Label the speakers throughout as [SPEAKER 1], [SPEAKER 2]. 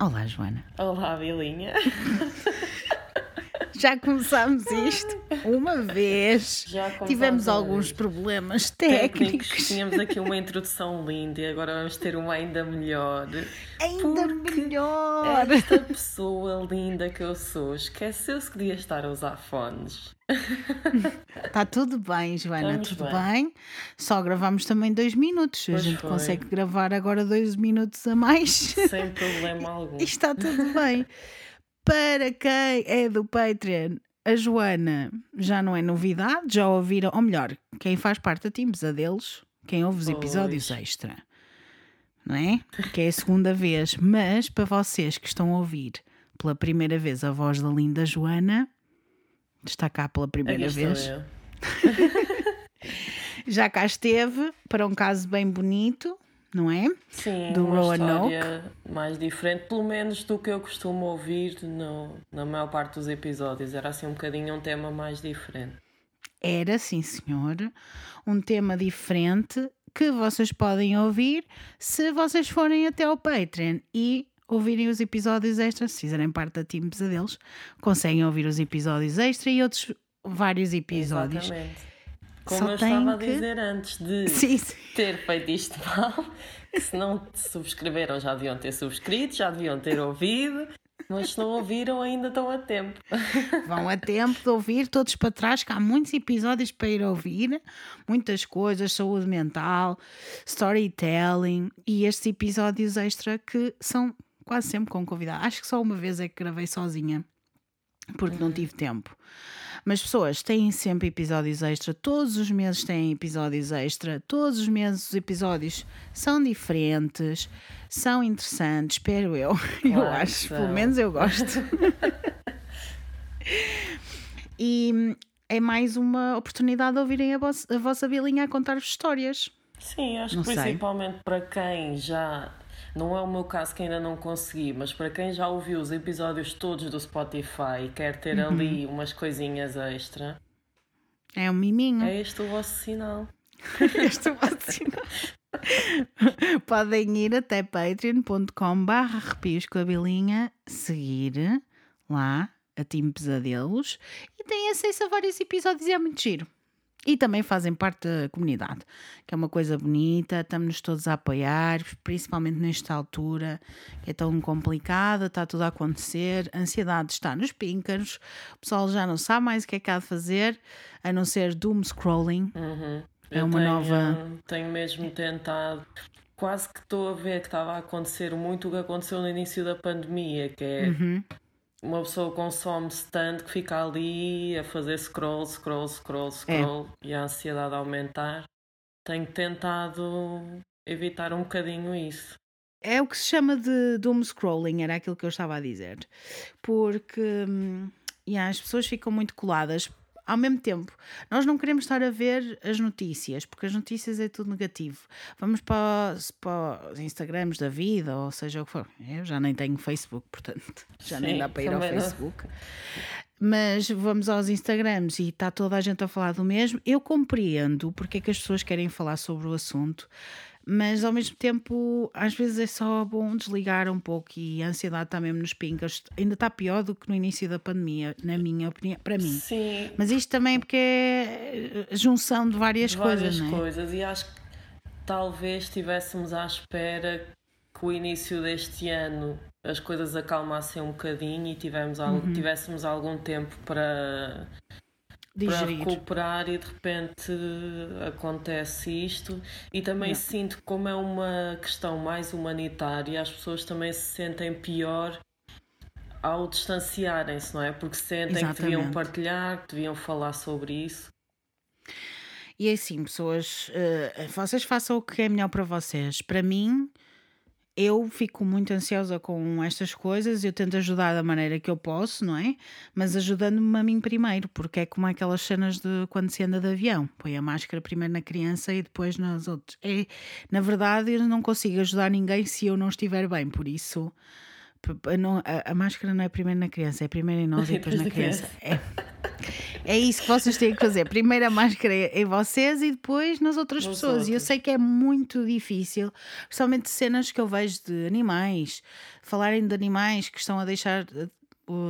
[SPEAKER 1] Olá, Joana.
[SPEAKER 2] Olá, Bilinha.
[SPEAKER 1] Já começámos isto uma vez. Tivemos alguns problemas
[SPEAKER 2] Técnicos.
[SPEAKER 1] técnicos.
[SPEAKER 2] Tínhamos aqui uma introdução linda e agora vamos ter uma ainda melhor.
[SPEAKER 1] Ainda melhor.
[SPEAKER 2] Esta pessoa linda que eu sou esqueceu-se que devia estar a usar fones.
[SPEAKER 1] Está Tá tudo bem, Joana,
[SPEAKER 2] Estamos
[SPEAKER 1] tudo
[SPEAKER 2] bem.
[SPEAKER 1] bem. Só gravamos também dois minutos. a
[SPEAKER 2] Pois
[SPEAKER 1] gente
[SPEAKER 2] foi.
[SPEAKER 1] consegue gravar agora dois minutos a mais.
[SPEAKER 2] Sem problema algum.
[SPEAKER 1] E está tudo bem. Para quem é do Patreon, a Joana já não é novidade, já ouviram, ou melhor, quem faz parte da Team deles, quem ouve os episódios
[SPEAKER 2] Pois.
[SPEAKER 1] extra, não é? Que é a segunda vez. Mas para vocês que estão a ouvir pela primeira vez a voz da linda Joana, está cá pela primeira
[SPEAKER 2] Aqui
[SPEAKER 1] vez, já cá esteve para um caso bem bonito, não é?
[SPEAKER 2] Sim,
[SPEAKER 1] Do
[SPEAKER 2] uma
[SPEAKER 1] Roanoke.
[SPEAKER 2] história mais diferente, pelo menos do que eu costumo ouvir no, na maior parte dos episódios. Era assim um bocadinho um tema mais diferente.
[SPEAKER 1] Era, sim, senhor, um tema diferente que vocês podem ouvir se vocês forem até ao Patreon e ouvirem os episódios extras. Se fizerem parte da Team Pesadelos, conseguem ouvir os episódios extra e outros vários episódios.
[SPEAKER 2] Exatamente. Como
[SPEAKER 1] Só
[SPEAKER 2] eu estava a
[SPEAKER 1] que-
[SPEAKER 2] dizer antes de
[SPEAKER 1] Sim, sim.
[SPEAKER 2] ter feito isto mal, que se não subscreveram já deviam ter subscrito, já deviam ter ouvido, mas se não ouviram ainda estão a tempo.
[SPEAKER 1] Vão a tempo de ouvir todos para trás, que há muitos episódios para ir ouvir, muitas coisas, saúde mental, storytelling e estes episódios extra que são quase sempre com convidado. Acho que só uma vez é que gravei sozinha, porque não tive tempo. Mas pessoas têm sempre episódios extra, todos os meses têm episódios extra, todos os meses os episódios são diferentes, são interessantes, espero eu. eu
[SPEAKER 2] Claro que
[SPEAKER 1] acho, pelo
[SPEAKER 2] são.
[SPEAKER 1] menos eu gosto. E é mais uma oportunidade de ouvirem a, vossa- a vossa bilinha a contar-vos histórias.
[SPEAKER 2] Sim, acho
[SPEAKER 1] Não
[SPEAKER 2] que
[SPEAKER 1] sei.
[SPEAKER 2] principalmente para quem já. Não é o meu caso que ainda não consegui, mas para quem já ouviu os episódios todos do Spotify e quer ter
[SPEAKER 1] Uhum.
[SPEAKER 2] ali umas coisinhas extra,
[SPEAKER 1] É um miminho.
[SPEAKER 2] é este o vosso sinal.
[SPEAKER 1] Este é o vosso sinal. Podem ir até patreon.com barra arrepios com a bilinha, seguir lá a Team Pesadelos e têm acesso a vários episódios e é muito giro. E também fazem parte da comunidade, que é uma coisa bonita, estamos todos a apoiar, principalmente nesta altura, que é tão complicada, está tudo a acontecer, a ansiedade está nos píncaros, o pessoal já não sabe mais o que é que há de fazer, a não ser doom scrolling.
[SPEAKER 2] Uhum.
[SPEAKER 1] É
[SPEAKER 2] Eu
[SPEAKER 1] uma
[SPEAKER 2] tenho,
[SPEAKER 1] nova-
[SPEAKER 2] Tenho mesmo tentado. Quase que estou a ver que estava a acontecer muito o que aconteceu no início da pandemia, que é
[SPEAKER 1] Uhum.
[SPEAKER 2] Uma pessoa consome-se tanto que fica ali a fazer scroll, scroll, scroll,
[SPEAKER 1] É.
[SPEAKER 2] scroll e a ansiedade a aumentar. Tenho tentado evitar um bocadinho isso.
[SPEAKER 1] É o que se chama de doom scrolling, era aquilo que eu estava a dizer. Porque hum, yeah, as pessoas ficam muito coladas. Ao mesmo tempo, nós não queremos estar a ver as notícias, porque as notícias é tudo negativo. Vamos para, os- para os Instagrams da vida, ou seja o que for. Eu já nem tenho Facebook, portanto, já nem
[SPEAKER 2] Sim,
[SPEAKER 1] dá para ir ao
[SPEAKER 2] não.
[SPEAKER 1] Facebook. Mas vamos aos Instagrams e está toda a gente a falar do mesmo. Eu compreendo porque é que as pessoas querem falar sobre o assunto, mas ao mesmo tempo, às vezes é só bom desligar um pouco e a ansiedade está mesmo nos pincas. Ainda está pior do que no início da pandemia, na minha opinião, para mim.
[SPEAKER 2] Sim,
[SPEAKER 1] Mas isto também é porque é a junção de várias,
[SPEAKER 2] várias
[SPEAKER 1] coisas, não é?
[SPEAKER 2] coisas. E acho que talvez estivéssemos à espera que o início deste ano as coisas acalmassem um bocadinho e tivemos al-
[SPEAKER 1] Uhum.
[SPEAKER 2] tivéssemos algum tempo para para
[SPEAKER 1] Digerir.
[SPEAKER 2] recuperar e de repente acontece isto e também
[SPEAKER 1] Yeah.
[SPEAKER 2] sinto que como é uma questão mais humanitária as pessoas também se sentem pior ao distanciarem-se, não é? Porque sentem que deviam
[SPEAKER 1] Exatamente.
[SPEAKER 2] partilhar, que deviam falar sobre isso.
[SPEAKER 1] E é assim, pessoas, eh, vocês façam o que é melhor para vocês. Para mim, eu fico muito ansiosa com estas coisas, eu tento ajudar da maneira que eu posso, não é? Mas ajudando-me a mim primeiro, porque é como aquelas cenas de quando se anda de avião, põe a máscara primeiro na criança e depois nas outras. É, na verdade, eu não consigo ajudar ninguém se eu não estiver bem, por isso. Não- a, a máscara não é primeiro na criança, é primeiro em nós e depois na criança. É. É isso que vocês têm que fazer. Primeiro a máscara em vocês e depois nas outras
[SPEAKER 2] Nos
[SPEAKER 1] pessoas. E eu
[SPEAKER 2] outros.
[SPEAKER 1] sei que é muito difícil, principalmente cenas que eu vejo de animais, falarem de animais que estão a deixar.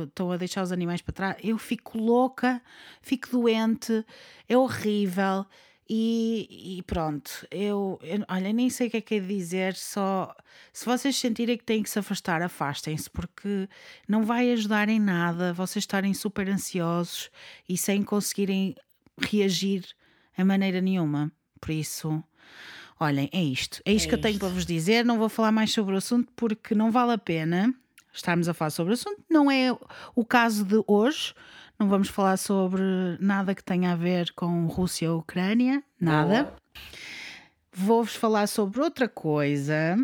[SPEAKER 1] Estão a deixar os animais para trás. Eu fico louca, fico doente, é horrível. E, e pronto, eu, eu- olha, nem sei o que é que é dizer, só se vocês sentirem que têm que se afastar, afastem-se, porque não vai ajudar em nada vocês estarem super ansiosos e sem conseguirem reagir a maneira nenhuma. Por isso, olhem, é isto. É isto
[SPEAKER 2] É
[SPEAKER 1] que eu tenho
[SPEAKER 2] isto.
[SPEAKER 1] para vos dizer. Não vou falar mais sobre o assunto porque não vale a pena estarmos a falar sobre o assunto. Não é o caso de hoje. Não vamos falar sobre nada que tenha a ver com Rússia ou Ucrânia, nada. Vou-vos falar sobre outra coisa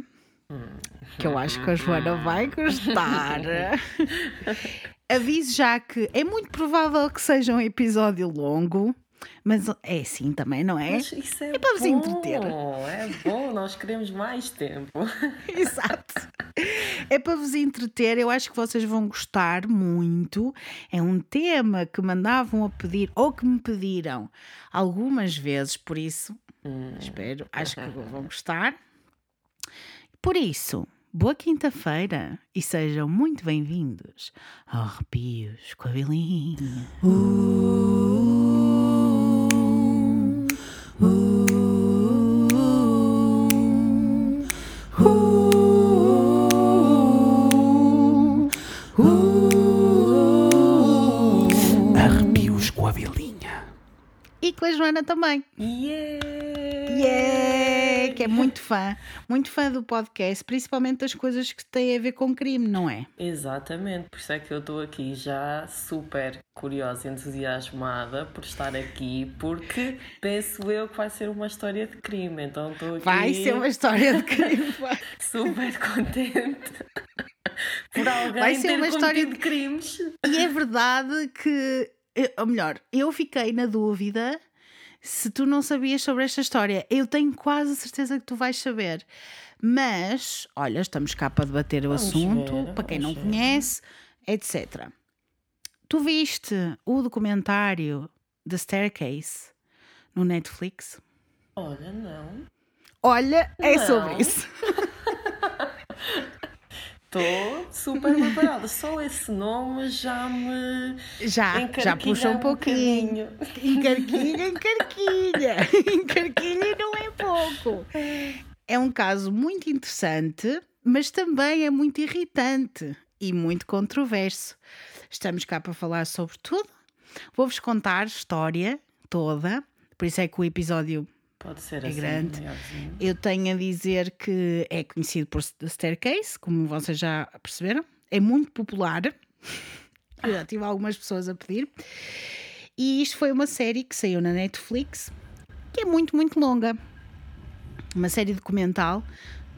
[SPEAKER 1] que eu acho que a Joana vai gostar. Aviso já que é muito provável que seja um episódio longo, mas é assim também, não é?
[SPEAKER 2] Mas isso é,
[SPEAKER 1] É para vos entreter.
[SPEAKER 2] É bom, nós queremos mais tempo.
[SPEAKER 1] Exato. É para vos entreter, eu acho que vocês vão gostar muito. É um tema que mandavam a pedir ou que me pediram algumas vezes, por isso espero, acho que vão gostar. Por isso, boa quinta-feira e sejam muito bem-vindos ao Arrepios com a Belinha.
[SPEAKER 3] Arrepios
[SPEAKER 1] E com a Joana também.
[SPEAKER 2] Yeah!
[SPEAKER 1] Yeah! Que é muito fã, muito fã do podcast, principalmente das coisas que têm a ver com crime, não é?
[SPEAKER 2] Exatamente, por isso é que eu estou aqui já super curiosa e entusiasmada por estar aqui, porque penso eu que vai ser uma história de crime, então estou aqui
[SPEAKER 1] Vai ser uma história de crime.
[SPEAKER 2] super contente por alguém
[SPEAKER 1] Vai ser
[SPEAKER 2] ter
[SPEAKER 1] uma história
[SPEAKER 2] cometido crimes.
[SPEAKER 1] E é verdade que, ou melhor, eu fiquei na dúvida se tu não sabias sobre esta história. Eu tenho quase certeza que tu vais saber. Mas, olha, estamos cá para debater o
[SPEAKER 2] Vamos
[SPEAKER 1] assunto,
[SPEAKER 2] ver,
[SPEAKER 1] para quem não
[SPEAKER 2] ver.
[SPEAKER 1] conhece, etc. Tu viste o documentário The Staircase no Netflix?
[SPEAKER 2] Olha, não.
[SPEAKER 1] Olha, é
[SPEAKER 2] Não.
[SPEAKER 1] sobre isso.
[SPEAKER 2] Estou super preparada. Só esse nome já me
[SPEAKER 1] Já, já puxa um pouquinho.
[SPEAKER 2] bocadinho.
[SPEAKER 1] Encarquilha, encarquilha. Encarquilha não é pouco. É um caso muito interessante, mas também é muito irritante e muito controverso. Estamos cá para falar sobre tudo. Vou-vos contar a história toda, por isso é que o episódio
[SPEAKER 2] Pode ser
[SPEAKER 1] É
[SPEAKER 2] assim,
[SPEAKER 1] grande.
[SPEAKER 2] maiorzinho.
[SPEAKER 1] eu tenho a dizer que é conhecido por The Staircase, como vocês já perceberam. É muito popular. Eu já tive algumas pessoas a pedir. E isto foi uma série que saiu na Netflix, que é muito, muito longa. Uma série documental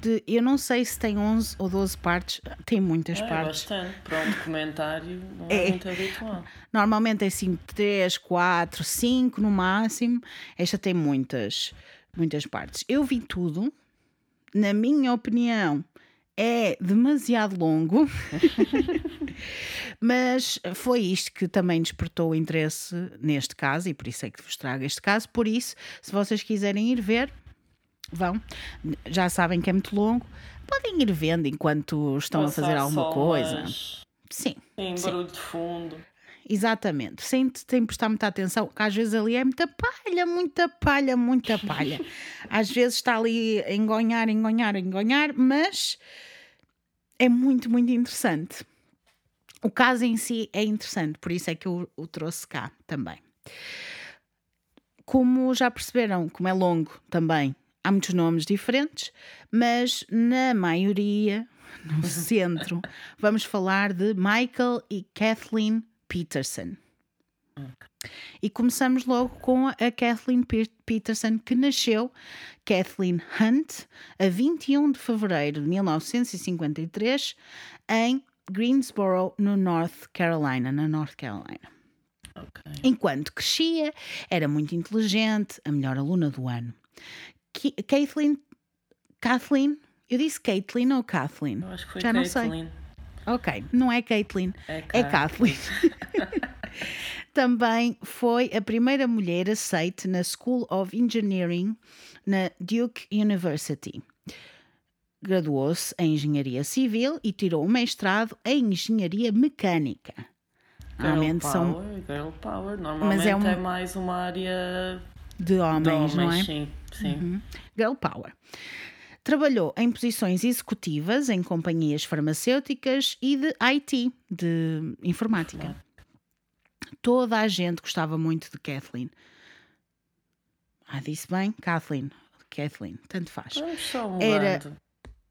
[SPEAKER 1] de, eu não sei se tem 11 ou 12 partes, tem muitas
[SPEAKER 2] É,
[SPEAKER 1] partes.
[SPEAKER 2] bastante. Para um documentário não é,
[SPEAKER 1] É.
[SPEAKER 2] muito habitual.
[SPEAKER 1] Normalmente é assim 3, 4, 5 no máximo. Esta tem muitas, muitas partes. Eu vi tudo. Na minha opinião, é demasiado longo. Mas foi isto que também despertou o interesse neste caso, e por isso é que vos trago este caso. Por isso, se vocês quiserem ir ver, vão. Já sabem que é muito longo. Podem ir vendo enquanto estão a fazer
[SPEAKER 2] Passar
[SPEAKER 1] alguma coisa. Sim.
[SPEAKER 2] Sim,
[SPEAKER 1] Sim.
[SPEAKER 2] barulho de fundo.
[SPEAKER 1] Exatamente, sem, sem prestar muita atenção, que às vezes ali é muita palha, muita palha, muita palha. Às vezes está ali a engonhar, engonhar, engonhar, mas é muito, muito interessante. O caso em si é interessante, por isso é que eu o trouxe cá também. Como já perceberam, como é longo também, há muitos nomes diferentes, mas na maioria, no centro, vamos falar de Michael e Kathleen Peterson. E começamos logo com a Kathleen Pe- Peterson, que nasceu Kathleen Hunt a 21 de fevereiro de 1953 em Greensboro, no North Carolina, na North Carolina.
[SPEAKER 2] Ok.
[SPEAKER 1] Enquanto crescia, era muito inteligente, a melhor aluna do ano. Ki- Kathleen, Kathleen, eu disse Caitlin ou Kathleen?
[SPEAKER 2] Eu acho que foi
[SPEAKER 1] Já não sei. Ok, não é Caitlin,
[SPEAKER 2] É
[SPEAKER 1] é Kathleen. Também foi a primeira mulher aceite na School of Engineering na Duke University. Graduou-se em Engenharia Civil e tirou um mestrado em Engenharia Mecânica.
[SPEAKER 2] Girl
[SPEAKER 1] Normalmente são
[SPEAKER 2] power, girl power. Normalmente
[SPEAKER 1] é
[SPEAKER 2] é,
[SPEAKER 1] um-
[SPEAKER 2] mais uma área
[SPEAKER 1] de
[SPEAKER 2] de
[SPEAKER 1] homens,
[SPEAKER 2] homens,
[SPEAKER 1] não é?
[SPEAKER 2] sim. Sim.
[SPEAKER 1] Girl Power. Trabalhou em posições executivas em companhias farmacêuticas e de IT, de informática. Toda a gente gostava muito de Kathleen. Ah, disse bem? Kathleen. Kathleen, tanto faz. Era-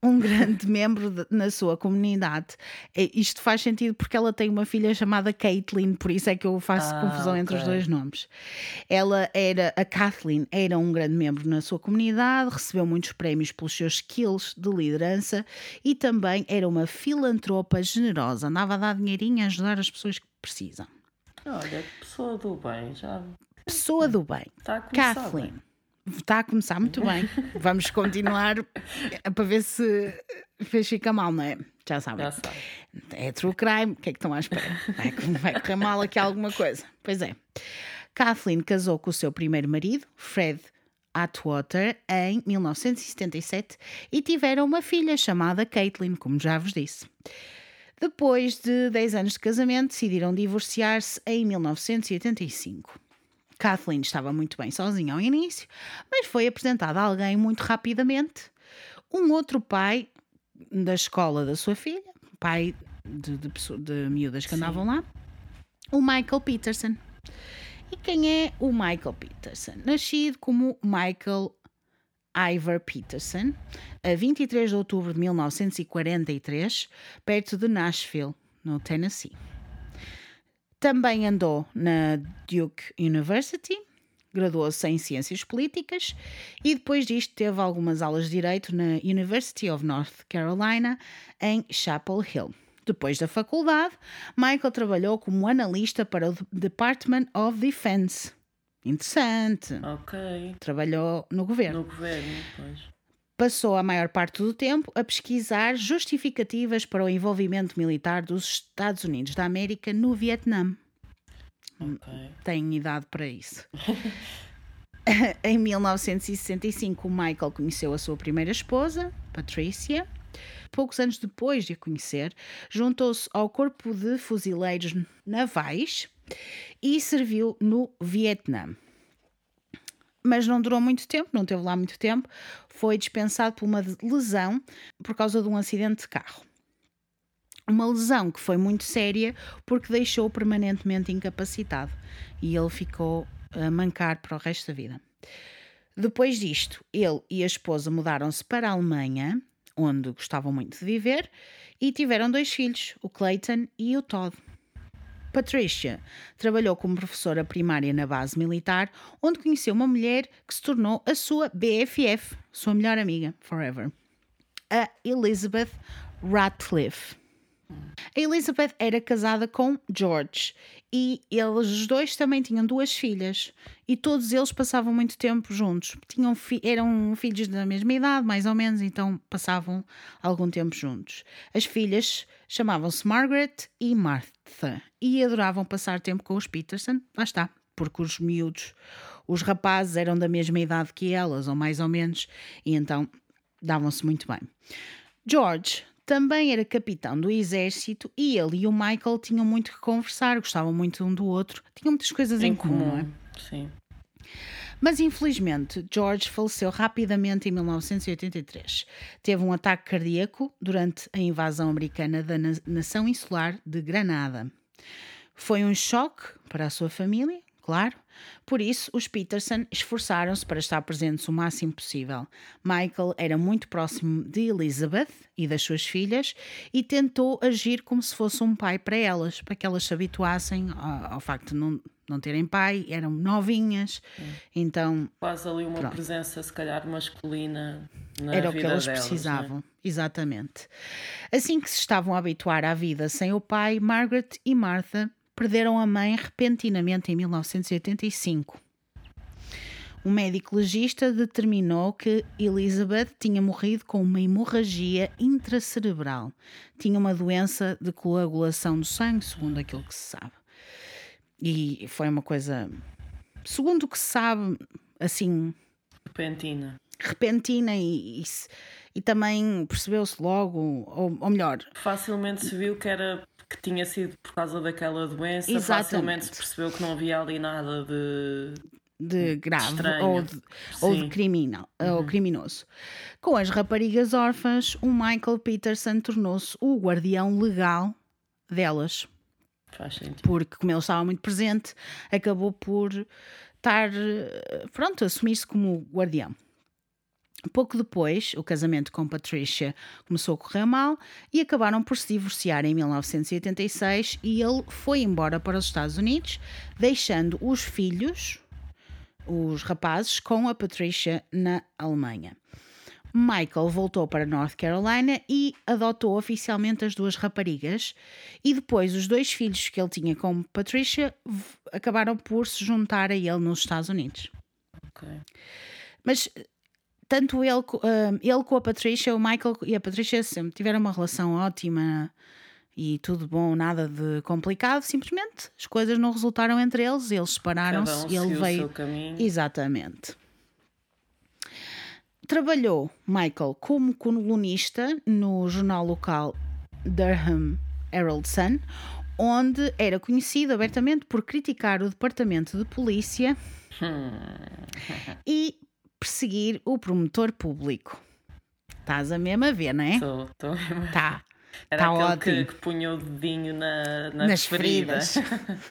[SPEAKER 1] Um grande membro de- na sua comunidade. Isto faz sentido porque ela tem uma filha chamada Caitlin, por isso é que eu faço
[SPEAKER 2] Ah,
[SPEAKER 1] confusão entre os dois nomes. Ela era, a Kathleen era um grande membro na sua comunidade, recebeu muitos prémios pelos seus skills de liderança e também era uma filantropa generosa, andava a dar dinheirinho a ajudar as pessoas que precisam.
[SPEAKER 2] Olha, pessoa do bem, já
[SPEAKER 1] Pessoa do bem.
[SPEAKER 2] está a começar
[SPEAKER 1] Kathleen.
[SPEAKER 2] bem.
[SPEAKER 1] Está a começar muito bem. Vamos continuar eh, para ver se fez fica mal, não é? Já sabem.
[SPEAKER 2] Já sabe.
[SPEAKER 1] É true crime. O que é que estão à espera? Vai, vai correr mal aqui alguma coisa. Pois é. Kathleen casou com o seu primeiro marido, Fred Atwater, em 1977 e tiveram uma filha chamada Caitlin, como já vos disse. Depois de 10 anos de casamento, decidiram divorciar-se em 1985. Kathleen estava muito bem sozinha ao início, mas foi apresentada a alguém muito rapidamente. Um outro pai da escola da sua filha, pai de, de, de miúdas que andavam lá, o Michael Peterson. E quem é o Michael Peterson? Nascido como Michael Ivor Peterson, a 23 de outubro de 1943, perto de Nashville, no Tennessee. Também andou na Duke University, graduou-se em Ciências Políticas e depois disto teve algumas aulas de Direito na University of North Carolina, em Chapel Hill. Depois da faculdade, Michael trabalhou como analista para o Department of Defense. Interessante.
[SPEAKER 2] Ok.
[SPEAKER 1] Trabalhou no governo.
[SPEAKER 2] No governo, pois.
[SPEAKER 1] Passou a maior parte do tempo a pesquisar justificativas para o envolvimento militar dos Estados Unidos da América no Vietnã.
[SPEAKER 2] Ok.
[SPEAKER 1] Tem idade para isso. em 1965, o Michael conheceu a sua primeira esposa, Patricia. Poucos anos depois de a conhecer, juntou-se ao Corpo de Fuzileiros Navais e serviu no Vietnã. Mas não durou muito tempo, não teve lá muito tempo. Foi dispensado por uma lesão por causa de um acidente de carro. Uma lesão que foi muito séria porque deixou permanentemente incapacitado e ele ficou a mancar para o resto da vida. Depois disto, ele e a esposa mudaram-se para a Alemanha, onde gostavam muito de viver, e tiveram dois filhos, o Clayton e o Todd. Patricia trabalhou como professora primária na base militar, onde conheceu uma mulher que se tornou a sua BFF, sua melhor amiga, forever, a Elizabeth Ratcliffe. A Elizabeth era casada com George e eles os dois também tinham duas filhas e todos eles passavam muito tempo juntos. Tinham fi- eram filhos da mesma idade, mais ou menos, então passavam algum tempo juntos. As filhas chamavam-se Margaret e Martha e adoravam passar tempo com os Peterson. Lá está, porque os miúdos, os rapazes eram da mesma idade que elas, ou mais ou menos, e então davam-se muito bem. George também era capitão do exército e ele e o Michael tinham muito que conversar, gostavam muito um do outro, tinham muitas coisas em, comum, não é?
[SPEAKER 2] Sim.
[SPEAKER 1] Mas infelizmente, George faleceu rapidamente em 1983. Teve um ataque cardíaco durante a invasão americana da na- nação insular de Granada. Foi um choque para a sua família, claro. Por isso, os Peterson esforçaram-se para estar presentes o máximo possível. Michael era muito próximo de Elizabeth e das suas filhas e tentou agir como se fosse um pai para elas, para que elas se habituassem ao, ao facto de não, não terem pai, eram novinhas, então
[SPEAKER 2] Quase ali uma
[SPEAKER 1] Pronto.
[SPEAKER 2] presença, se calhar, masculina na
[SPEAKER 1] era o que elas
[SPEAKER 2] delas,
[SPEAKER 1] precisavam.
[SPEAKER 2] né?
[SPEAKER 1] Exatamente. Assim que se estavam a habituar à vida sem o pai, Margaret e Martha perderam a mãe repentinamente em 1985. um médico legista determinou que Elizabeth tinha morrido com uma hemorragia intracerebral. Tinha uma doença de coagulação do sangue, segundo aquilo que se sabe. E foi uma coisa, segundo o que se sabe, assim,
[SPEAKER 2] Repentina.
[SPEAKER 1] repentina e, e, e também percebeu-se logo, ou, ou melhor,
[SPEAKER 2] Facilmente se viu que era que tinha sido por causa daquela doença,
[SPEAKER 1] Exatamente.
[SPEAKER 2] facilmente se percebeu que não havia ali nada de
[SPEAKER 1] de grave
[SPEAKER 2] Estranho.
[SPEAKER 1] ou de, ou de criminal, ou criminoso. Com as raparigas órfãs, o Michael Peterson tornou-se o guardião legal delas,
[SPEAKER 2] faz sentido.
[SPEAKER 1] porque, como ele estava muito presente, acabou por estar, eh, pronto, assumir-se como guardião. Pouco depois, o casamento com Patricia começou a correr mal e acabaram por se divorciar em 1986 e ele foi embora para os Estados Unidos, deixando os filhos, os rapazes, com a Patricia na Alemanha. Michael voltou para North Carolina e adotou oficialmente as duas raparigas, e depois os dois filhos que ele tinha com Patricia acabaram por se juntar a ele nos Estados Unidos.
[SPEAKER 2] Ok.
[SPEAKER 1] Mas tanto ele, ah, ele com a Patricia, o Michael e a Patricia sempre tiveram uma relação ótima e tudo bom, nada de complicado. Simplesmente as coisas não resultaram entre eles, eles
[SPEAKER 2] Cada um
[SPEAKER 1] separaram-se e ele veio. Exatamente. Trabalhou Michael como colunista no jornal local Durham Herald Sun, onde era conhecido abertamente por criticar o departamento de polícia e perseguir o promotor público. Estás a mesmo a ver, não é?
[SPEAKER 2] Estou- estou-
[SPEAKER 1] Tá.
[SPEAKER 2] Era
[SPEAKER 1] Tá
[SPEAKER 2] aquele
[SPEAKER 1] ótimo.
[SPEAKER 2] que, que punha o dedinho na, nas,
[SPEAKER 1] Nas
[SPEAKER 2] feridas.
[SPEAKER 1] feridas.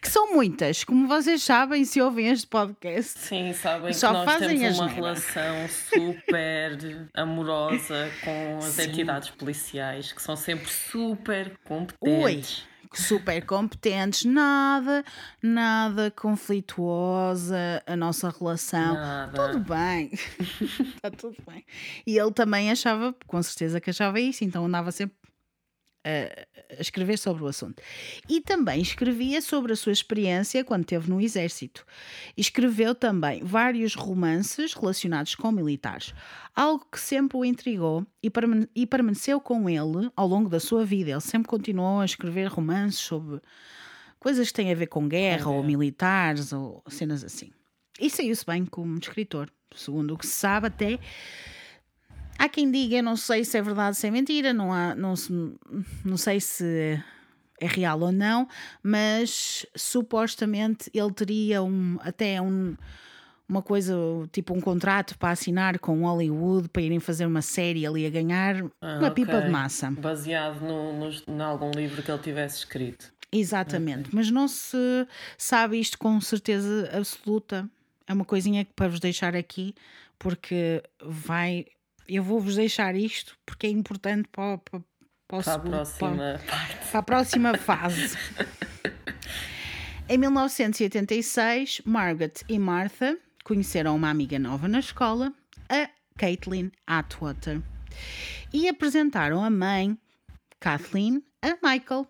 [SPEAKER 1] Que são muitas, como vocês sabem, se ouvem este podcast.
[SPEAKER 2] Sim, sabem
[SPEAKER 1] Só
[SPEAKER 2] que nós
[SPEAKER 1] fazem
[SPEAKER 2] temos uma relação super amorosa com as
[SPEAKER 1] Sim.
[SPEAKER 2] entidades policiais que são sempre super competentes.
[SPEAKER 1] Super competentes, nada, nada conflituosa a nossa relação.
[SPEAKER 2] Nada.
[SPEAKER 1] Tudo bem, está tudo bem. E ele também achava, com certeza que achava isso, então andava sempre a, a escrever sobre o assunto. E também escrevia sobre a sua experiência quando esteve no exército. Escreveu também vários romances relacionados com militares, algo que sempre o intrigou e, permane- e permaneceu com ele ao longo da sua vida. Ele sempre continuou a escrever romances sobre coisas que têm a ver com guerra ou militares ou cenas assim. E saiu-se bem como escritor, segundo o que se sabe até. Há quem diga, eu não sei se é verdade, se é mentira, não, há, não, se, não sei se é real ou não, mas supostamente ele teria um, até um, uma coisa, tipo um contrato para assinar com Hollywood para irem fazer uma série ali a ganhar
[SPEAKER 2] Ah,
[SPEAKER 1] uma pipa
[SPEAKER 2] ok.
[SPEAKER 1] de massa.
[SPEAKER 2] Baseado no, nos- em algum livro que ele tivesse escrito.
[SPEAKER 1] Exatamente, mas não se sabe isto com certeza absoluta. É uma coisinha que para vos deixar aqui, porque vai. Eu vou-vos deixar isto porque é importante para, para, para
[SPEAKER 2] Para a próxima parte.
[SPEAKER 1] para a próxima fase. em 1986, Margaret e Martha conheceram uma amiga nova na escola, a Caitlin Atwater, e apresentaram a mãe, Kathleen, a Michael,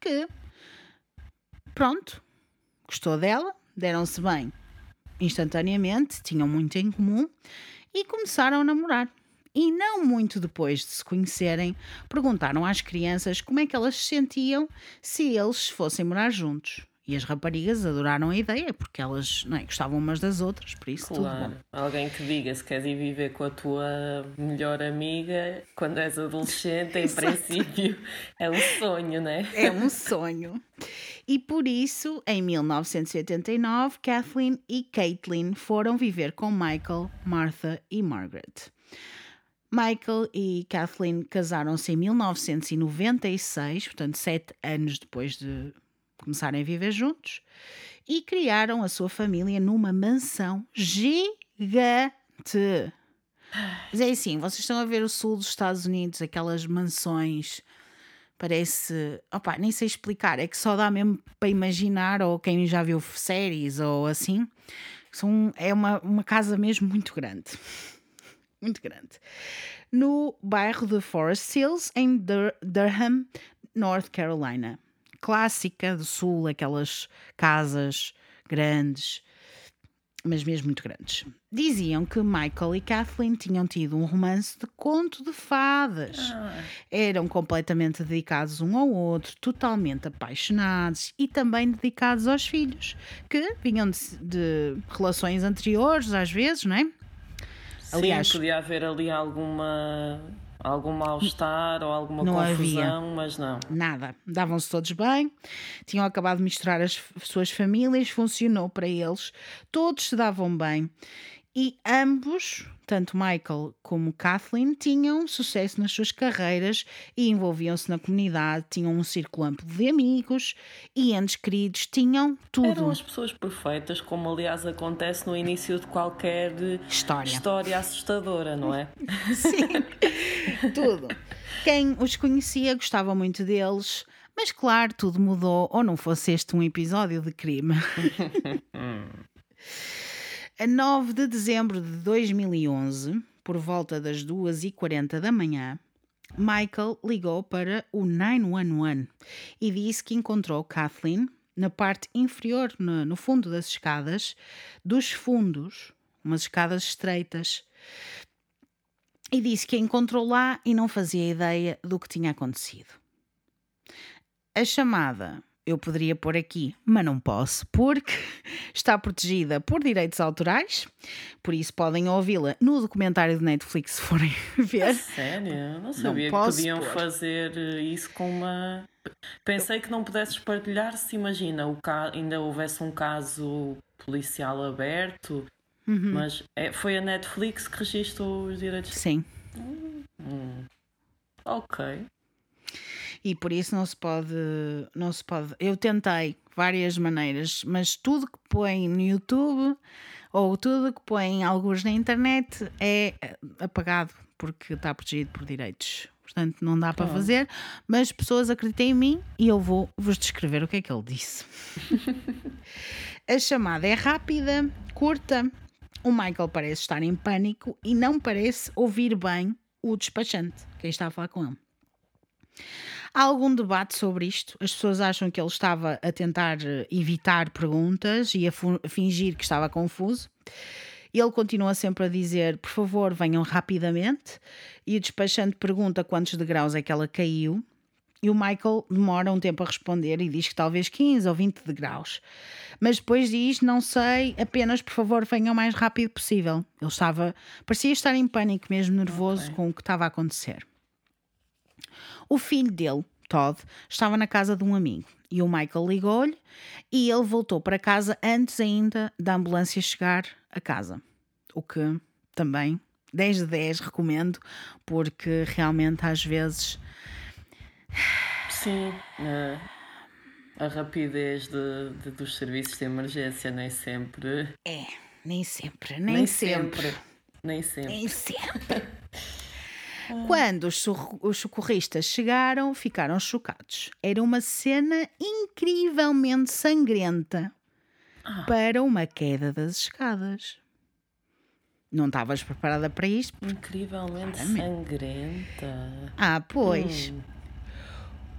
[SPEAKER 1] que, pronto, gostou dela, deram-se bem instantaneamente, tinham muito em comum e começaram a namorar. E não muito depois de se conhecerem, perguntaram às crianças como é que elas se sentiam se eles fossem morar juntos. E as raparigas adoraram a ideia, porque elas não é, gostavam umas das outras, por isso tudo bom.
[SPEAKER 2] Claro. Alguém que diga se queres ir viver com a tua melhor amiga quando és adolescente, em princípio, é um sonho, né?
[SPEAKER 1] É um sonho. E por isso, em 1989, Kathleen e Caitlin foram viver com Michael, Martha e Margaret. Michael e Kathleen casaram-se em 1996, portanto, sete anos depois de começarem a viver juntos, e criaram a sua família numa mansão gigante. Mas é assim, vocês estão a ver o sul dos Estados Unidos, aquelas mansões parece. Opá, nem sei explicar, é que só dá mesmo para imaginar, ou quem já viu séries ou assim. São, é uma, uma casa mesmo muito grande. Muito grande. No bairro de Forest Hills, em Dur- Durham, North Carolina. Clássica do sul, aquelas casas grandes. mas mesmo muito grandes. Diziam que Michael e Kathleen tinham tido um romance de conto de fadas.
[SPEAKER 2] Ah,
[SPEAKER 1] Eram completamente dedicados um ao outro, totalmente apaixonados e também dedicados aos filhos, que vinham de, de relações anteriores, às vezes, não é? Aliás-
[SPEAKER 2] sim, podia haver ali alguma, algum mal-estar ou alguma
[SPEAKER 1] Não
[SPEAKER 2] confusão, mas não.
[SPEAKER 1] Nada. Davam-se todos bem, tinham acabado de misturar as suas famílias, funcionou para eles, todos se davam bem. E ambos, tanto Michael como Kathleen, tinham sucesso nas suas carreiras e envolviam-se na comunidade, tinham um círculo amplo de amigos e entes queridos, tinham tudo.
[SPEAKER 2] Eram as pessoas perfeitas, como aliás acontece no início de qualquer
[SPEAKER 1] História.
[SPEAKER 2] história assustadora, não é?
[SPEAKER 1] Sim, tudo. Quem os conhecia gostava muito deles, mas claro, tudo mudou, ou não fosse este um episódio de crime. A 9 de dezembro de 2011, por volta das 2h40 da manhã, Michael ligou para o 911 e disse que encontrou Kathleen na parte inferior, no, no fundo das escadas, dos fundos, umas escadas estreitas, e disse que a encontrou lá e não fazia ideia do que tinha acontecido. A chamada eu poderia pôr aqui, mas não posso, porque está protegida por direitos autorais, por isso podem ouvi-la no documentário de Netflix se forem ver.
[SPEAKER 2] Sério? Não sabia que
[SPEAKER 1] posso
[SPEAKER 2] podiam
[SPEAKER 1] pôr.
[SPEAKER 2] fazer eh, isso com uma. Pensei que não pudesses partilhar se imagina o ca... ainda houvesse um caso policial aberto,
[SPEAKER 1] Uhum.
[SPEAKER 2] mas é- foi a Netflix que registrou os direitos.
[SPEAKER 1] Sim,
[SPEAKER 2] Ok.
[SPEAKER 1] E por isso não se pode, não se pode. Eu tentei várias maneiras, mas tudo que põe no YouTube ou tudo que põe alguns na internet é apagado porque está protegido por direitos. Portanto, não dá para fazer, mas pessoas acreditem em mim e eu vou vos descrever o que é que ele disse. A chamada é rápida, curta. O Michael parece estar em pânico e não parece ouvir bem o despachante, quem está a falar com ele. Há algum debate sobre isto. As pessoas acham que ele estava a tentar eh, evitar perguntas e a, fingir que estava confuso. Ele continua sempre a dizer: por favor, venham rapidamente. E o despachante pergunta quantos degraus é que ela caiu. E o Michael demora um tempo a responder e diz que talvez 15 ou 20 degraus. Mas depois diz: Não sei, apenas por favor venham o mais rápido possível. Ele estava, parecia estar em pânico, mesmo nervoso
[SPEAKER 2] Ok.
[SPEAKER 1] com o que estava a acontecer. O filho dele, Todd, estava na casa de um amigo e o Michael ligou-lhe e ele voltou para casa antes ainda da ambulância chegar a casa. O que também 10 de 10 recomendo, porque realmente às vezes
[SPEAKER 2] Sim. eh, a rapidez de, de- dos serviços de emergência nem sempre.
[SPEAKER 1] é, nem sempre, nem, sempre.
[SPEAKER 2] Nem sempre.
[SPEAKER 1] Nem sempre. Quando os, os socorristas chegaram, ficaram chocados. Era uma cena incrivelmente sangrenta para uma queda das escadas. Não estavas preparada para isto?
[SPEAKER 2] Incrivelmente
[SPEAKER 1] Claramente.
[SPEAKER 2] sangrenta.
[SPEAKER 1] Ah, pois.
[SPEAKER 2] Hum.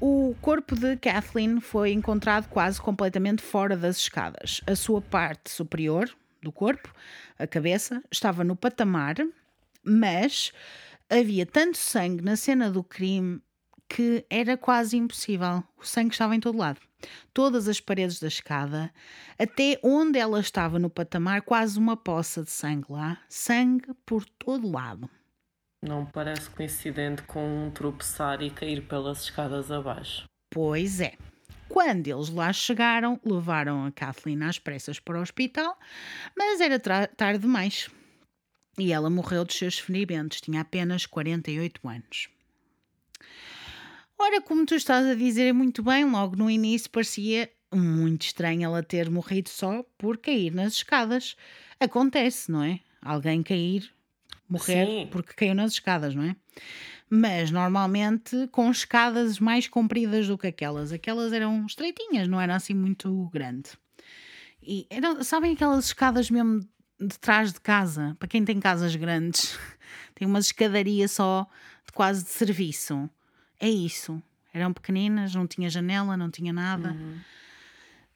[SPEAKER 1] O corpo de Kathleen foi encontrado quase completamente fora das escadas. A sua parte superior do corpo, a cabeça, estava no patamar, mas havia tanto sangue na cena do crime que era quase impossível. O sangue estava em todo lado. Todas as paredes da escada, até onde ela estava no patamar, quase uma poça de sangue lá. Sangue por todo lado.
[SPEAKER 2] Não parece coincidente com um tropeçar e cair pelas escadas abaixo.
[SPEAKER 1] Pois é. Quando eles lá chegaram, levaram a Kathleen às pressas para o hospital, mas era tarde demais. E ela morreu dos seus ferimentos, tinha apenas 48 anos. Ora, como tu estás a dizer muito bem, logo no início parecia muito estranho ela ter morrido só por cair nas escadas. Acontece, não é? Alguém cair, morrer
[SPEAKER 2] Sim.
[SPEAKER 1] porque caiu nas escadas, não é? Mas normalmente com escadas mais compridas do que aquelas. Aquelas eram estreitinhas, não era assim muito grande. E eram, sabem aquelas escadas mesmo de trás de casa? Para quem tem casas grandes, tem uma escadaria só de quase de serviço. É isso. Eram pequeninas, não tinha janela, não tinha nada.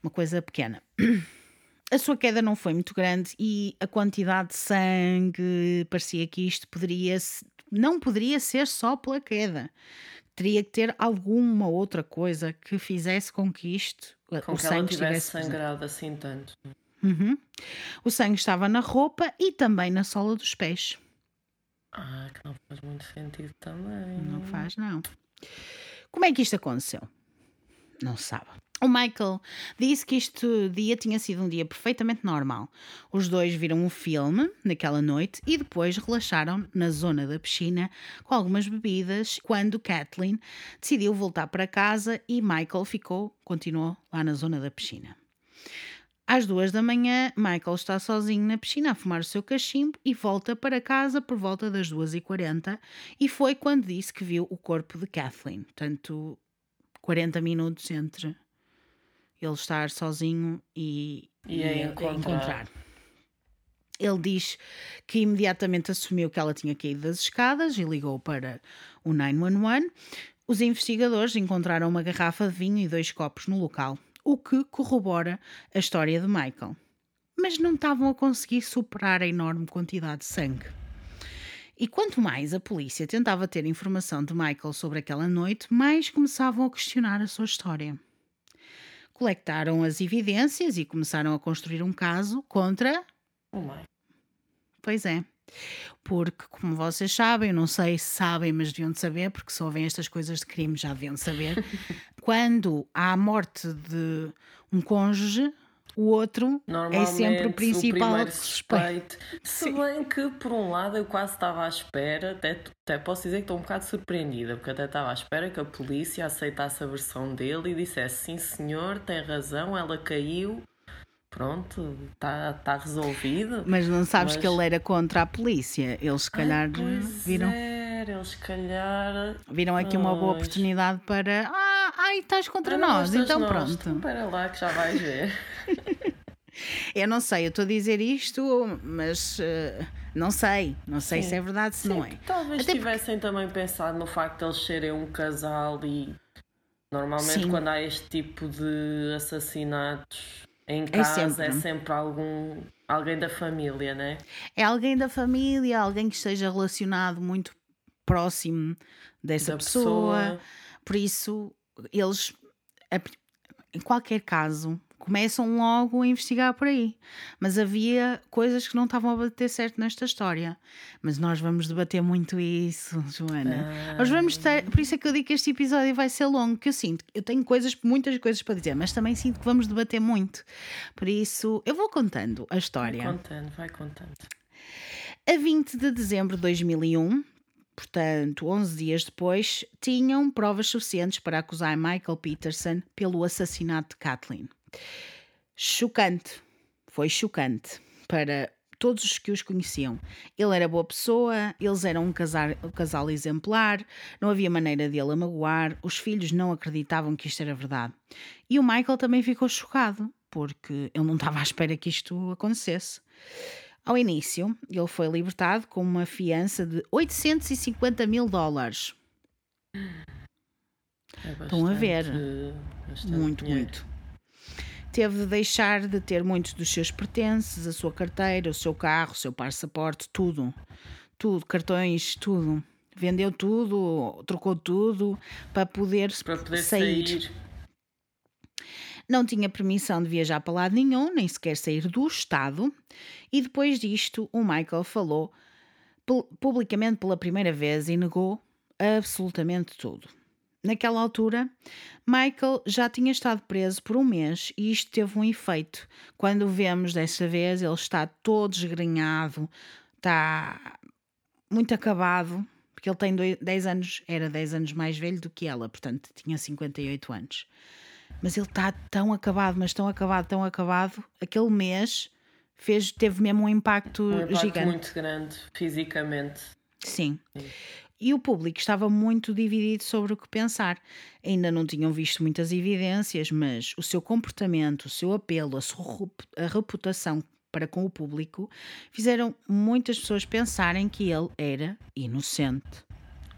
[SPEAKER 1] Uma coisa pequena. A sua queda não foi muito grande e a quantidade de sangue parecia que isto poderia não poderia ser só pela queda. Teria que ter alguma outra coisa que fizesse com que isto
[SPEAKER 2] com
[SPEAKER 1] o
[SPEAKER 2] que ela
[SPEAKER 1] sangue
[SPEAKER 2] tivesse
[SPEAKER 1] estivesse presente.
[SPEAKER 2] sangrado assim tanto.
[SPEAKER 1] Uhum. O sangue estava na roupa e também na sola dos pés.
[SPEAKER 2] Ah, que não faz muito sentido também.
[SPEAKER 1] Não faz, não. Como é que isto aconteceu? Não se sabe. O Michael disse que este dia tinha sido um dia perfeitamente normal. Os dois viram um filme naquela noite e depois relaxaram na zona da piscina com algumas bebidas quando Kathleen decidiu voltar para casa e Michael ficou, continuou lá na zona da piscina. Às duas da manhã, Michael está sozinho na piscina a fumar o seu cachimbo e volta para casa por volta das 2h40 e foi quando disse que viu o corpo de Kathleen. Portanto, 40 minutos entre ele estar sozinho e,
[SPEAKER 2] E a encontrar.
[SPEAKER 1] Ele diz que imediatamente assumiu que ela tinha caído das escadas e ligou para o 911. Os investigadores encontraram uma garrafa de vinho e dois copos no local, o que corrobora a história de Michael. Mas não estavam a conseguir superar a enorme quantidade de sangue. E quanto mais a polícia tentava ter informação de Michael sobre aquela noite, mais começavam a questionar a sua história. Colectaram as evidências e começaram a construir um caso contra
[SPEAKER 2] Oh.
[SPEAKER 1] Pois é. Porque, como vocês sabem, eu não sei se sabem, mas deviam de saber, porque se ouvem estas coisas de crime já deviam de saber. quando há a morte de um cônjuge, o outro é sempre o principal suspeito.
[SPEAKER 2] suspeito. Se bem que, por um lado, eu quase estava à espera, até, até posso dizer que estou um bocado surpreendida, porque até estava à espera que a polícia aceitasse a versão dele e dissesse: sim, senhor, tem razão, ela caiu, pronto, está tá resolvido.
[SPEAKER 1] Mas não sabes
[SPEAKER 2] Mas-
[SPEAKER 1] que ele era contra a polícia. Eles, se calhar,
[SPEAKER 2] Ai, pois
[SPEAKER 1] viram,
[SPEAKER 2] era, eles, se calhar.
[SPEAKER 1] viram aqui uma boa
[SPEAKER 2] Pois.
[SPEAKER 1] oportunidade para. Ah, ai, estás contra
[SPEAKER 2] Ah, não
[SPEAKER 1] nós, então
[SPEAKER 2] nós?
[SPEAKER 1] pronto.
[SPEAKER 2] Então, Espera lá que já vais ver.
[SPEAKER 1] Eu não sei, eu estou a dizer isto, mas eh, não sei. Não sei
[SPEAKER 2] Sim.
[SPEAKER 1] se é verdade, se não é.
[SPEAKER 2] Talvez
[SPEAKER 1] Até porque-
[SPEAKER 2] tivessem também pensado no facto de eles serem um casal e normalmente
[SPEAKER 1] Sim.
[SPEAKER 2] quando há este tipo de assassinatos em
[SPEAKER 1] É
[SPEAKER 2] casa é sempre,
[SPEAKER 1] sempre.
[SPEAKER 2] algum alguém da família, né?
[SPEAKER 1] É alguém da família, alguém que esteja relacionado muito próximo dessa
[SPEAKER 2] Da
[SPEAKER 1] pessoa.
[SPEAKER 2] pessoa.
[SPEAKER 1] Por isso, eles, em qualquer caso, começam logo a investigar por aí. Mas havia coisas que não estavam a bater certo nesta história. Mas nós vamos debater muito isso, Joana.
[SPEAKER 2] Ah.
[SPEAKER 1] Nós vamos ter, por isso é que eu digo que este episódio vai ser longo, que eu sinto, eu tenho coisas, muitas coisas para dizer, mas também sinto que vamos debater muito. Por isso, eu vou contando a
[SPEAKER 2] Vai
[SPEAKER 1] história.
[SPEAKER 2] contando, vai contando.
[SPEAKER 1] A 20 de dezembro de 2001, portanto, 11 dias depois, tinham provas suficientes para acusar Michael Peterson pelo assassinato de Kathleen. Chocante, foi chocante para todos os que os conheciam. Ele era boa pessoa, eles eram um casal, um casal exemplar, não havia maneira de ele a magoar, os filhos não acreditavam que isto era verdade. E o Michael também ficou chocado, porque ele não estava à espera que isto acontecesse. Ao início, ele foi libertado com uma fiança de 850 mil dólares.
[SPEAKER 2] É
[SPEAKER 1] Estão a ver.
[SPEAKER 2] bastante- bastante
[SPEAKER 1] Muito,
[SPEAKER 2] dinheiro.
[SPEAKER 1] muito. Teve de deixar de ter muitos dos seus pertences, a sua carteira, o seu carro, o seu passaporte, tudo. Tudo, cartões, tudo. Vendeu tudo, trocou tudo para poder,
[SPEAKER 2] Para poder
[SPEAKER 1] sair.
[SPEAKER 2] sair.
[SPEAKER 1] Não tinha permissão de viajar para lado nenhum, nem sequer sair do Estado. E depois disto, o Michael falou pu- publicamente pela primeira vez e negou absolutamente tudo. Naquela altura, Michael já tinha estado preso por um mês e isto teve um efeito. Quando o vemos desta vez, ele está todo esgrenhado, está muito acabado, porque ele tem doi- 10 anos, era 10 anos mais velho do que ela, portanto tinha 58 anos. Mas ele está tão acabado, mas tão acabado, tão acabado. Aquele mês fez, teve mesmo um impacto,
[SPEAKER 2] Um impacto
[SPEAKER 1] gigante.
[SPEAKER 2] muito grande fisicamente.
[SPEAKER 1] Sim. E o público estava muito dividido sobre o que pensar. Ainda não tinham visto muitas evidências, mas o seu comportamento, o seu apelo, a sua a reputação para com o público fizeram muitas pessoas pensarem que ele era inocente.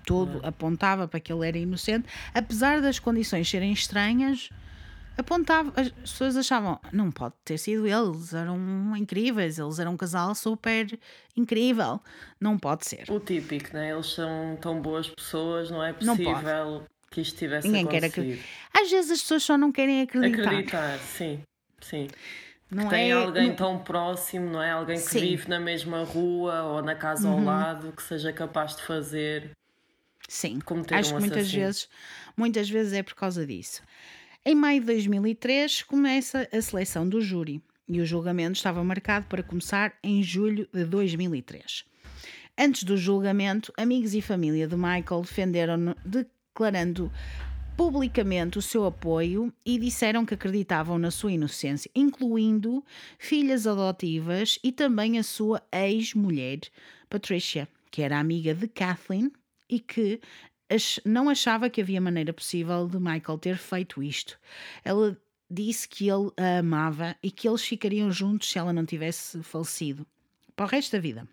[SPEAKER 1] Tudo apontava para que ele era inocente, apesar das condições serem estranhas. Apontava, as pessoas achavam, não pode ter sido eles, eram incríveis, eles eram um casal super incrível, não pode ser.
[SPEAKER 2] O típico, né? Eles são tão boas pessoas, não é possível que isto tivesse
[SPEAKER 1] Ninguém quer
[SPEAKER 2] acontecido.
[SPEAKER 1] acreditar. Às vezes as pessoas só não querem acreditar.
[SPEAKER 2] Acreditar, sim, sim.
[SPEAKER 1] Não
[SPEAKER 2] Tem
[SPEAKER 1] é,
[SPEAKER 2] alguém
[SPEAKER 1] não-
[SPEAKER 2] tão próximo, não é? Alguém que
[SPEAKER 1] Sim. Uhum.
[SPEAKER 2] vive na mesma rua ou na casa ao lado que seja capaz de fazer.
[SPEAKER 1] Sim, acho
[SPEAKER 2] um
[SPEAKER 1] que muitas vezes, muitas vezes é por causa disso. Em maio de 2003 começa a seleção do júri e o julgamento estava marcado para começar em julho de 2003. Antes do julgamento, amigos e família de Michael defenderam-no declarando publicamente o seu apoio e disseram que acreditavam na sua inocência, incluindo filhas adotivas e também a sua ex-mulher, Patricia, que era amiga de Kathleen e que não achava que havia maneira possível de Michael ter feito isto. Ela disse que ele a amava e que eles ficariam juntos se ela não tivesse falecido para o resto da vida.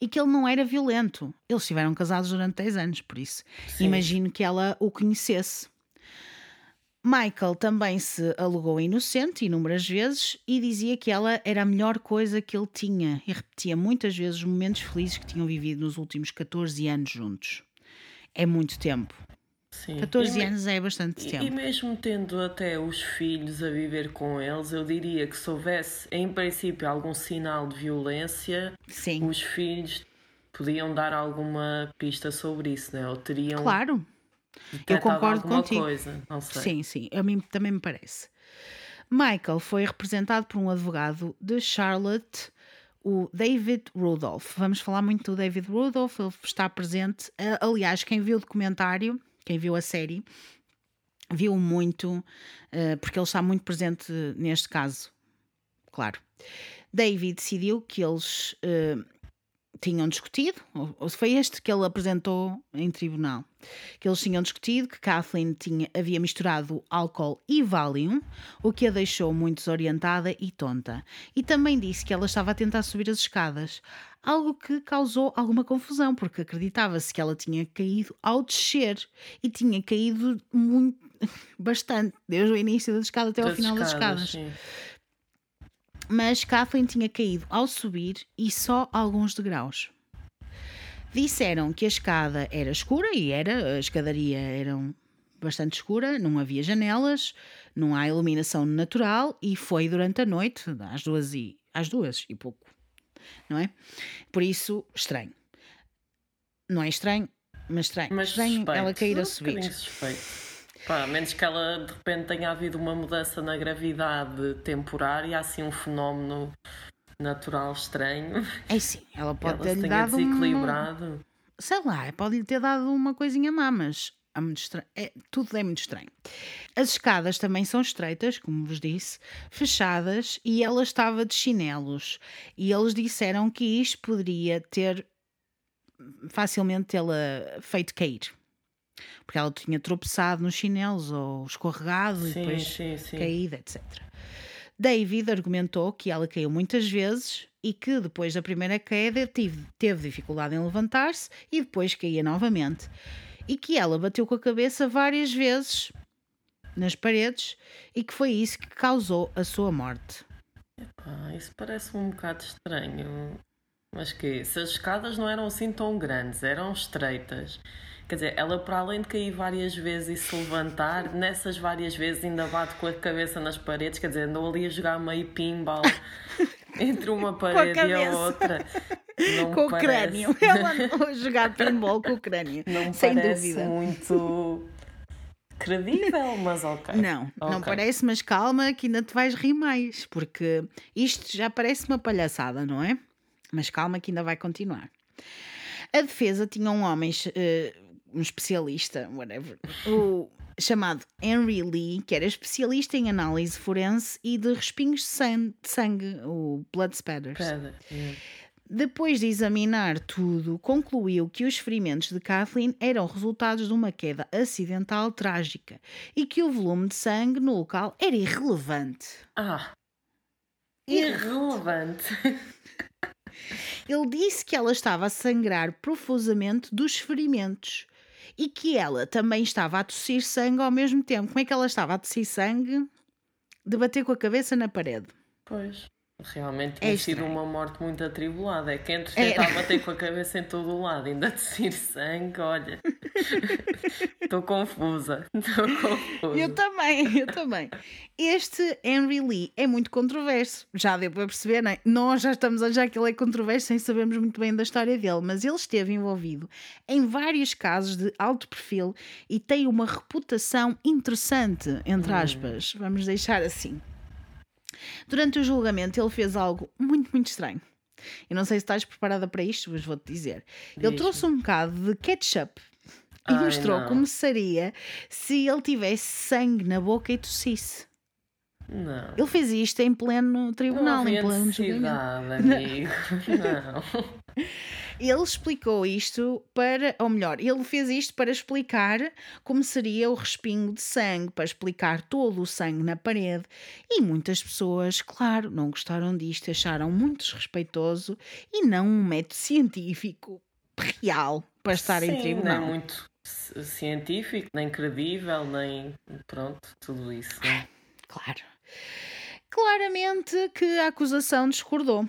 [SPEAKER 1] E que ele não era violento. Eles estiveram casados durante 10 anos, por isso
[SPEAKER 2] Sim.
[SPEAKER 1] imagino que ela o conhecesse. Michael também se alegou inocente inúmeras vezes e dizia que ela era a melhor coisa que ele tinha e repetia muitas vezes os momentos felizes que tinham vivido nos últimos 14 anos juntos. É muito tempo.
[SPEAKER 2] Sim.
[SPEAKER 1] 14
[SPEAKER 2] E
[SPEAKER 1] anos é bastante
[SPEAKER 2] E, e
[SPEAKER 1] tempo.
[SPEAKER 2] mesmo tendo até os filhos a viver com eles, eu diria que se houvesse, em princípio, algum sinal de violência,
[SPEAKER 1] Sim,
[SPEAKER 2] os filhos podiam dar alguma pista sobre isso, né? Ou teriam
[SPEAKER 1] claro.
[SPEAKER 2] detectado
[SPEAKER 1] concordo contigo.
[SPEAKER 2] coisa. Não sei.
[SPEAKER 1] Sim, sim, a mim também me parece. Michael foi representado por um advogado de Charlotte, o David Rudolph. Vamos falar muito do David Rudolph, ele está presente. Eh, Aliás, quem viu o documentário, quem viu a série, viu muito, eh, porque ele está muito presente neste caso. Claro. David decidiu que eles eh, tinham discutido, ou foi este que ele apresentou em tribunal, que eles tinham discutido que Kathleen tinha, havia misturado álcool e Valium, o que a deixou muito desorientada e tonta. E também disse que ela estava a tentar subir as escadas, algo que causou alguma confusão, porque acreditava-se que ela tinha caído ao descer e tinha caído muito, bastante, desde o início da escada até ao
[SPEAKER 2] Das
[SPEAKER 1] final das escadas
[SPEAKER 2] sim.
[SPEAKER 1] Mas Kathleen tinha caído ao subir e só alguns degraus. Disseram que a escada era escura e era, a escadaria era bastante escura, não havia janelas, não há iluminação natural e foi durante a noite, às duas e, às duas e pouco, não é? Por isso, estranho. Não é estranho, mas estranho.
[SPEAKER 2] Mas
[SPEAKER 1] estranho
[SPEAKER 2] suspeito.
[SPEAKER 1] ela cair a subir.
[SPEAKER 2] suspeito. Pá, a menos que ela de repente tenha havido uma mudança na gravidade temporária, assim um fenómeno natural estranho.
[SPEAKER 1] É sim, ela pode
[SPEAKER 2] ela se
[SPEAKER 1] ter-lhe
[SPEAKER 2] tenha
[SPEAKER 1] dado um,
[SPEAKER 2] desequilibrado.
[SPEAKER 1] sei lá, pode-lhe ter dado uma coisinha má, mas é muito estranho. É, tudo é muito estranho. As escadas também são estreitas, como vos disse, fechadas, e ela estava de chinelos. E eles disseram que isto poderia ter facilmente tê-la feito cair. Porque ela tinha tropeçado nos chinelos ou escorregado e
[SPEAKER 2] Sim,
[SPEAKER 1] depois
[SPEAKER 2] sim, sim.
[SPEAKER 1] caída, etc. David argumentou que ela caiu muitas vezes e que depois da primeira queda tive- teve dificuldade em levantar-se e depois caía novamente. E que ela bateu com a cabeça várias vezes nas paredes e que foi isso que causou a sua morte.
[SPEAKER 2] Ah, isso parece um bocado estranho. Mas que se as escadas não eram assim tão grandes, eram estreitas. Quer dizer, ela para além de cair várias vezes e se levantar, nessas várias vezes ainda bate com a cabeça nas paredes, quer dizer, andou ali a jogar meio pinball entre uma parede e a outra. Não
[SPEAKER 1] com o
[SPEAKER 2] parece-
[SPEAKER 1] crânio. Ela andou a jogar pinball com o crânio.
[SPEAKER 2] Não
[SPEAKER 1] sem
[SPEAKER 2] parece
[SPEAKER 1] dúvida.
[SPEAKER 2] muito credível, mas ok.
[SPEAKER 1] Não, não
[SPEAKER 2] Ok.
[SPEAKER 1] parece, mas calma que ainda te vais rir mais, porque isto já parece uma palhaçada, não é? Mas calma que ainda vai continuar. A defesa tinha um homem, eh, um especialista, whatever, o, chamado Henry Lee, que era especialista em análise forense e de respingos de san- de sangue, o blood spatters.
[SPEAKER 2] É.
[SPEAKER 1] Depois de examinar tudo, concluiu que os ferimentos de Kathleen eram resultados de uma queda acidental trágica e que o volume de sangue no local era irrelevante.
[SPEAKER 2] Ah, irrelevante.
[SPEAKER 1] Ele disse que ela estava a sangrar profusamente dos ferimentos e que ela também estava a tossir sangue ao mesmo tempo. Como é que ela estava a tossir sangue? De bater com a cabeça na parede.
[SPEAKER 2] Pois. Realmente
[SPEAKER 1] É
[SPEAKER 2] tinha sido
[SPEAKER 1] estranho.
[SPEAKER 2] uma morte muito atribulada. É que entre
[SPEAKER 1] Era.
[SPEAKER 2] tentar bater com a cabeça em todo o lado, ainda tossir sangue, olha. Estou confusa. Estou confusa.
[SPEAKER 1] Eu também, eu também. Este Henry Lee é muito controverso. Já deu para perceber, não é? Nós já estamos a achar que ele é controverso sem sabermos muito bem da história dele, mas ele esteve envolvido em vários casos de alto perfil e tem uma reputação interessante, entre aspas. Vamos deixar assim. Durante o julgamento, ele fez algo muito, muito estranho. Eu não sei se estás preparada para isto, mas vou-te dizer. Ele trouxe um bocado de ketchup e
[SPEAKER 2] Ai,
[SPEAKER 1] mostrou
[SPEAKER 2] não.
[SPEAKER 1] como seria se ele tivesse sangue na boca e tossisse.
[SPEAKER 2] Não.
[SPEAKER 1] Ele fez isto em pleno
[SPEAKER 2] Não
[SPEAKER 1] tribunal, em pleno julgamento.
[SPEAKER 2] amigo. Não.
[SPEAKER 1] Ele explicou isto para, ou melhor, ele fez isto para explicar como seria o respingo de sangue, para explicar todo o sangue na parede. E muitas pessoas, claro, não gostaram disto, acharam muito desrespeitoso e não um método científico real para estar em
[SPEAKER 2] Sim,
[SPEAKER 1] tribunal.
[SPEAKER 2] Nem muito ci- científico, nem credível, nem. Pronto, tudo isso. né?
[SPEAKER 1] Claro. Claramente que a acusação discordou.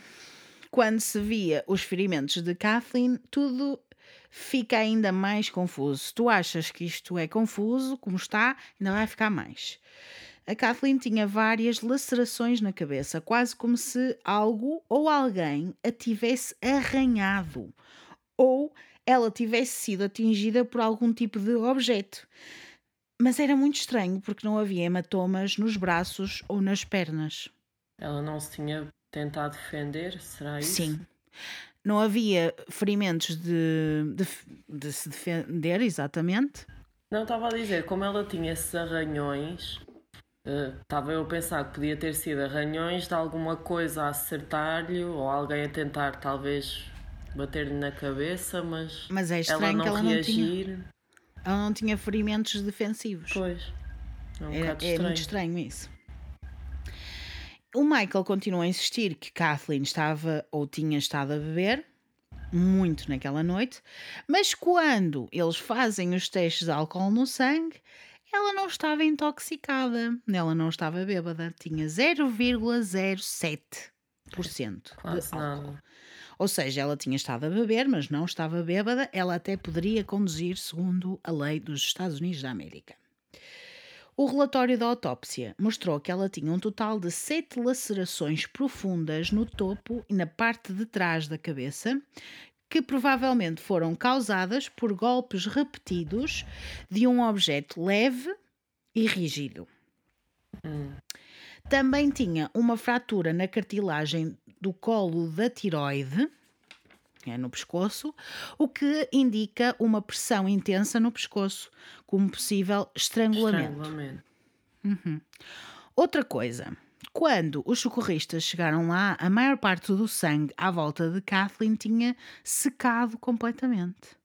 [SPEAKER 1] Quando se via os ferimentos de Kathleen, tudo fica ainda mais confuso. Tu achas que isto é confuso, como está, ainda vai ficar mais. A Kathleen tinha várias lacerações na cabeça, quase como se algo ou alguém a tivesse arranhado ou ela tivesse sido atingida por algum tipo de objeto. Mas era muito estranho porque não havia hematomas nos braços ou nas pernas.
[SPEAKER 2] Ela não se tinha tentado defender, será isso?
[SPEAKER 1] Sim. Não havia ferimentos de, de, de se defender, exatamente.
[SPEAKER 2] Não, estava a dizer, como ela tinha esses arranhões, eh, estava eu a pensar que podia ter sido arranhões de alguma coisa a acertar-lhe ou alguém a tentar talvez bater-lhe na cabeça, mas,
[SPEAKER 1] Mas é
[SPEAKER 2] ela não
[SPEAKER 1] que ela não, tinha,
[SPEAKER 2] reagir.
[SPEAKER 1] Ela não tinha ferimentos defensivos.
[SPEAKER 2] Pois. É um bocado
[SPEAKER 1] é muito estranho isso. O Michael continua a insistir que Kathleen estava ou tinha estado a beber muito naquela noite, mas quando eles fazem os testes de álcool no sangue, ela não estava intoxicada, ela não estava bêbada, tinha 0,07% de
[SPEAKER 2] Quase
[SPEAKER 1] álcool.
[SPEAKER 2] nada.
[SPEAKER 1] Ou seja, ela tinha estado a beber, mas não estava bêbada, ela até poderia conduzir segundo a lei dos Estados Unidos da América. O relatório da autópsia mostrou que ela tinha um total de sete lacerações profundas no topo e na parte de trás da cabeça, que provavelmente foram causadas por golpes repetidos de um objeto leve e rígido. Também tinha uma fratura na cartilagem do colo da tiroide, é no pescoço, o que indica uma pressão intensa no pescoço, como possível estrangulamento.
[SPEAKER 2] Estrangulamento.
[SPEAKER 1] Outra coisa, quando os socorristas chegaram lá, a maior parte do sangue à volta de Kathleen tinha secado completamente.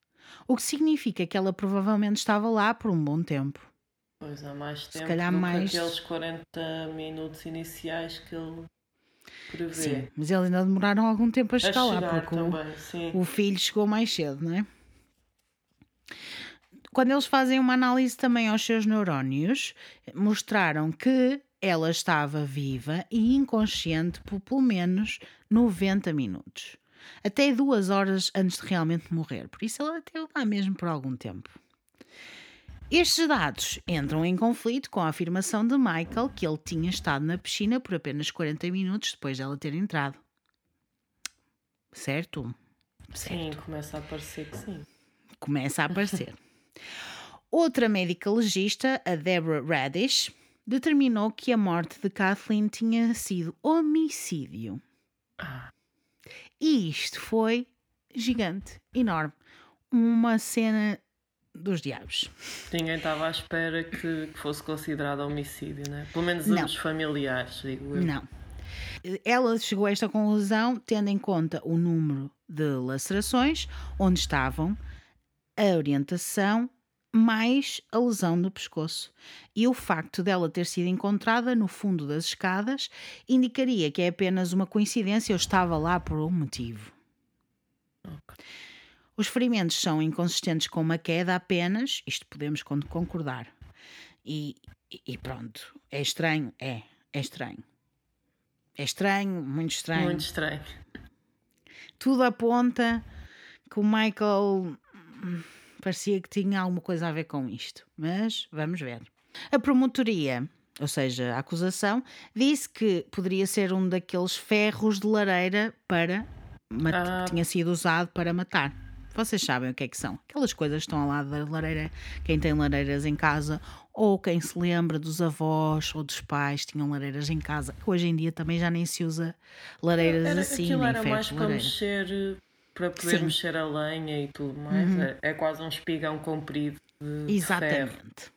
[SPEAKER 1] O que significa que ela provavelmente estava lá por um bom tempo.
[SPEAKER 2] Pois há mais tempo
[SPEAKER 1] calhar
[SPEAKER 2] do
[SPEAKER 1] mais-
[SPEAKER 2] que aqueles 40 minutos iniciais que ele prevê.
[SPEAKER 1] Sim, mas eles ainda demoraram algum tempo a
[SPEAKER 2] A
[SPEAKER 1] chegar, lá,
[SPEAKER 2] chegar
[SPEAKER 1] porque o-
[SPEAKER 2] também, sim.
[SPEAKER 1] o filho chegou mais cedo, não é? Quando eles fazem uma análise também aos seus neurónios, mostraram que ela estava viva e inconsciente por pelo menos 90 minutos. Até duas horas antes de realmente morrer. Por isso ela esteve lá mesmo por algum tempo. Estes dados entram em conflito com a afirmação de Michael que ele tinha estado na piscina por apenas 40 minutos depois dela ter entrado. Certo?
[SPEAKER 2] Sim, começa a parecer que sim.
[SPEAKER 1] começa a aparecer. Outra médica legista, a Deborah Radish, determinou que a morte de Kathleen tinha sido homicídio. E isto foi gigante, enorme. Uma cena dos diabos.
[SPEAKER 2] Ninguém estava à espera que, que fosse considerado homicídio, né? Pelo menos
[SPEAKER 1] Não.
[SPEAKER 2] os familiares, digo eu.
[SPEAKER 1] Não. Ela chegou a esta conclusão tendo em conta o número de lacerações, onde estavam, a orientação, mais a lesão no pescoço. E o facto dela ter sido encontrada no fundo das escadas indicaria que é apenas uma coincidência ou estava lá por um motivo. Os ferimentos são inconsistentes com uma queda apenas, isto podemos con- concordar. E, e- pronto, é estranho? É, é estranho. É estranho, muito estranho.
[SPEAKER 2] Muito estranho.
[SPEAKER 1] Tudo aponta que o Michael hum, parecia que tinha alguma coisa a ver com isto, mas vamos ver. A promotoria, ou seja, a acusação, disse que poderia ser um daqueles ferros de lareira para
[SPEAKER 2] Ah.
[SPEAKER 1] que tinha sido usado para matar. Vocês sabem o que é que são? Aquelas coisas que estão ao lado da lareira, quem tem lareiras em casa, ou quem se lembra dos avós ou dos pais tinham lareiras em casa. que Hoje em dia também já nem se usa lareiras
[SPEAKER 2] Era,
[SPEAKER 1] assim,
[SPEAKER 2] aquilo era mais para
[SPEAKER 1] lareira.
[SPEAKER 2] mexer, para poder
[SPEAKER 1] Sim.
[SPEAKER 2] mexer a lenha e tudo mais. É, é quase um espigão comprido de, de ferro.
[SPEAKER 1] Exatamente.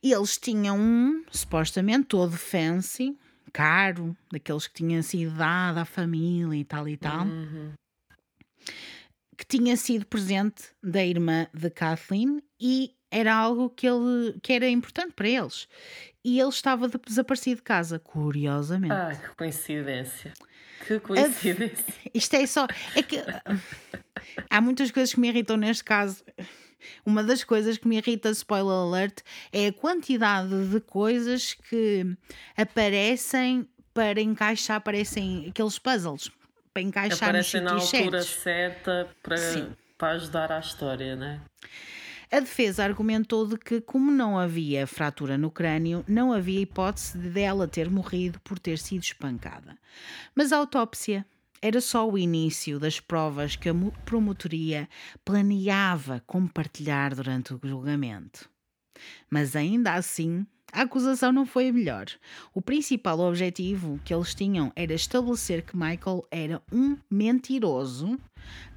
[SPEAKER 1] E eles tinham um, supostamente, todo fancy, caro, daqueles que tinha sido dado à família e tal e tal,
[SPEAKER 2] Uhum.
[SPEAKER 1] Que tinha sido presente da irmã de Kathleen e era algo que, ele, que era importante para eles. E ele estava de- desaparecido de casa, curiosamente.
[SPEAKER 2] Ai, que coincidência. Que coincidência.
[SPEAKER 1] Isto é só. É que ah, há muitas coisas que me irritam neste caso. Uma das coisas que me irrita, spoiler alert, é a quantidade de coisas que aparecem para encaixar, parecem aqueles puzzles, para encaixar nos
[SPEAKER 2] Aparecem na altura
[SPEAKER 1] certos.
[SPEAKER 2] certa para,
[SPEAKER 1] Sim.
[SPEAKER 2] para ajudar à história, né?
[SPEAKER 1] A defesa argumentou de que, como não havia fratura no crânio, não havia hipótese de dela ter morrido por ter sido espancada. Mas a autópsia era só o início das provas que a mo- promotoria planeava compartilhar durante o julgamento. Mas ainda assim, a acusação não foi a melhor. O principal objetivo que eles tinham era estabelecer que Michael era um mentiroso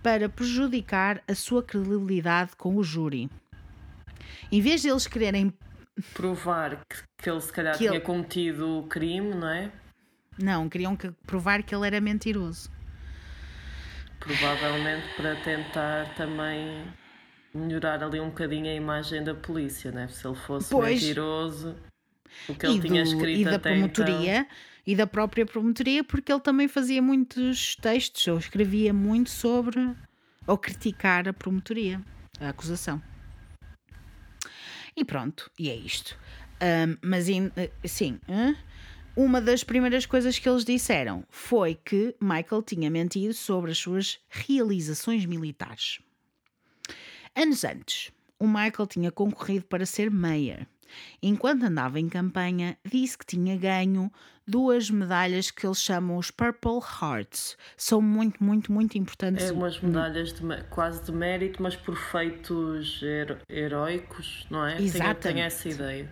[SPEAKER 1] para prejudicar a sua credibilidade com o júri. Em vez de eles quererem.
[SPEAKER 2] Provar que, que ele se calhar
[SPEAKER 1] Que
[SPEAKER 2] tinha
[SPEAKER 1] ele-
[SPEAKER 2] cometido o crime, não é?
[SPEAKER 1] Não, queriam que- provar que ele era mentiroso.
[SPEAKER 2] Provavelmente para tentar também melhorar ali um bocadinho a imagem da polícia, né? Se ele fosse
[SPEAKER 1] Pois.
[SPEAKER 2] mentiroso, o que ele
[SPEAKER 1] e,
[SPEAKER 2] tinha
[SPEAKER 1] do-
[SPEAKER 2] escrito
[SPEAKER 1] e da
[SPEAKER 2] até
[SPEAKER 1] promotoria
[SPEAKER 2] então.
[SPEAKER 1] e da própria promotoria, porque ele também fazia muitos textos, ou escrevia muito sobre ou criticar a promotoria, a acusação. E pronto, e é isto. Ahm, mas in- eh, sim, uma das primeiras coisas que eles disseram foi que Michael tinha mentido sobre as suas realizações militares. Anos antes, o Michael tinha concorrido para ser mayor. Enquanto andava em campanha, disse que tinha ganho duas medalhas que eles chamam os Purple Hearts. São muito, muito, muito importantes.
[SPEAKER 2] É umas medalhas de quase de mérito, mas por feitos hero- heroicos, não é? Tenho- Tenho,
[SPEAKER 1] Exatamente.
[SPEAKER 2] essa ideia.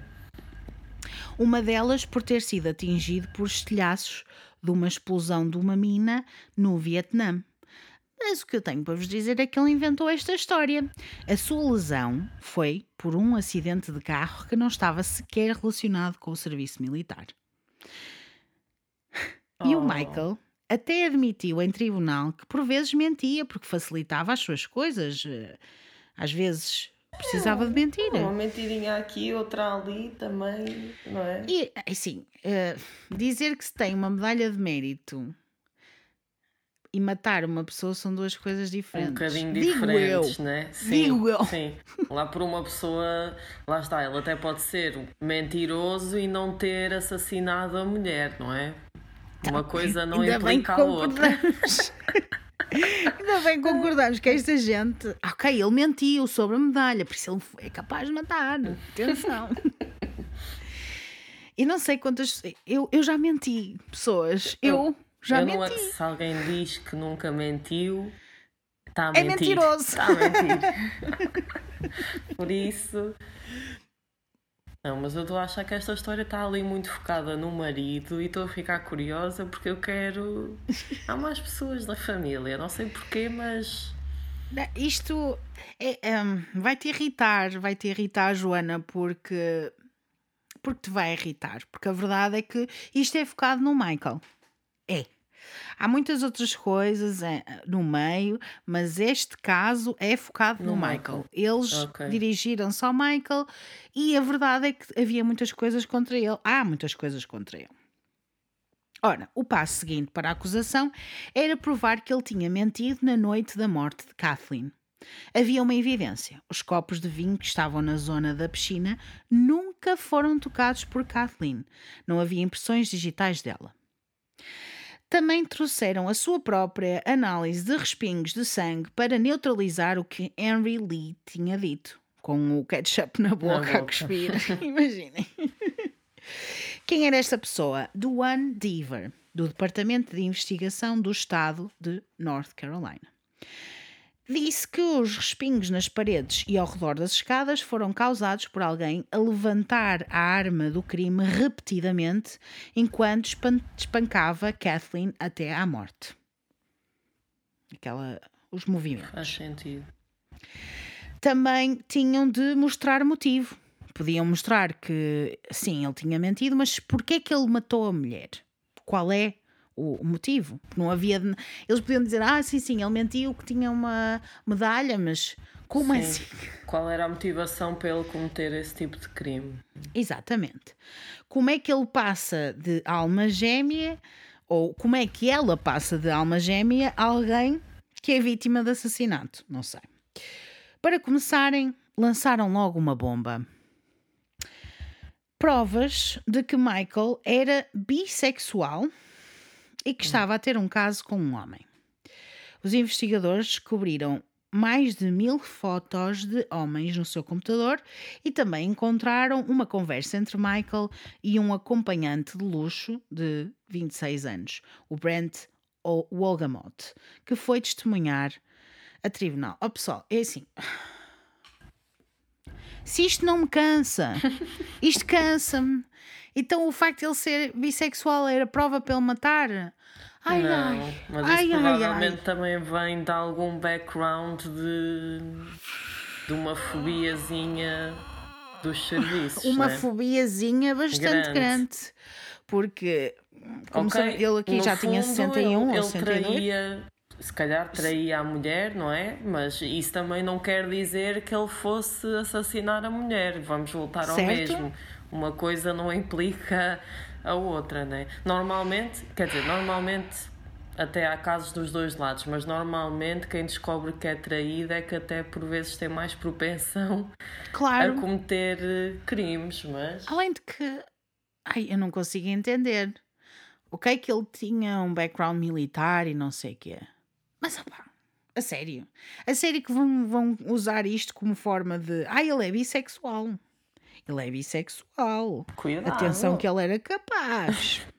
[SPEAKER 1] Uma delas por ter sido atingido por estilhaços de uma explosão de uma mina no Vietnã. Mas o que eu tenho para vos dizer é que ele inventou esta história. A sua lesão foi por um acidente de carro que não estava sequer relacionado com o serviço militar. E o
[SPEAKER 2] Oh.
[SPEAKER 1] Michael até admitiu em tribunal que por vezes mentia porque facilitava as suas coisas. eh, Às vezes precisava de mentir.
[SPEAKER 2] Uma mentirinha aqui, outra ali também, não é?
[SPEAKER 1] E assim, eh, dizer que se tem uma medalha de mérito e matar uma pessoa são duas coisas diferentes.
[SPEAKER 2] Um bocadinho
[SPEAKER 1] Digo
[SPEAKER 2] diferentes,
[SPEAKER 1] eu.
[SPEAKER 2] né? Sim,
[SPEAKER 1] Digo eu.
[SPEAKER 2] Sim. Lá por uma pessoa, lá está, ele até pode ser mentiroso e não ter assassinado a mulher, não é? Uma coisa não
[SPEAKER 1] Ainda
[SPEAKER 2] implica a outra.
[SPEAKER 1] concordamos. Ainda bem que concordamos que esta gente. Ok, ele mentiu sobre a medalha, por isso ele foi capaz de matar. Atenção. E não sei quantas. Eu, eu já menti, pessoas. Eu já
[SPEAKER 2] Eu
[SPEAKER 1] menti.
[SPEAKER 2] não, se alguém diz que nunca mentiu, está a
[SPEAKER 1] É
[SPEAKER 2] mentir.
[SPEAKER 1] mentiroso.
[SPEAKER 2] Está a mentir. Por isso. Não, mas eu estou a achar que esta história está ali muito focada no marido e estou a ficar curiosa porque eu quero. Há mais pessoas da família, não sei porquê, mas.
[SPEAKER 1] Isto é, hum, vai te irritar, vai te irritar, Joana, porque porque te vai irritar, porque a verdade é que isto é focado no Michael. É. Há muitas outras coisas eh, no meio, mas este caso é focado no,
[SPEAKER 2] No
[SPEAKER 1] Michael.
[SPEAKER 2] Michael.
[SPEAKER 1] Eles
[SPEAKER 2] Ok.
[SPEAKER 1] dirigiram-se ao Michael e a verdade é que havia muitas coisas contra ele. Há muitas coisas contra ele. Ora, o passo seguinte para a acusação era provar que ele tinha mentido na noite da morte de Kathleen. Havia uma evidência: os copos de vinho que estavam na zona da piscina nunca foram tocados por Kathleen. Não havia impressões digitais dela. Também trouxeram a sua própria análise de respingos de sangue para neutralizar o que Henry Lee tinha dito, com o ketchup na boca,
[SPEAKER 2] boca.
[SPEAKER 1] a cuspir. Imaginem. Quem era esta pessoa? Duane Deaver, do Departamento de Investigação do Estado de North Carolina. Disse que os respingos nas paredes e ao redor das escadas foram causados por alguém a levantar a arma do crime repetidamente enquanto espan- espancava Kathleen até à morte. Aquela, os movimentos.
[SPEAKER 2] Faz sentido.
[SPEAKER 1] Também tinham de mostrar motivo. Podiam mostrar que, sim, ele tinha mentido, mas porquê que ele matou a mulher? Qual é o motivo? Não havia. Eles podiam dizer, ah, sim, sim, ele mentiu que tinha uma medalha, mas como
[SPEAKER 2] Sim.
[SPEAKER 1] assim?
[SPEAKER 2] Qual era a motivação para ele cometer esse tipo de crime?
[SPEAKER 1] Exatamente. Como é que ele passa de alma gêmea, ou como é que ela passa de alma gêmea a alguém que é vítima de assassinato? Não sei. Para começarem, lançaram logo uma bomba. Provas de que Michael era bissexual e que estava a ter um caso com um homem. Os investigadores descobriram mais de mil fotos de homens no seu computador e também encontraram uma conversa entre Michael e um acompanhante de luxo de 26 anos, o Brent Wolgamott, que foi testemunhar a tribunal. Ó pessoal, é assim. Se isto não me cansa, isto cansa-me. Então o facto de ele ser bissexual era prova para ele matar? Ai,
[SPEAKER 2] não,
[SPEAKER 1] ai.
[SPEAKER 2] mas
[SPEAKER 1] ai,
[SPEAKER 2] isso
[SPEAKER 1] ai,
[SPEAKER 2] provavelmente
[SPEAKER 1] ai.
[SPEAKER 2] também vem de algum background de, de uma fobiazinha dos serviços.
[SPEAKER 1] Uma
[SPEAKER 2] né?
[SPEAKER 1] fobiazinha bastante grande.
[SPEAKER 2] Grande.
[SPEAKER 1] Porque, como
[SPEAKER 2] Ok,
[SPEAKER 1] sabe, ele aqui
[SPEAKER 2] no
[SPEAKER 1] já tinha
[SPEAKER 2] fundo,
[SPEAKER 1] 61
[SPEAKER 2] ele,
[SPEAKER 1] ou
[SPEAKER 2] ele
[SPEAKER 1] 62.
[SPEAKER 2] traía, se calhar traía a mulher, não é? Mas isso também não quer dizer que ele fosse assassinar a mulher. Vamos voltar ao
[SPEAKER 1] Certo.
[SPEAKER 2] mesmo. Uma coisa não implica a outra, né? Normalmente, quer dizer, normalmente até há casos dos dois lados, mas normalmente quem descobre que é traída é que até por vezes tem mais propensão
[SPEAKER 1] Claro.
[SPEAKER 2] a cometer eh, crimes, mas
[SPEAKER 1] Além de que, ai, eu não consigo entender. Ok, que ele tinha um background militar e não sei o quê. Mas, opá, a sério. A sério que vão, vão usar isto como forma de. Ah, ele é bissexual. Ele é bissexual.
[SPEAKER 2] cuidado.
[SPEAKER 1] Atenção que ele era capaz.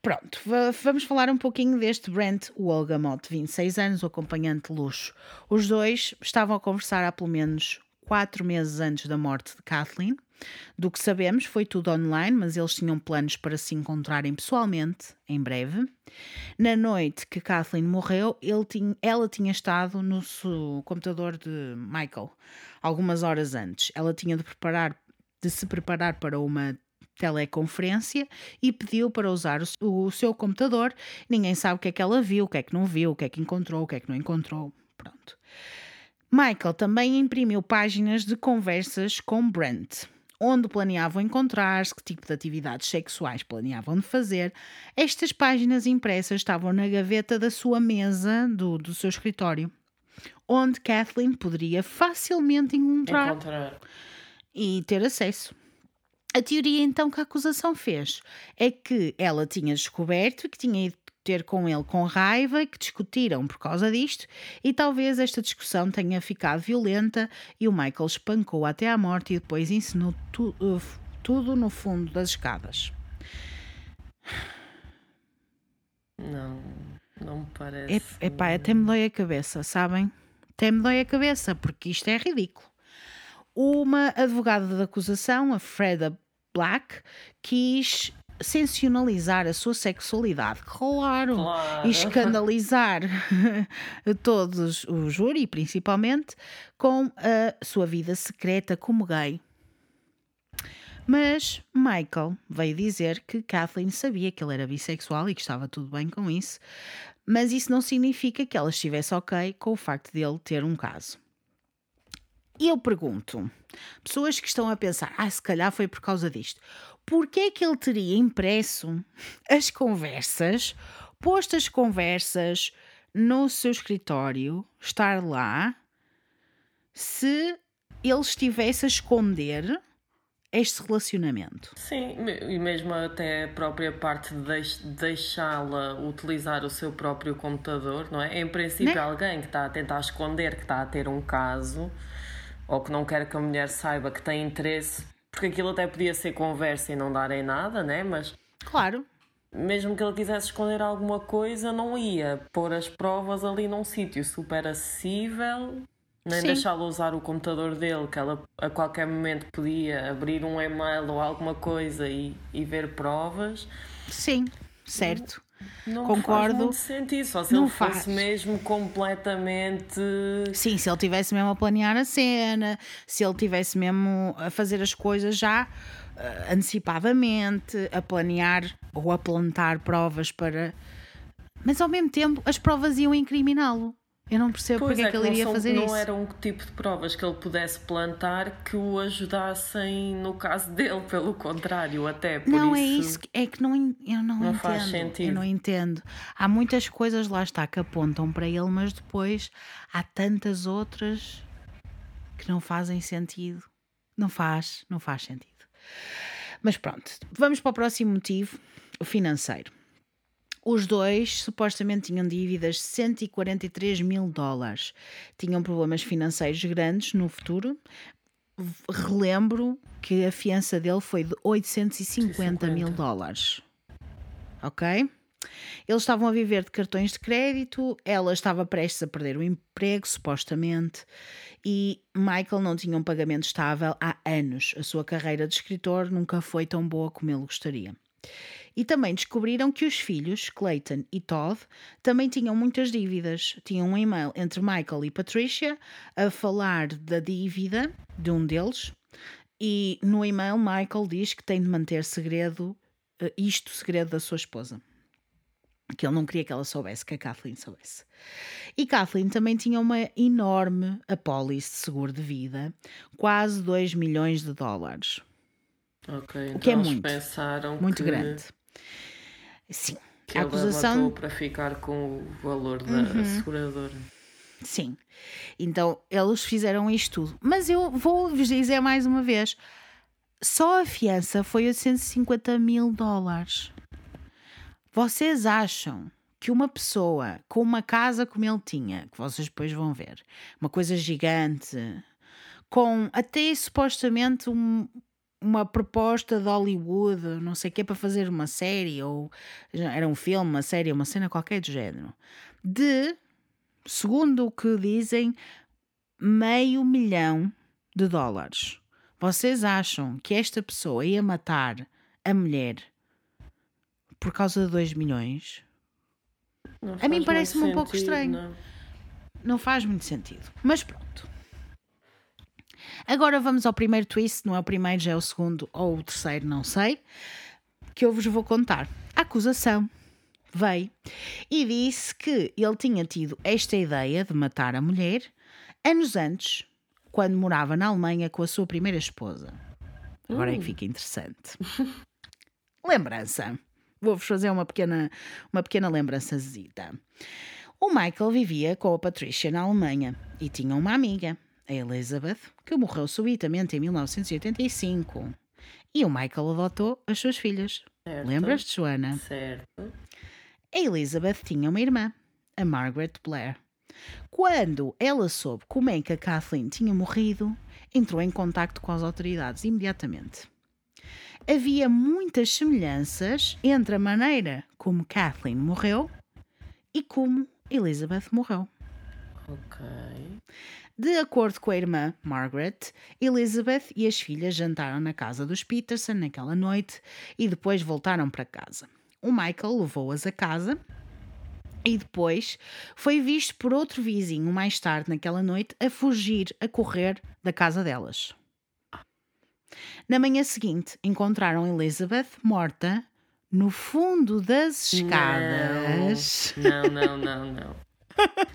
[SPEAKER 1] Pronto, va- vamos falar um pouquinho deste Brent Wolgamott, 26 anos, o acompanhante luxo. Os dois estavam a conversar há pelo menos quatro meses antes da morte de Kathleen. Do que sabemos, foi tudo online, mas eles tinham planos para se encontrarem pessoalmente em breve. Na noite que Kathleen morreu, tinha- ela tinha estado no computador de Michael algumas horas antes. Ela tinha de, preparar, de se preparar para uma teleconferência e pediu para usar o, seu computador. Ninguém sabe o que é que ela viu, o que é que não viu, o que é que encontrou, o que é que não encontrou. Pronto. Michael também imprimiu páginas de conversas com Brent, onde planeavam encontrar-se, que tipo de atividades sexuais planeavam fazer. Estas páginas impressas estavam na gaveta da sua mesa, do, do seu escritório, onde Kathleen poderia facilmente encontrar
[SPEAKER 2] Encontrar.
[SPEAKER 1] e ter acesso. A teoria então que a acusação fez é que ela tinha descoberto que tinha ido ter com ele com raiva, que discutiram por causa disto e talvez esta discussão tenha ficado violenta e o Michael espancou até à morte e depois ensinou tu- uh, tudo no fundo das escadas.
[SPEAKER 2] Não, não me parece.
[SPEAKER 1] É, epá, até me dói a cabeça, sabem? Até me dói a cabeça, porque isto é ridículo. Uma advogada da acusação, a Freda Black, quis sensacionalizar a sua sexualidade, claro,
[SPEAKER 2] Claro.
[SPEAKER 1] e escandalizar todos, o júri principalmente, com a sua vida secreta como gay. Mas Michael veio dizer que Kathleen sabia que ele era bissexual e que estava tudo bem com isso, mas isso não significa que ela estivesse ok com o facto de ele ter um caso. E eu pergunto, pessoas que estão a pensar, ah, se calhar foi por causa disto, porquê é que ele teria impresso as conversas, posto as conversas no seu escritório, estar lá, se ele estivesse a esconder este relacionamento?
[SPEAKER 2] Sim, e mesmo até a própria parte de deix- deixá-la utilizar o seu próprio computador, não é? Em princípio,
[SPEAKER 1] Né?
[SPEAKER 2] alguém que está a tentar esconder que está a ter um caso ou que não quer que a mulher saiba que tem interesse, porque aquilo até podia ser conversa e não dar em nada, né? Mas
[SPEAKER 1] Claro,
[SPEAKER 2] mesmo que ele quisesse esconder alguma coisa, não ia pôr as provas ali num sítio super acessível, nem deixá-la usar o computador dele, que ela a qualquer momento podia abrir um e-mail ou alguma coisa e, e ver provas.
[SPEAKER 1] sim, certo.
[SPEAKER 2] Não
[SPEAKER 1] Concordo.
[SPEAKER 2] faz muito sentido, só se
[SPEAKER 1] Não
[SPEAKER 2] ele fosse
[SPEAKER 1] faz.
[SPEAKER 2] mesmo completamente.
[SPEAKER 1] Sim, se ele tivesse mesmo a planear a cena, se ele tivesse mesmo a fazer as coisas já eh, antecipadamente, a planear ou a plantar provas para. Mas ao mesmo tempo as provas iam incriminá-lo. Eu não percebo
[SPEAKER 2] Pois
[SPEAKER 1] porque é
[SPEAKER 2] é,
[SPEAKER 1] que
[SPEAKER 2] que
[SPEAKER 1] ele
[SPEAKER 2] não,
[SPEAKER 1] iria
[SPEAKER 2] são-
[SPEAKER 1] fazer
[SPEAKER 2] não
[SPEAKER 1] isso.
[SPEAKER 2] era um tipo de provas que ele pudesse plantar que o ajudassem no caso dele, pelo contrário, até por
[SPEAKER 1] Não é
[SPEAKER 2] isso.
[SPEAKER 1] isso, que- é que não, eu não,
[SPEAKER 2] não
[SPEAKER 1] entendo.
[SPEAKER 2] faz
[SPEAKER 1] Eu
[SPEAKER 2] sentido.
[SPEAKER 1] não entendo. Há muitas coisas lá está que apontam para ele, mas depois há tantas outras que não fazem sentido. Não faz, não faz sentido. Mas pronto, vamos para o próximo motivo, o financeiro. Os dois supostamente tinham dívidas de 143 mil dólares. Tinham problemas financeiros grandes no futuro. Relembro que a fiança dele foi de 850 mil
[SPEAKER 2] 850.
[SPEAKER 1] dólares. Ok? Eles estavam a viver de cartões de crédito, ela estava prestes a perder o emprego, supostamente, e Michael não tinha um pagamento estável há anos. A sua carreira de escritor nunca foi tão boa como ele gostaria. E também descobriram que os filhos, Clayton e Todd, também tinham muitas dívidas. Tinham um e-mail entre Michael e Patricia a falar da dívida de um deles. E no e-mail, Michael diz que tem de manter segredo, eh, isto segredo da sua esposa. Que ele não queria que ela soubesse, que a Kathleen soubesse. E Kathleen também tinha uma enorme apólice de seguro de vida, quase 2 milhões de dólares.
[SPEAKER 2] Ok, então
[SPEAKER 1] O que é
[SPEAKER 2] eles
[SPEAKER 1] muito,
[SPEAKER 2] pensaram
[SPEAKER 1] Muito
[SPEAKER 2] que,
[SPEAKER 1] grande. Sim.
[SPEAKER 2] que
[SPEAKER 1] a
[SPEAKER 2] ela
[SPEAKER 1] acusação.
[SPEAKER 2] matou para ficar com o valor da
[SPEAKER 1] Uhum.
[SPEAKER 2] seguradora.
[SPEAKER 1] Sim. Então eles fizeram isto tudo. Mas eu vou-vos dizer mais uma vez: só a fiança foi 850 mil dólares. Vocês acham que uma pessoa com uma casa como ele tinha, que vocês depois vão ver, uma coisa gigante, com até supostamente um- uma proposta de Hollywood, não sei o que, para fazer uma série, ou era um filme, uma série, uma cena qualquer do género, de segundo o que dizem, meio milhão de dólares. Vocês acham que esta pessoa ia matar a mulher por causa de 2 milhões?
[SPEAKER 2] Não
[SPEAKER 1] A mim parece-me um pouco estranho.
[SPEAKER 2] não.
[SPEAKER 1] Não faz muito sentido. Mas pronto. Agora vamos ao primeiro twist, não é o primeiro, já é o segundo ou o terceiro, não sei, que eu vos vou contar. A acusação veio e disse que ele tinha tido esta ideia de matar a mulher anos antes, quando morava na Alemanha com a sua primeira esposa. Agora é que fica interessante. Lembrança. Vou-vos fazer uma pequena, uma pequena lembrançazita. O Michael vivia com a Patricia na Alemanha e tinha uma amiga, a Elizabeth, que morreu subitamente em 1985. E o Michael adotou as suas filhas. Lembras-te, Joana?
[SPEAKER 2] Certo.
[SPEAKER 1] A Elizabeth tinha uma irmã, a Margaret Blair. Quando ela soube como é que a Kathleen tinha morrido, entrou em contacto com as autoridades imediatamente. Havia muitas semelhanças entre a maneira como Kathleen morreu e como Elizabeth morreu.
[SPEAKER 2] Ok.
[SPEAKER 1] De acordo com a irmã Margaret, Elizabeth e as filhas jantaram na casa dos Peterson naquela noite e depois voltaram para casa. O Michael levou-as a casa e depois foi visto por outro vizinho mais tarde naquela noite a fugir, a correr da casa delas. Na manhã seguinte, encontraram Elizabeth morta no fundo das escadas.
[SPEAKER 2] Não, não, não, não.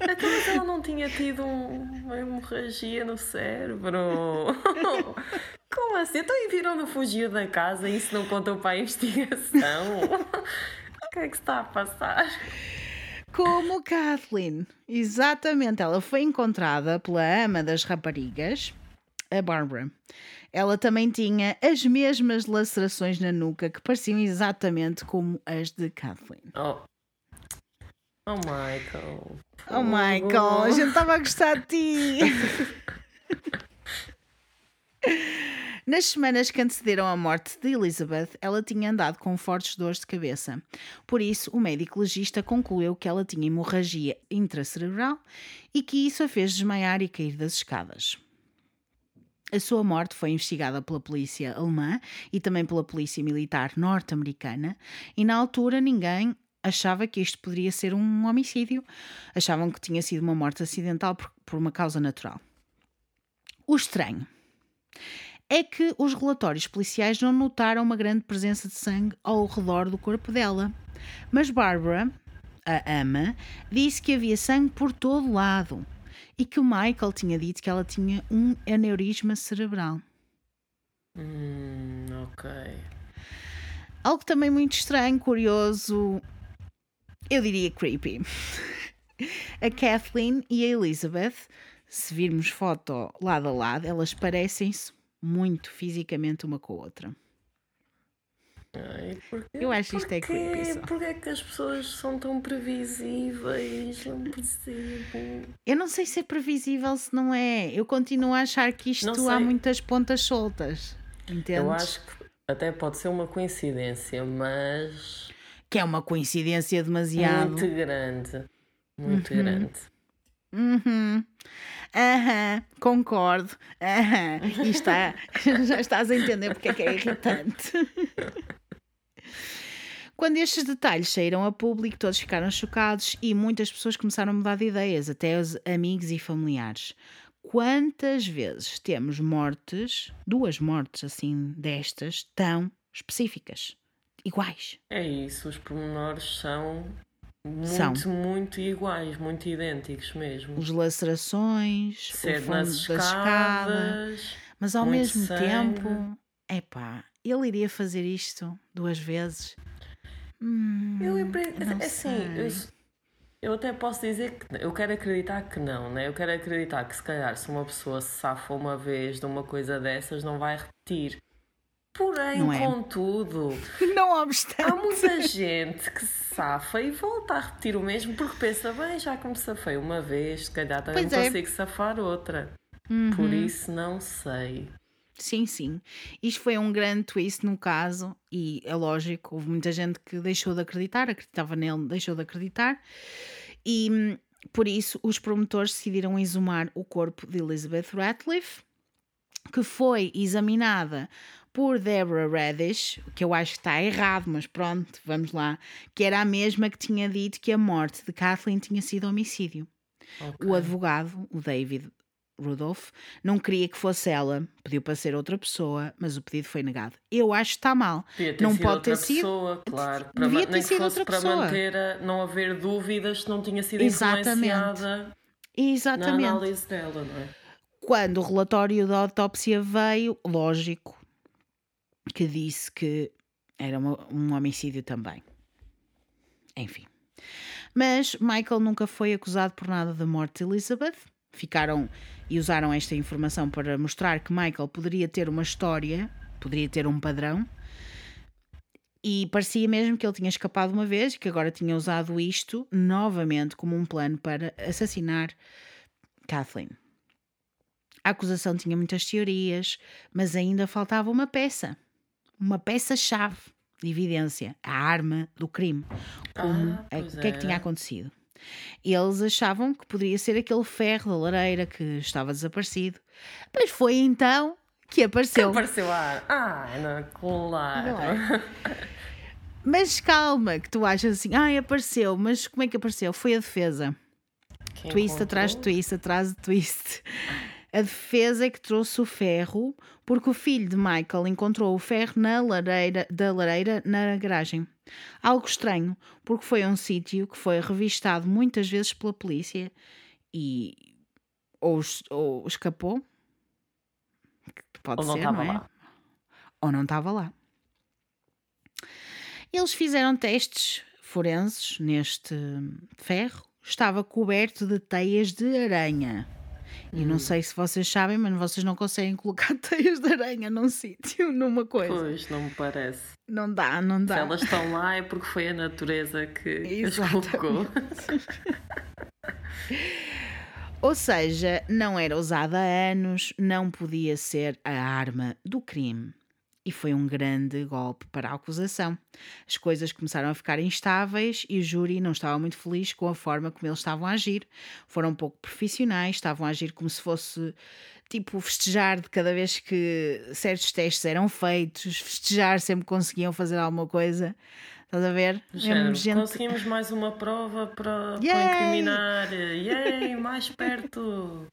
[SPEAKER 2] Então, mas ela não tinha tido um- uma hemorragia no cérebro. Como assim? Então e viram no fugir da casa e isso não contou para a investigação? O que é que está a passar?
[SPEAKER 1] Como Kathleen. Exatamente. Ela foi encontrada pela ama das raparigas, a Barbara. Ela também tinha as mesmas lacerações na nuca que pareciam exatamente como as de Kathleen.
[SPEAKER 2] Oh, oh Michael.
[SPEAKER 1] Oh Michael, a gente estava a gostar de ti. Nas semanas que antecederam a morte de Elizabeth, ela tinha andado com fortes dores de cabeça. Por isso, o médico legista concluiu que ela tinha hemorragia intracerebral e que isso a fez desmaiar e cair das escadas. A sua morte foi investigada pela polícia alemã e também pela polícia militar norte-americana, e na altura ninguém achava que isto poderia ser um homicídio. Achavam que tinha sido uma morte acidental por, por uma causa natural. O estranho é que os relatórios policiais não notaram uma grande presença de sangue ao redor do corpo dela. Mas Barbara, a ama, disse que havia sangue por todo lado e que o Michael tinha dito que ela tinha um aneurisma cerebral.
[SPEAKER 2] Hum, ok.
[SPEAKER 1] Algo também muito estranho, curioso, eu diria creepy. A Kathleen e a Elizabeth, se virmos foto lado a lado, elas parecem-se muito fisicamente uma com a outra.
[SPEAKER 2] Ai, porquê-
[SPEAKER 1] Eu acho isto é creepy só.
[SPEAKER 2] Porquê é que as pessoas são tão previsíveis? Não percebo.
[SPEAKER 1] Eu não sei se é previsível, se não é. Eu continuo a achar que isto há muitas pontas soltas. Entendes?
[SPEAKER 2] Eu acho que até pode ser uma coincidência, mas
[SPEAKER 1] que é uma coincidência demasiado.
[SPEAKER 2] muito grande. Muito
[SPEAKER 1] Uhum.
[SPEAKER 2] grande.
[SPEAKER 1] Uhum. Aham, concordo. Aham. E está, já estás a entender porque é que é irritante. Quando estes detalhes saíram a público, todos ficaram chocados e muitas pessoas começaram a mudar de ideias, até os amigos e familiares. Quantas vezes temos mortes, duas mortes assim destas, tão específicas, iguais?
[SPEAKER 2] É isso, os pormenores são muito,
[SPEAKER 1] São.
[SPEAKER 2] muito iguais, muito idênticos mesmo.
[SPEAKER 1] As lacerações, o fundo
[SPEAKER 2] nas
[SPEAKER 1] da escada.
[SPEAKER 2] escadas.
[SPEAKER 1] Mas ao mesmo
[SPEAKER 2] sangue.
[SPEAKER 1] tempo, epá, ele iria fazer isto duas vezes? Hum,
[SPEAKER 2] Eu empre-
[SPEAKER 1] não
[SPEAKER 2] assim, eu, eu até posso dizer que eu quero acreditar que não, né? Eu quero acreditar que se calhar se uma pessoa se safa uma vez de uma coisa dessas não vai repetir. Porém,
[SPEAKER 1] Não é?
[SPEAKER 2] contudo,
[SPEAKER 1] Não
[SPEAKER 2] há
[SPEAKER 1] obstante.
[SPEAKER 2] muita gente que se safa e volta a repetir o mesmo porque pensa, bem, já que me safei uma vez, se calhar também
[SPEAKER 1] Pois é.
[SPEAKER 2] consigo safar outra. Por isso não sei.
[SPEAKER 1] Sim, sim. Isto foi um grande twist no caso, e é lógico, houve muita gente que deixou de acreditar, acreditava nele, deixou de acreditar, e hum, por isso os promotores decidiram exumar o corpo de Elizabeth Ratcliffe, que foi examinada por Deborah Radish, que eu acho que está errado, mas pronto, vamos lá, que era a mesma que tinha dito que a morte de Kathleen tinha sido homicídio.
[SPEAKER 2] Ok.
[SPEAKER 1] O advogado, o David Rudolph, não queria que fosse ela, pediu para ser outra pessoa, mas o pedido foi negado. Eu acho que está mal.
[SPEAKER 2] Devia ter
[SPEAKER 1] não
[SPEAKER 2] sido
[SPEAKER 1] pode
[SPEAKER 2] outra
[SPEAKER 1] ter sido.
[SPEAKER 2] pessoa, claro. Para
[SPEAKER 1] Devia ter sido outra
[SPEAKER 2] para
[SPEAKER 1] pessoa.
[SPEAKER 2] manter a, não haver dúvidas se não tinha sido
[SPEAKER 1] Exatamente.
[SPEAKER 2] influenciada na
[SPEAKER 1] Exatamente.
[SPEAKER 2] análise dela, não é?
[SPEAKER 1] Quando o relatório da autópsia veio, lógico que disse que era uma- um homicídio também. Enfim. Mas Michael nunca foi acusado por nada da morte de Elizabeth. Ficaram e usaram esta informação para mostrar que Michael poderia ter uma história, poderia ter um padrão. E parecia mesmo que ele tinha escapado uma vez e que agora tinha usado isto novamente como um plano para assassinar Kathleen. A acusação tinha muitas teorias, mas ainda faltava uma peça. Uma peça-chave de evidência. A arma do crime. Como,
[SPEAKER 2] Ah,
[SPEAKER 1] é- o que é que tinha
[SPEAKER 2] é.
[SPEAKER 1] acontecido? Eles achavam que poderia ser aquele ferro da lareira que estava desaparecido. Mas foi então que apareceu.
[SPEAKER 2] Apareceu a Ah, não, claro.
[SPEAKER 1] É? Mas calma, que tu achas assim, ai, apareceu, mas como é que apareceu? Foi a defesa.
[SPEAKER 2] Quem
[SPEAKER 1] twist atrás de
[SPEAKER 2] encontrou?
[SPEAKER 1] twist atrás de twist. A defesa é que trouxe o ferro porque o filho de Michael encontrou o ferro na lareira, da lareira na garagem. Algo estranho, porque foi um sítio que foi revistado muitas vezes pela polícia e ou, ou escapou. Pode
[SPEAKER 2] Ou não
[SPEAKER 1] ser, não é?
[SPEAKER 2] lá.
[SPEAKER 1] Ou não estava lá. Eles fizeram testes forenses neste ferro. Estava coberto de teias de aranha. E
[SPEAKER 2] Hum.
[SPEAKER 1] não sei se vocês sabem, mas vocês não conseguem colocar teias de aranha num sítio, numa coisa.
[SPEAKER 2] Pois, não me parece.
[SPEAKER 1] Não dá, não
[SPEAKER 2] Se
[SPEAKER 1] dá.
[SPEAKER 2] elas estão lá é porque foi a natureza que as colocou.
[SPEAKER 1] Ou seja, não era usada há anos, não podia ser a arma do crime. E foi um grande golpe para a acusação. As coisas começaram a ficar instáveis e o júri não estava muito feliz com a forma como eles estavam a agir. Foram um pouco profissionais, estavam a agir como se fosse tipo festejar de cada vez que certos testes eram feitos, festejar sempre conseguiam fazer alguma coisa. Estás a ver?
[SPEAKER 2] Género,
[SPEAKER 1] gente-
[SPEAKER 2] Conseguimos mais uma prova para, para incriminar. Yay, mais perto.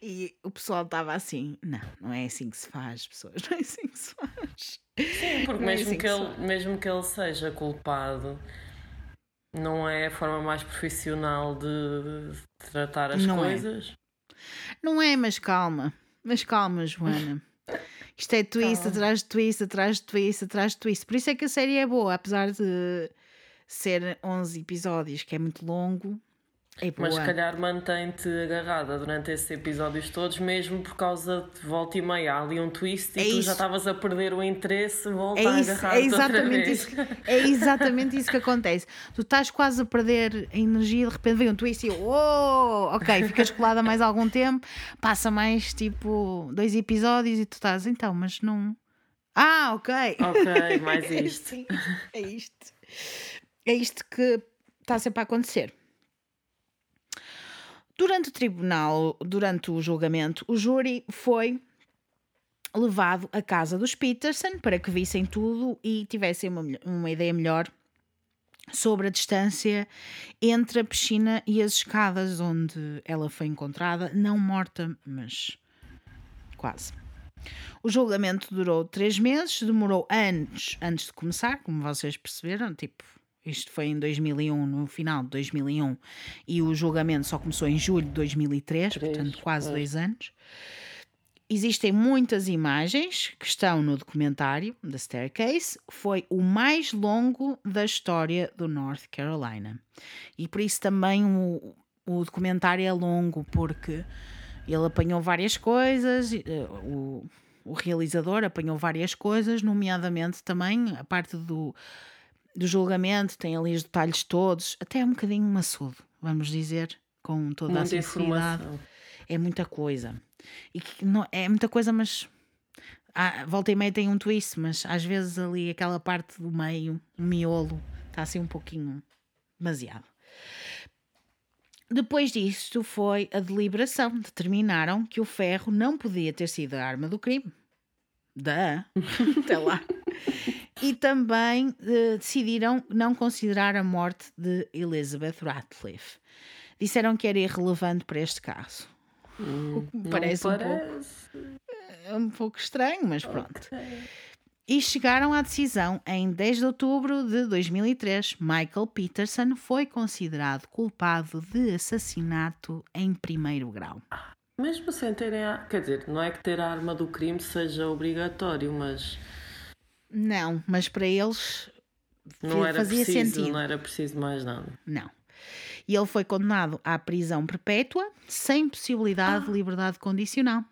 [SPEAKER 1] E o pessoal estava assim: não, não é assim que se faz, pessoas, não é assim que se faz.
[SPEAKER 2] Sim, porque
[SPEAKER 1] Não é
[SPEAKER 2] mesmo,
[SPEAKER 1] assim
[SPEAKER 2] que
[SPEAKER 1] que
[SPEAKER 2] ele, mesmo que ele seja culpado, não é a forma mais profissional de, de tratar as
[SPEAKER 1] Não é.
[SPEAKER 2] coisas.
[SPEAKER 1] Não é, mas calma, mas calma, Joana. Isto é twist
[SPEAKER 2] Calma.
[SPEAKER 1] atrás de twist, atrás de twist, atrás de twist. Por isso é que a série é boa, apesar de ser 11 episódios, que é muito longo. É.
[SPEAKER 2] Mas se calhar mantém-te agarrada durante esses episódios todos, mesmo por causa de volta e meia. Há ali um twist e
[SPEAKER 1] É
[SPEAKER 2] tu
[SPEAKER 1] isso.
[SPEAKER 2] já estavas a perder o interesse, volta
[SPEAKER 1] É
[SPEAKER 2] a
[SPEAKER 1] isso,
[SPEAKER 2] agarrar-te
[SPEAKER 1] é exatamente isso, é exatamente isso que acontece. Tu estás quase a perder a energia, de repente vem um twist e oh, ok, ficas colada mais algum tempo, passa mais tipo dois episódios e tu estás, então, mas não. Ah, ok.
[SPEAKER 2] Ok, mais isto.
[SPEAKER 1] Sim, é isto. É isto que está sempre a acontecer. Durante o tribunal, durante o julgamento, o júri foi levado à casa dos Peterson para que vissem tudo e tivessem uma, uma ideia melhor sobre a distância entre a piscina e as escadas onde ela foi encontrada, não morta, mas quase. O julgamento durou três meses, demorou anos antes de começar, como vocês perceberam, tipo, isto foi em 2001, no final de 2001, e o julgamento só começou em julho de 2003,
[SPEAKER 2] Três,
[SPEAKER 1] portanto quase
[SPEAKER 2] pois.
[SPEAKER 1] dois anos. Existem muitas imagens que estão no documentário da Staircase. Foi o mais longo da história do North Carolina. E por isso também o, o documentário é longo, porque ele apanhou várias coisas, eh, o, o realizador apanhou várias coisas, nomeadamente também a parte do, do julgamento, tem ali os detalhes todos, até é um bocadinho maçudo, vamos dizer, com toda a
[SPEAKER 2] Muita
[SPEAKER 1] sinceridade
[SPEAKER 2] informação.
[SPEAKER 1] é muita coisa. E que não, é muita coisa, mas ah, volta e meia tem um twist, mas às vezes ali aquela parte do meio, o miolo, está assim um pouquinho demasiado. Depois disto foi a deliberação. Determinaram que o ferro não podia ter sido a arma do crime. Da, até lá. E também eh, decidiram não considerar a morte de Elizabeth Ratcliffe. Disseram que era irrelevante para este caso. O que me
[SPEAKER 2] Não
[SPEAKER 1] parece um pouco
[SPEAKER 2] parece.
[SPEAKER 1] um pouco estranho, mas pronto. E chegaram à decisão em 10 de outubro de 2003. Michael Peterson foi considerado culpado de assassinato em primeiro grau.
[SPEAKER 2] Mesmo sem terem. A... Quer dizer, não é que ter a arma do crime seja obrigatório, mas
[SPEAKER 1] Não, mas para eles
[SPEAKER 2] não era
[SPEAKER 1] fazia
[SPEAKER 2] preciso,
[SPEAKER 1] sentido.
[SPEAKER 2] não era preciso mais nada.
[SPEAKER 1] Não. E ele foi condenado à prisão perpétua sem possibilidade de liberdade condicional.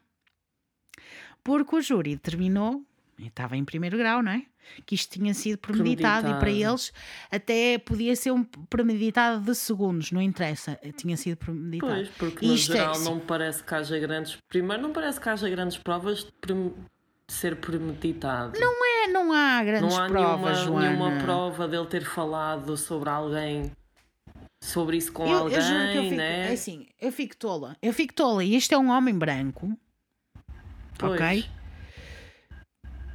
[SPEAKER 1] Porque o júri determinou, estava em primeiro grau, não é? Que isto tinha sido premeditado, e para
[SPEAKER 2] Premeditado.
[SPEAKER 1] eles até podia ser um premeditado de segundos, não interessa, tinha sido premeditado.
[SPEAKER 2] Pois, porque no
[SPEAKER 1] Isto é-
[SPEAKER 2] geral não me parece que haja grandes. Primeiro, não parece que haja grandes provas de, prem- de ser premeditado.
[SPEAKER 1] Não é, não há grandes
[SPEAKER 2] não há
[SPEAKER 1] provas,
[SPEAKER 2] nenhuma,
[SPEAKER 1] Joana.
[SPEAKER 2] nenhuma prova dele ter falado sobre alguém. Sobre isso com
[SPEAKER 1] eu,
[SPEAKER 2] alguém,
[SPEAKER 1] eu juro que eu fico,
[SPEAKER 2] né?
[SPEAKER 1] é assim, eu fico tola. Eu fico tola. E este é um homem branco,
[SPEAKER 2] Pois.
[SPEAKER 1] ok?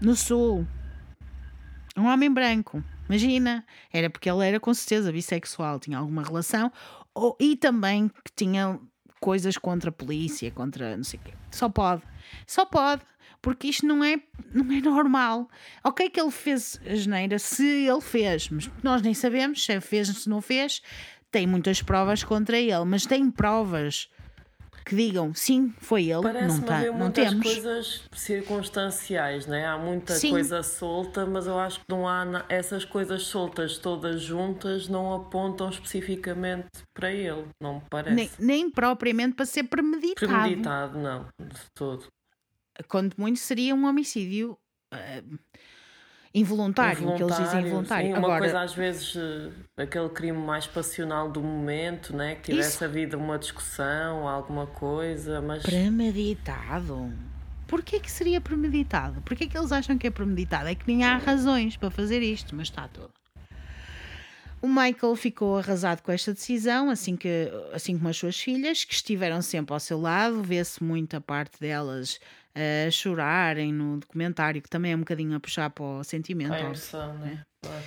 [SPEAKER 1] no sul. Um homem branco. Imagina, era porque ele era com certeza bissexual, tinha alguma relação, ou, e também que tinha coisas contra a polícia, contra não sei o quê. Só pode. Só pode. Porque isto não é, não é normal. Ok, que ele fez a geneira, se ele fez, mas nós nem sabemos se fez, se não fez. Tem muitas provas contra ele, mas tem provas que digam sim, foi ele.
[SPEAKER 2] Parece-me
[SPEAKER 1] não, tá,
[SPEAKER 2] haver
[SPEAKER 1] não temos.
[SPEAKER 2] coisas circunstanciais, né? há muita
[SPEAKER 1] Sim.
[SPEAKER 2] coisa solta, mas eu acho que não há essas coisas soltas todas juntas não apontam especificamente para ele, não me parece.
[SPEAKER 1] Nem, nem propriamente para ser premeditado.
[SPEAKER 2] Premeditado, não, de todo.
[SPEAKER 1] Quanto muito seria um homicídio eh, involuntário, que eles dizem involuntário.
[SPEAKER 2] sim, uma
[SPEAKER 1] Agora,
[SPEAKER 2] coisa às vezes eh, aquele crime mais passional do momento, né? que tivesse
[SPEAKER 1] Isso.
[SPEAKER 2] havido uma discussão, alguma coisa, mas
[SPEAKER 1] premeditado. Porquê que seria premeditado? Porquê que eles acham que é premeditado? É que nem há razões para fazer isto, mas está tudo. O Michael ficou arrasado com esta decisão, assim, que, assim como as suas filhas, que estiveram sempre ao seu lado. Vê-se muito a parte delas a chorarem no documentário, que também é um bocadinho a puxar para o sentimento.
[SPEAKER 2] a
[SPEAKER 1] óbvio.
[SPEAKER 2] emoção, né? Claro.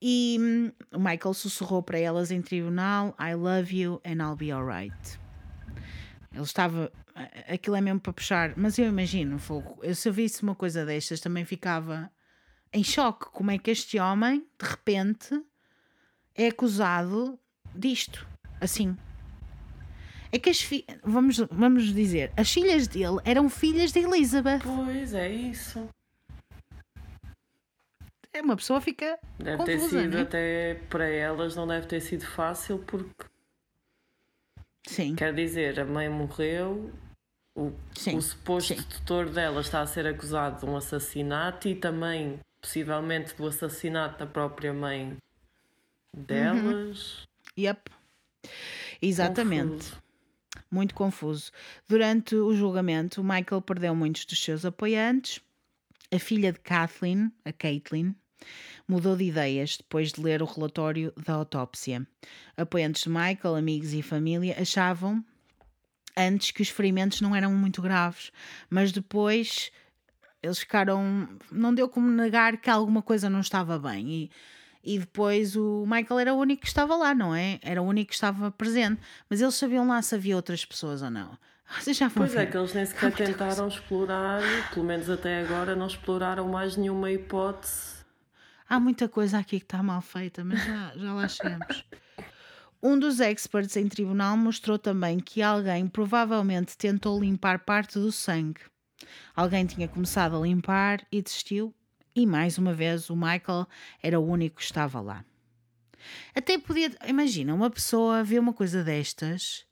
[SPEAKER 1] E hum, o Michael sussurrou para elas em tribunal: I love you and I'll be alright. Ele estava. Aquilo é mesmo para puxar, mas eu imagino, fogo. Eu, se eu visse uma coisa destas, também ficava em choque. Como é que este homem, de repente, é acusado disto? Assim. É que as fi... vamos, vamos dizer, as filhas dele eram filhas de Elizabeth.
[SPEAKER 2] Pois é isso.
[SPEAKER 1] É uma pessoa fica
[SPEAKER 2] Deve ter
[SPEAKER 1] confusa,
[SPEAKER 2] sido
[SPEAKER 1] né?
[SPEAKER 2] até para elas não deve ter sido fácil porque
[SPEAKER 1] Sim,
[SPEAKER 2] quer dizer, a mãe morreu, o,
[SPEAKER 1] Sim,
[SPEAKER 2] o suposto
[SPEAKER 1] sim.
[SPEAKER 2] tutor dela está a ser acusado de um assassinato e também possivelmente do assassinato da própria mãe delas.
[SPEAKER 1] Yep. Exatamente.
[SPEAKER 2] Confuso.
[SPEAKER 1] Muito confuso. Durante o julgamento, Michael perdeu muitos dos seus apoiantes. A filha de Kathleen, a Caitlin, mudou de ideias depois de ler o relatório da autópsia. Apoiantes de Michael, amigos e família achavam antes que os ferimentos não eram muito graves, mas depois eles ficaram. Não deu como negar que alguma coisa não estava bem. E, e depois o Michael era o único que estava lá, não é? Era o único que estava presente. Mas eles sabiam lá se havia outras pessoas ou não. Vocês já
[SPEAKER 2] Pois é,
[SPEAKER 1] ver.
[SPEAKER 2] que eles nem sequer tentaram explorar, pelo menos até agora, não exploraram mais nenhuma hipótese.
[SPEAKER 1] Há muita coisa aqui que está mal feita, mas já, já lá chegamos. Um dos experts em tribunal mostrou também que alguém provavelmente tentou limpar parte do sangue. Alguém tinha começado a limpar e desistiu, e mais uma vez o Michael era o único que estava lá. Até podia. Imagina, uma pessoa vê uma coisa destas.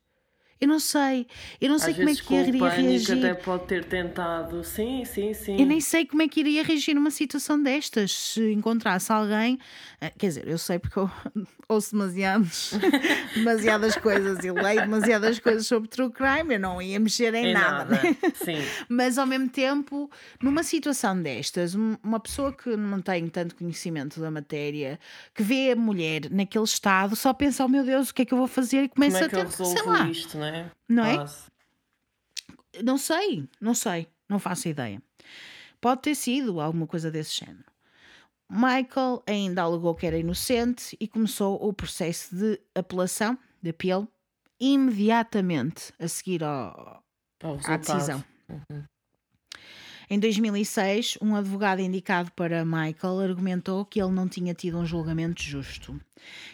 [SPEAKER 1] Eu não sei. Eu não sei
[SPEAKER 2] Às
[SPEAKER 1] como é que iria reagir.
[SPEAKER 2] até pode ter tentado. Sim, sim, sim.
[SPEAKER 1] Eu nem sei como é que iria reagir numa situação destas se encontrasse alguém. eh, Quer dizer, eu sei porque eu ouço demasiados, demasiadas coisas e leio demasiadas coisas sobre true crime. Eu não ia mexer em,
[SPEAKER 2] Em
[SPEAKER 1] nada.
[SPEAKER 2] nada. Sim.
[SPEAKER 1] Mas ao mesmo tempo, numa situação destas, um- uma pessoa que não tem tanto conhecimento da matéria, que vê a mulher naquele estado, só pensa: oh meu Deus, o que é que eu vou fazer? E
[SPEAKER 2] Como
[SPEAKER 1] começa
[SPEAKER 2] é que
[SPEAKER 1] a
[SPEAKER 2] eu
[SPEAKER 1] ter, sei
[SPEAKER 2] resolvo
[SPEAKER 1] lá.
[SPEAKER 2] isto, é?
[SPEAKER 1] Não é? Não sei, não sei, não faço ideia. Pode ter sido alguma coisa desse género. Michael ainda alegou que era inocente e começou o processo de apelação, de apelo, imediatamente a seguir ao, à
[SPEAKER 2] resultado.
[SPEAKER 1] decisão. Em 2006, um advogado indicado para Michael argumentou que ele não tinha tido um julgamento justo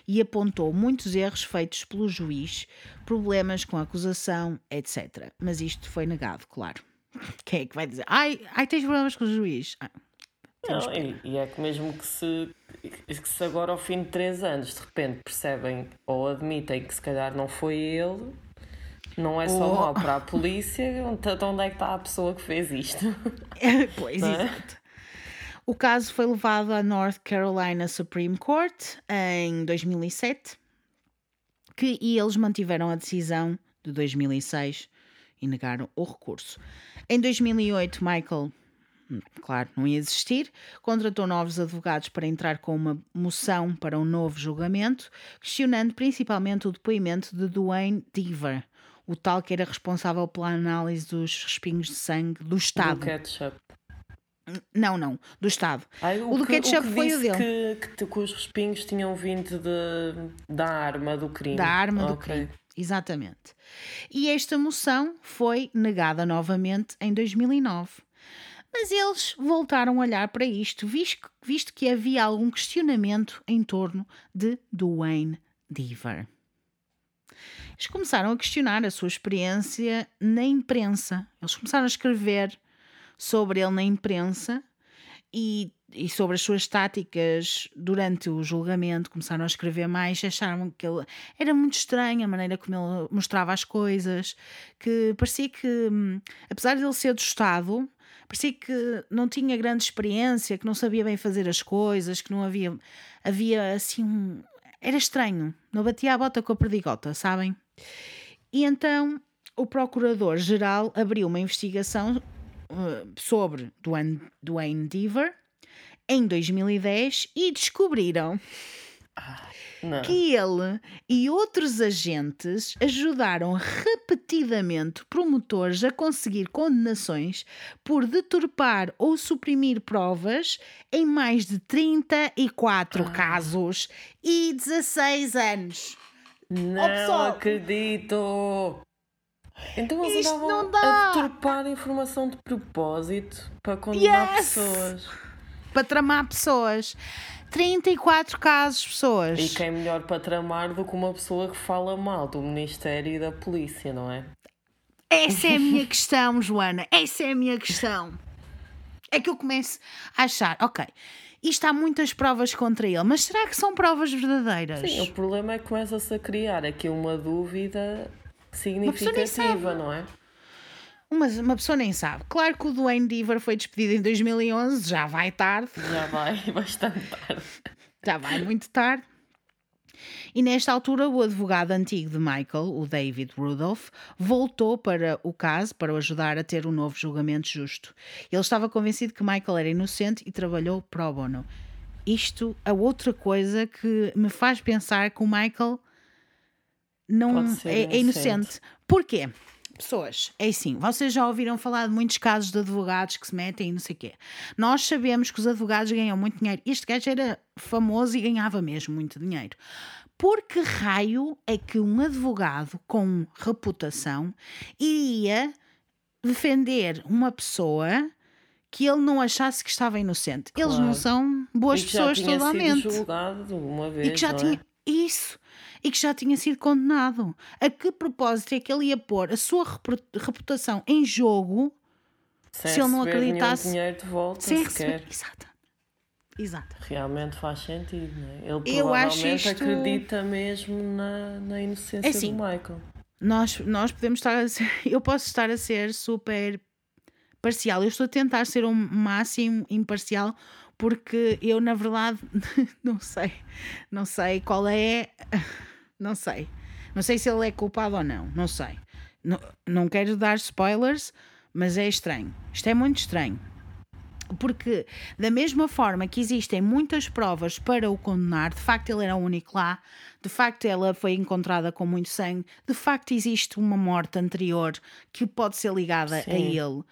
[SPEAKER 1] e apontou muitos erros feitos pelo juiz, problemas com a acusação, etc. Mas isto foi negado, claro. Quem é que vai dizer? Ai, ai tens problemas com o juiz? Ah,
[SPEAKER 2] Não, e, e é que mesmo que se, que se agora ao fim de três anos de repente percebem ou admitem que se calhar não foi ele, não é só
[SPEAKER 1] Oh.
[SPEAKER 2] mau para a polícia, então onde é que está a pessoa que fez isto?
[SPEAKER 1] pois,
[SPEAKER 2] é?
[SPEAKER 1] exato. O caso foi levado à North Carolina Supreme Court em 2007 que, e eles mantiveram a decisão de 2006 e negaram o recurso. Em 2008, Michael, claro, não ia desistir, contratou novos advogados para entrar com uma moção para um novo julgamento, questionando principalmente o depoimento de Dwayne Deaver, o tal que era responsável pela análise dos respingos de sangue do Estado.
[SPEAKER 2] Do ketchup.
[SPEAKER 1] Não, não, do Estado.
[SPEAKER 2] Ai,
[SPEAKER 1] O do
[SPEAKER 2] que-
[SPEAKER 1] ketchup
[SPEAKER 2] que
[SPEAKER 1] foi o dele.
[SPEAKER 2] Que, que, que os respingos tinham vindo de, da arma do crime.
[SPEAKER 1] Da arma do
[SPEAKER 2] Ok.
[SPEAKER 1] crime. Exatamente. E esta moção foi negada novamente em 2009. Mas eles voltaram a olhar para isto, visto, visto que havia algum questionamento em torno de Dwayne Deaver. Eles começaram a questionar a sua experiência na imprensa. Eles começaram a escrever sobre ele na imprensa e, e, sobre as suas táticas durante o julgamento. Começaram a escrever mais, acharam que ele era muito estranho a maneira como ele mostrava as coisas, que parecia que, hum, apesar de ele ser do Estado, parecia que não tinha grande experiência, que não sabia bem fazer as coisas, que não havia, havia assim um, era estranho, não batia a bota com a perdigota, sabem? E então o procurador-geral abriu uma investigação uh, sobre Dwayne, Dwayne Deaver em 2010 e descobriram
[SPEAKER 2] Não.
[SPEAKER 1] que ele e outros agentes ajudaram repetidamente promotores a conseguir condenações por deturpar ou suprimir provas em mais de 34 casos e 16 anos.
[SPEAKER 2] Não
[SPEAKER 1] pessoal.
[SPEAKER 2] acredito! Então eles
[SPEAKER 1] Isto
[SPEAKER 2] andavam
[SPEAKER 1] não dá.
[SPEAKER 2] a deturpar informação de propósito para condenar
[SPEAKER 1] Yes!
[SPEAKER 2] pessoas.
[SPEAKER 1] Para tramar pessoas. 34 casos, pessoas.
[SPEAKER 2] E quem é melhor para tramar do que uma pessoa que fala mal do Ministério e da Polícia, não é?
[SPEAKER 1] Essa é a minha questão, Joana. Essa é a minha questão. É que eu começo a achar, ok, isto há muitas provas contra ele, mas será que são provas verdadeiras?
[SPEAKER 2] Sim, o problema é que começa-se a criar aqui uma dúvida significativa, não é?
[SPEAKER 1] Uma, uma pessoa nem sabe. Claro que o Dwayne Deaver foi despedido em 2011, já vai tarde,
[SPEAKER 2] Já vai bastante tarde.
[SPEAKER 1] já vai muito tarde. E nesta altura, o advogado antigo de Michael, o David Rudolph, voltou para o caso para o ajudar a ter um novo julgamento justo. Ele estava convencido que Michael era inocente e trabalhou pro bono. Isto é outra coisa que me faz pensar que o Michael não é, é
[SPEAKER 2] inocente.
[SPEAKER 1] inocente. Porquê? Pessoas, é assim, vocês já ouviram falar de muitos casos de advogados que se metem e não sei o quê. Nós sabemos que os advogados ganham muito dinheiro. Este gajo era famoso e ganhava mesmo muito dinheiro. Por que raio é que um advogado com reputação iria defender uma pessoa que ele não achasse que estava inocente? Eles não
[SPEAKER 2] Claro.
[SPEAKER 1] são boas
[SPEAKER 2] E que já
[SPEAKER 1] pessoas
[SPEAKER 2] tinha
[SPEAKER 1] totalmente.
[SPEAKER 2] sido julgado uma vez,
[SPEAKER 1] E que já
[SPEAKER 2] não é?
[SPEAKER 1] tinha. Isso! E que já tinha sido condenado. A que propósito é que ele ia pôr a sua repu- reputação em jogo
[SPEAKER 2] Sem
[SPEAKER 1] se ele não acreditasse-
[SPEAKER 2] dinheiro de volta
[SPEAKER 1] sem
[SPEAKER 2] sequer.
[SPEAKER 1] receber? Exato. Exato.
[SPEAKER 2] Realmente faz sentido, não é? Ele
[SPEAKER 1] Eu
[SPEAKER 2] provavelmente
[SPEAKER 1] isto-
[SPEAKER 2] acredita mesmo na, na inocência
[SPEAKER 1] É assim,
[SPEAKER 2] do Michael.
[SPEAKER 1] Nós, nós podemos estar a ser. Eu posso estar a ser super parcial. Eu estou a tentar ser o máximo imparcial porque eu, na verdade, não sei. Não sei qual é. Não sei. Não sei se ele é culpado ou não. Não sei. Não, não quero dar spoilers, mas é estranho. Isto é muito estranho. Porque, da mesma forma que existem muitas provas para o condenar, de facto ele era o único lá, de facto ela foi encontrada com muito sangue, de facto existe uma morte anterior que pode ser ligada a
[SPEAKER 2] Sim.
[SPEAKER 1] ele,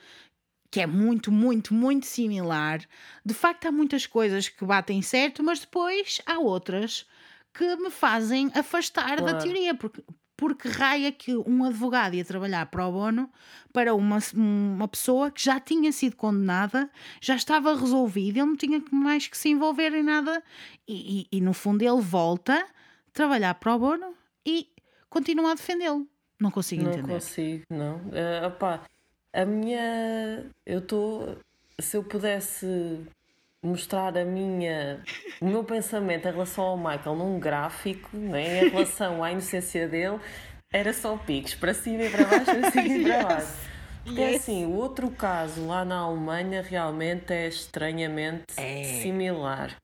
[SPEAKER 1] que é muito, muito, muito similar. De facto há muitas coisas que batem certo, mas depois há outras que me fazem afastar da
[SPEAKER 2] Claro.
[SPEAKER 1] teoria, porque, porque raia que um advogado ia trabalhar pro bono para uma, uma pessoa que já tinha sido condenada, já estava resolvido, ele não tinha mais que se envolver em nada e, e- e, no fundo ele volta a trabalhar pro bono e continua a defendê-lo. Não consigo
[SPEAKER 2] Não
[SPEAKER 1] entender.
[SPEAKER 2] consigo, não. Opá, a minha. Eu estou. Se eu pudesse mostrar a minha, o meu pensamento em relação ao Michael num gráfico, né, em relação à inocência dele, era só picos, para cima e para baixo, para cima e para baixo. Porque é
[SPEAKER 1] Yes.
[SPEAKER 2] assim, o outro caso lá na Alemanha realmente é estranhamente
[SPEAKER 1] É.
[SPEAKER 2] similar.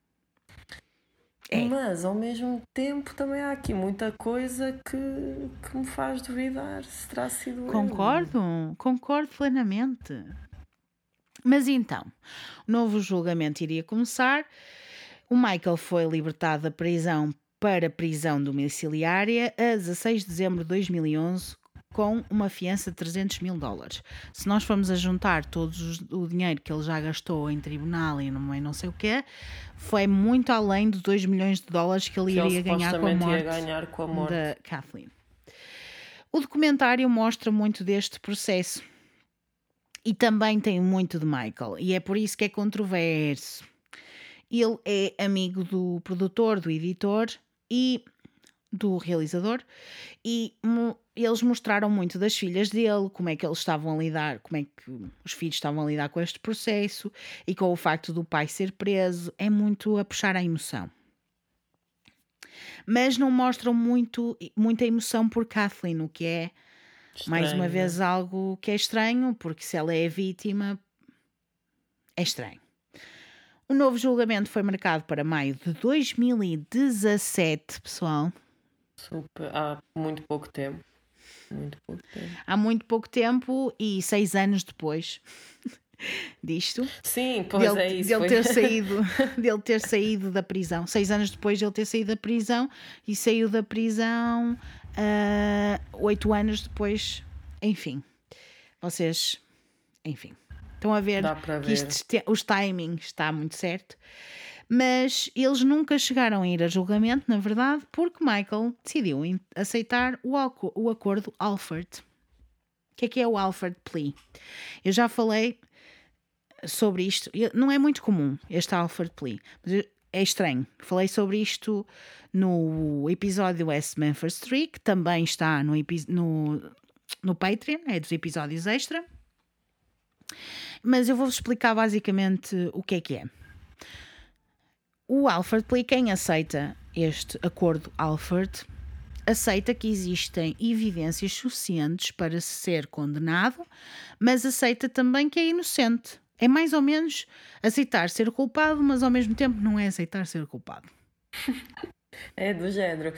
[SPEAKER 1] É.
[SPEAKER 2] Mas ao mesmo tempo também há aqui muita coisa que, que me faz duvidar se terá sido.
[SPEAKER 1] Concordo, concordo plenamente. Mas então, o novo julgamento iria começar. O Michael foi libertado da prisão para prisão domiciliária a 16 de dezembro de 2011 com uma fiança de 300 mil dólares. Se nós formos a juntar todo o dinheiro que ele já gastou em tribunal e não, não sei o quê, foi muito além de 2 milhões de dólares que ele
[SPEAKER 2] que ele
[SPEAKER 1] iria ganhar com
[SPEAKER 2] ganhar com a morte.
[SPEAKER 1] da Kathleen. O documentário mostra muito deste processo e também tem muito de Michael, e é por isso que é controverso. Ele é amigo do produtor, do editor e do realizador, e mo- eles mostraram muito das filhas dele, como é que eles estavam a lidar, como é que os filhos estavam a lidar com este processo e com o facto do pai ser preso. É muito a puxar a emoção. Mas não mostram muito, muita emoção por Kathleen, o que é mais uma
[SPEAKER 2] Estranho.
[SPEAKER 1] vez algo que é estranho, porque se ela é a vítima, é estranho. O novo julgamento foi marcado para maio de 2017, pessoal.
[SPEAKER 2] Super. Há muito pouco tempo. Muito pouco tempo.
[SPEAKER 1] Há muito pouco tempo e seis anos depois disto,
[SPEAKER 2] Sim, pois
[SPEAKER 1] dele,
[SPEAKER 2] é isso.
[SPEAKER 1] dele ter saído, dele ter saído da prisão. Seis anos depois dele ter saído da prisão e saiu da prisão ah, oito anos depois. Enfim, vocês, enfim, estão a ver que
[SPEAKER 2] ver.
[SPEAKER 1] os timings está muito certo. Mas eles nunca chegaram a ir a julgamento, na verdade, porque Michael decidiu aceitar o, o acordo Alford. O que é que é o Alford Plea? Eu já falei sobre isto. Não é muito comum este Alford Plea, mas é estranho. Falei sobre isto no episódio West Memphis 3, que também está no, no, no Patreon, é dos episódios extra. Mas eu vou-vos explicar basicamente o que é que é. O Alford Plea, quem aceita este acordo Alford, aceita que existem evidências suficientes para ser condenado, mas aceita também que é inocente. É mais ou menos aceitar ser culpado, mas ao mesmo tempo não é aceitar ser culpado.
[SPEAKER 2] É do género.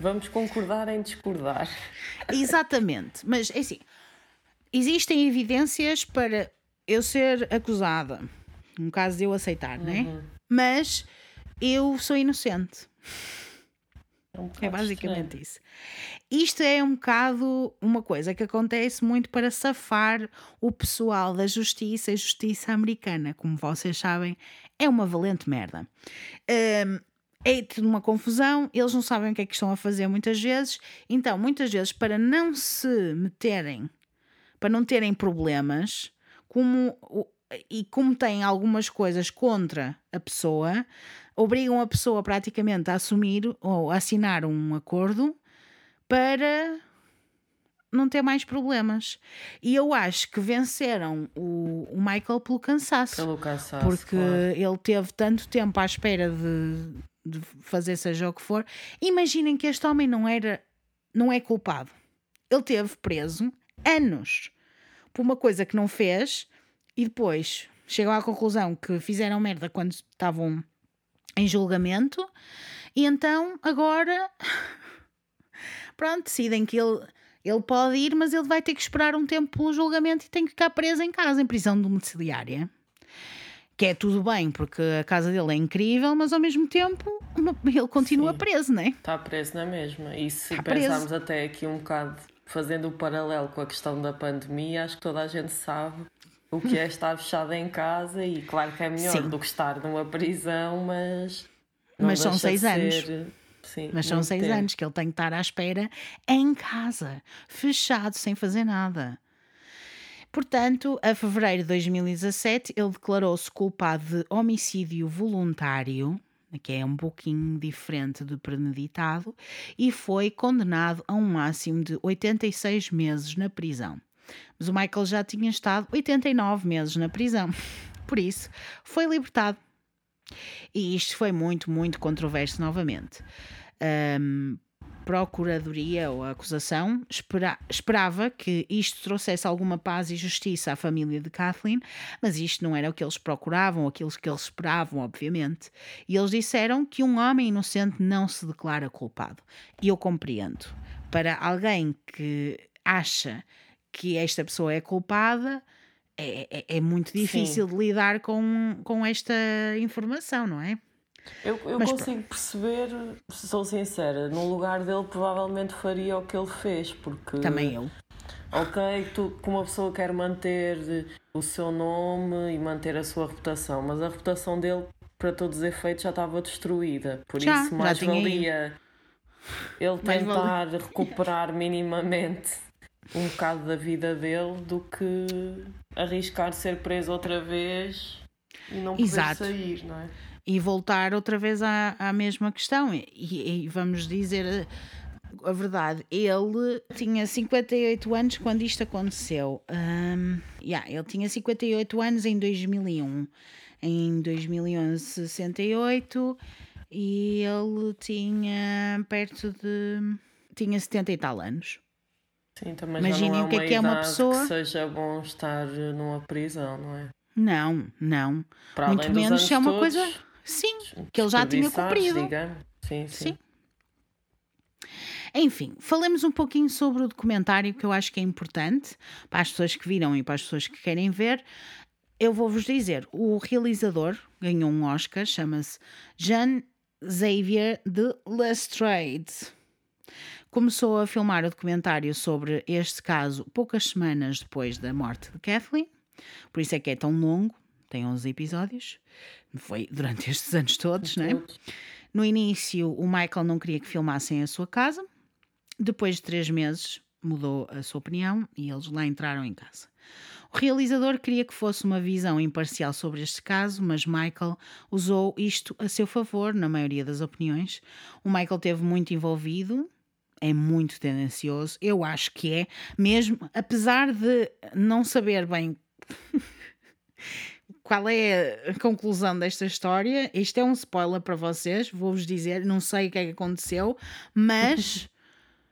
[SPEAKER 2] Vamos concordar em discordar.
[SPEAKER 1] Exatamente, mas é assim: existem evidências para eu ser acusada, no caso de eu aceitar, né? Mas eu sou inocente.
[SPEAKER 2] É, um
[SPEAKER 1] É basicamente isso. Isto é um bocado uma coisa que acontece muito para safar o pessoal da justiça e justiça americana. Como vocês sabem, é uma valente merda. Hum, é tudo uma confusão, eles não sabem o que é que estão a fazer muitas vezes, então, muitas vezes, para não se meterem, para não terem problemas, como, e como têm algumas coisas contra a pessoa, obrigam a pessoa praticamente a assumir ou a assinar um acordo para não ter mais problemas. E eu acho que venceram o, o Michael pelo cansaço.
[SPEAKER 2] Pelo cansaço.
[SPEAKER 1] Porque
[SPEAKER 2] claro.
[SPEAKER 1] ele teve tanto tempo à espera de, de fazer seja o que for. Imaginem que este homem não era, não é culpado. Ele teve preso anos por uma coisa que não fez e depois chegou à conclusão que fizeram merda quando estavam em julgamento e então agora pronto, decidem que ele ele pode ir, mas ele vai ter que esperar um tempo pelo julgamento e tem que ficar preso em casa, em prisão domiciliária que é tudo bem, porque a casa dele é incrível, mas ao mesmo tempo ele continua
[SPEAKER 2] Sim.
[SPEAKER 1] preso, né?
[SPEAKER 2] Está preso na mesma. E se
[SPEAKER 1] Tá preso.
[SPEAKER 2] pensarmos até aqui um bocado, fazendo o paralelo com a questão da pandemia, acho que toda a gente sabe o que é estar fechado em casa e claro que é melhor
[SPEAKER 1] Sim.
[SPEAKER 2] do que estar numa prisão, mas.
[SPEAKER 1] Mas são seis anos.
[SPEAKER 2] ser- Sim,
[SPEAKER 1] Mas são seis
[SPEAKER 2] tempo.
[SPEAKER 1] anos que ele tem que estar à espera em casa, fechado, sem fazer nada. Portanto, a fevereiro de 2017, ele declarou-se culpado de homicídio voluntário, que é um pouquinho diferente de premeditado, e foi condenado a um máximo de 86 meses na prisão. Mas o Michael já tinha estado 89 meses na prisão. Por isso, foi libertado. E isto foi muito, muito controverso novamente. Ahm, Procuradoria ou a acusação espera- esperava que isto trouxesse alguma paz e justiça à família de Kathleen, mas isto não era o que eles procuravam, aquilo que eles esperavam, obviamente. E eles disseram que um homem inocente não se declara culpado. E eu compreendo. Para alguém que acha que esta pessoa é culpada, é, é- é muito difícil de lidar com, com esta informação, não é?
[SPEAKER 2] Eu, eu
[SPEAKER 1] Mas
[SPEAKER 2] consigo perceber, se sou sincera, no lugar dele provavelmente faria o que ele fez, porque
[SPEAKER 1] Também eu.
[SPEAKER 2] ok, tu, que uma pessoa quer manter o seu nome e manter a sua reputação, mas a reputação dele, para todos os efeitos, já estava destruída. Por
[SPEAKER 1] Já,
[SPEAKER 2] isso, mais valia ele tentar recuperar minimamente um bocado da vida dele do que arriscar ser preso outra vez e não poder
[SPEAKER 1] Exato.
[SPEAKER 2] sair, não é?
[SPEAKER 1] e voltar outra vez à, à mesma questão. E, e vamos dizer a verdade, ele tinha 58 anos quando isto aconteceu. Ahm, yeah, ele tinha 58 anos em 2001. Em 2011, 68 e ele tinha perto de. tinha 70 e tal anos.
[SPEAKER 2] Sim, também
[SPEAKER 1] Imaginem
[SPEAKER 2] é
[SPEAKER 1] o que é que é uma pessoa-
[SPEAKER 2] que seja bom estar numa prisão, não é?
[SPEAKER 1] Não, não.
[SPEAKER 2] Para
[SPEAKER 1] Muito menos é uma
[SPEAKER 2] todos
[SPEAKER 1] coisa. Sim, que ele já tinha cumprido.
[SPEAKER 2] digamos. Sim, sim.
[SPEAKER 1] Sim. Enfim, falemos um pouquinho sobre o documentário que eu acho que é importante para as pessoas que viram e para as pessoas que querem ver. Eu vou-vos dizer, o realizador ganhou um Oscar, chama-se Jean Xavier de Lestrade. Começou a filmar o documentário sobre este caso poucas semanas depois da morte de Kathleen, por isso é que é tão longo, tem 11 episódios. Foi durante estes anos todos, não é?
[SPEAKER 2] Todos.
[SPEAKER 1] No início, o Michael não queria que filmassem a sua casa. Depois de três meses, mudou a sua opinião e eles lá entraram em casa. O realizador queria que fosse uma visão imparcial sobre este caso, mas Michael usou isto a seu favor na maioria das opiniões. O Michael teve muito envolvido, é muito tendencioso, eu acho que é, mesmo apesar de não saber bem qual é a conclusão desta história? Isto é um spoiler para vocês, vou-vos dizer, não sei o que é que aconteceu, mas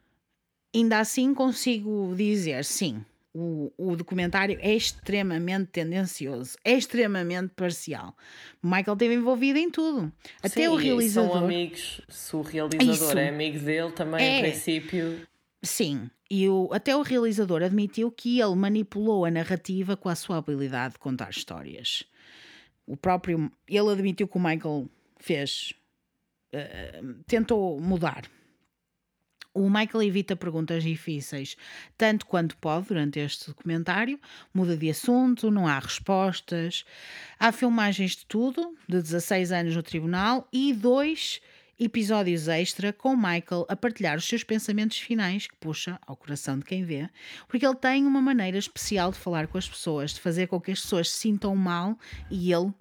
[SPEAKER 1] ainda assim consigo dizer sim. O, o documentário é extremamente tendencioso, é extremamente parcial. Michael esteve envolvido em tudo. Até
[SPEAKER 2] Sim,
[SPEAKER 1] o realizador.
[SPEAKER 2] São amigos, se o realizador
[SPEAKER 1] Isso.
[SPEAKER 2] é amigo dele, também,
[SPEAKER 1] É.
[SPEAKER 2] em princípio.
[SPEAKER 1] Sim, e o, até o realizador admitiu que ele manipulou a narrativa com a sua habilidade de contar histórias. O próprio. Ele admitiu que o Michael fez. eh, tentou mudar. O Michael evita perguntas difíceis tanto quanto pode durante este documentário, muda de assunto, não há respostas. Há filmagens de tudo, de 16 anos no tribunal e dois episódios extra com Michael a partilhar os seus pensamentos finais, que puxa ao coração de quem vê, porque ele tem uma maneira especial de falar com as pessoas, de fazer com que as pessoas se sintam mal e ele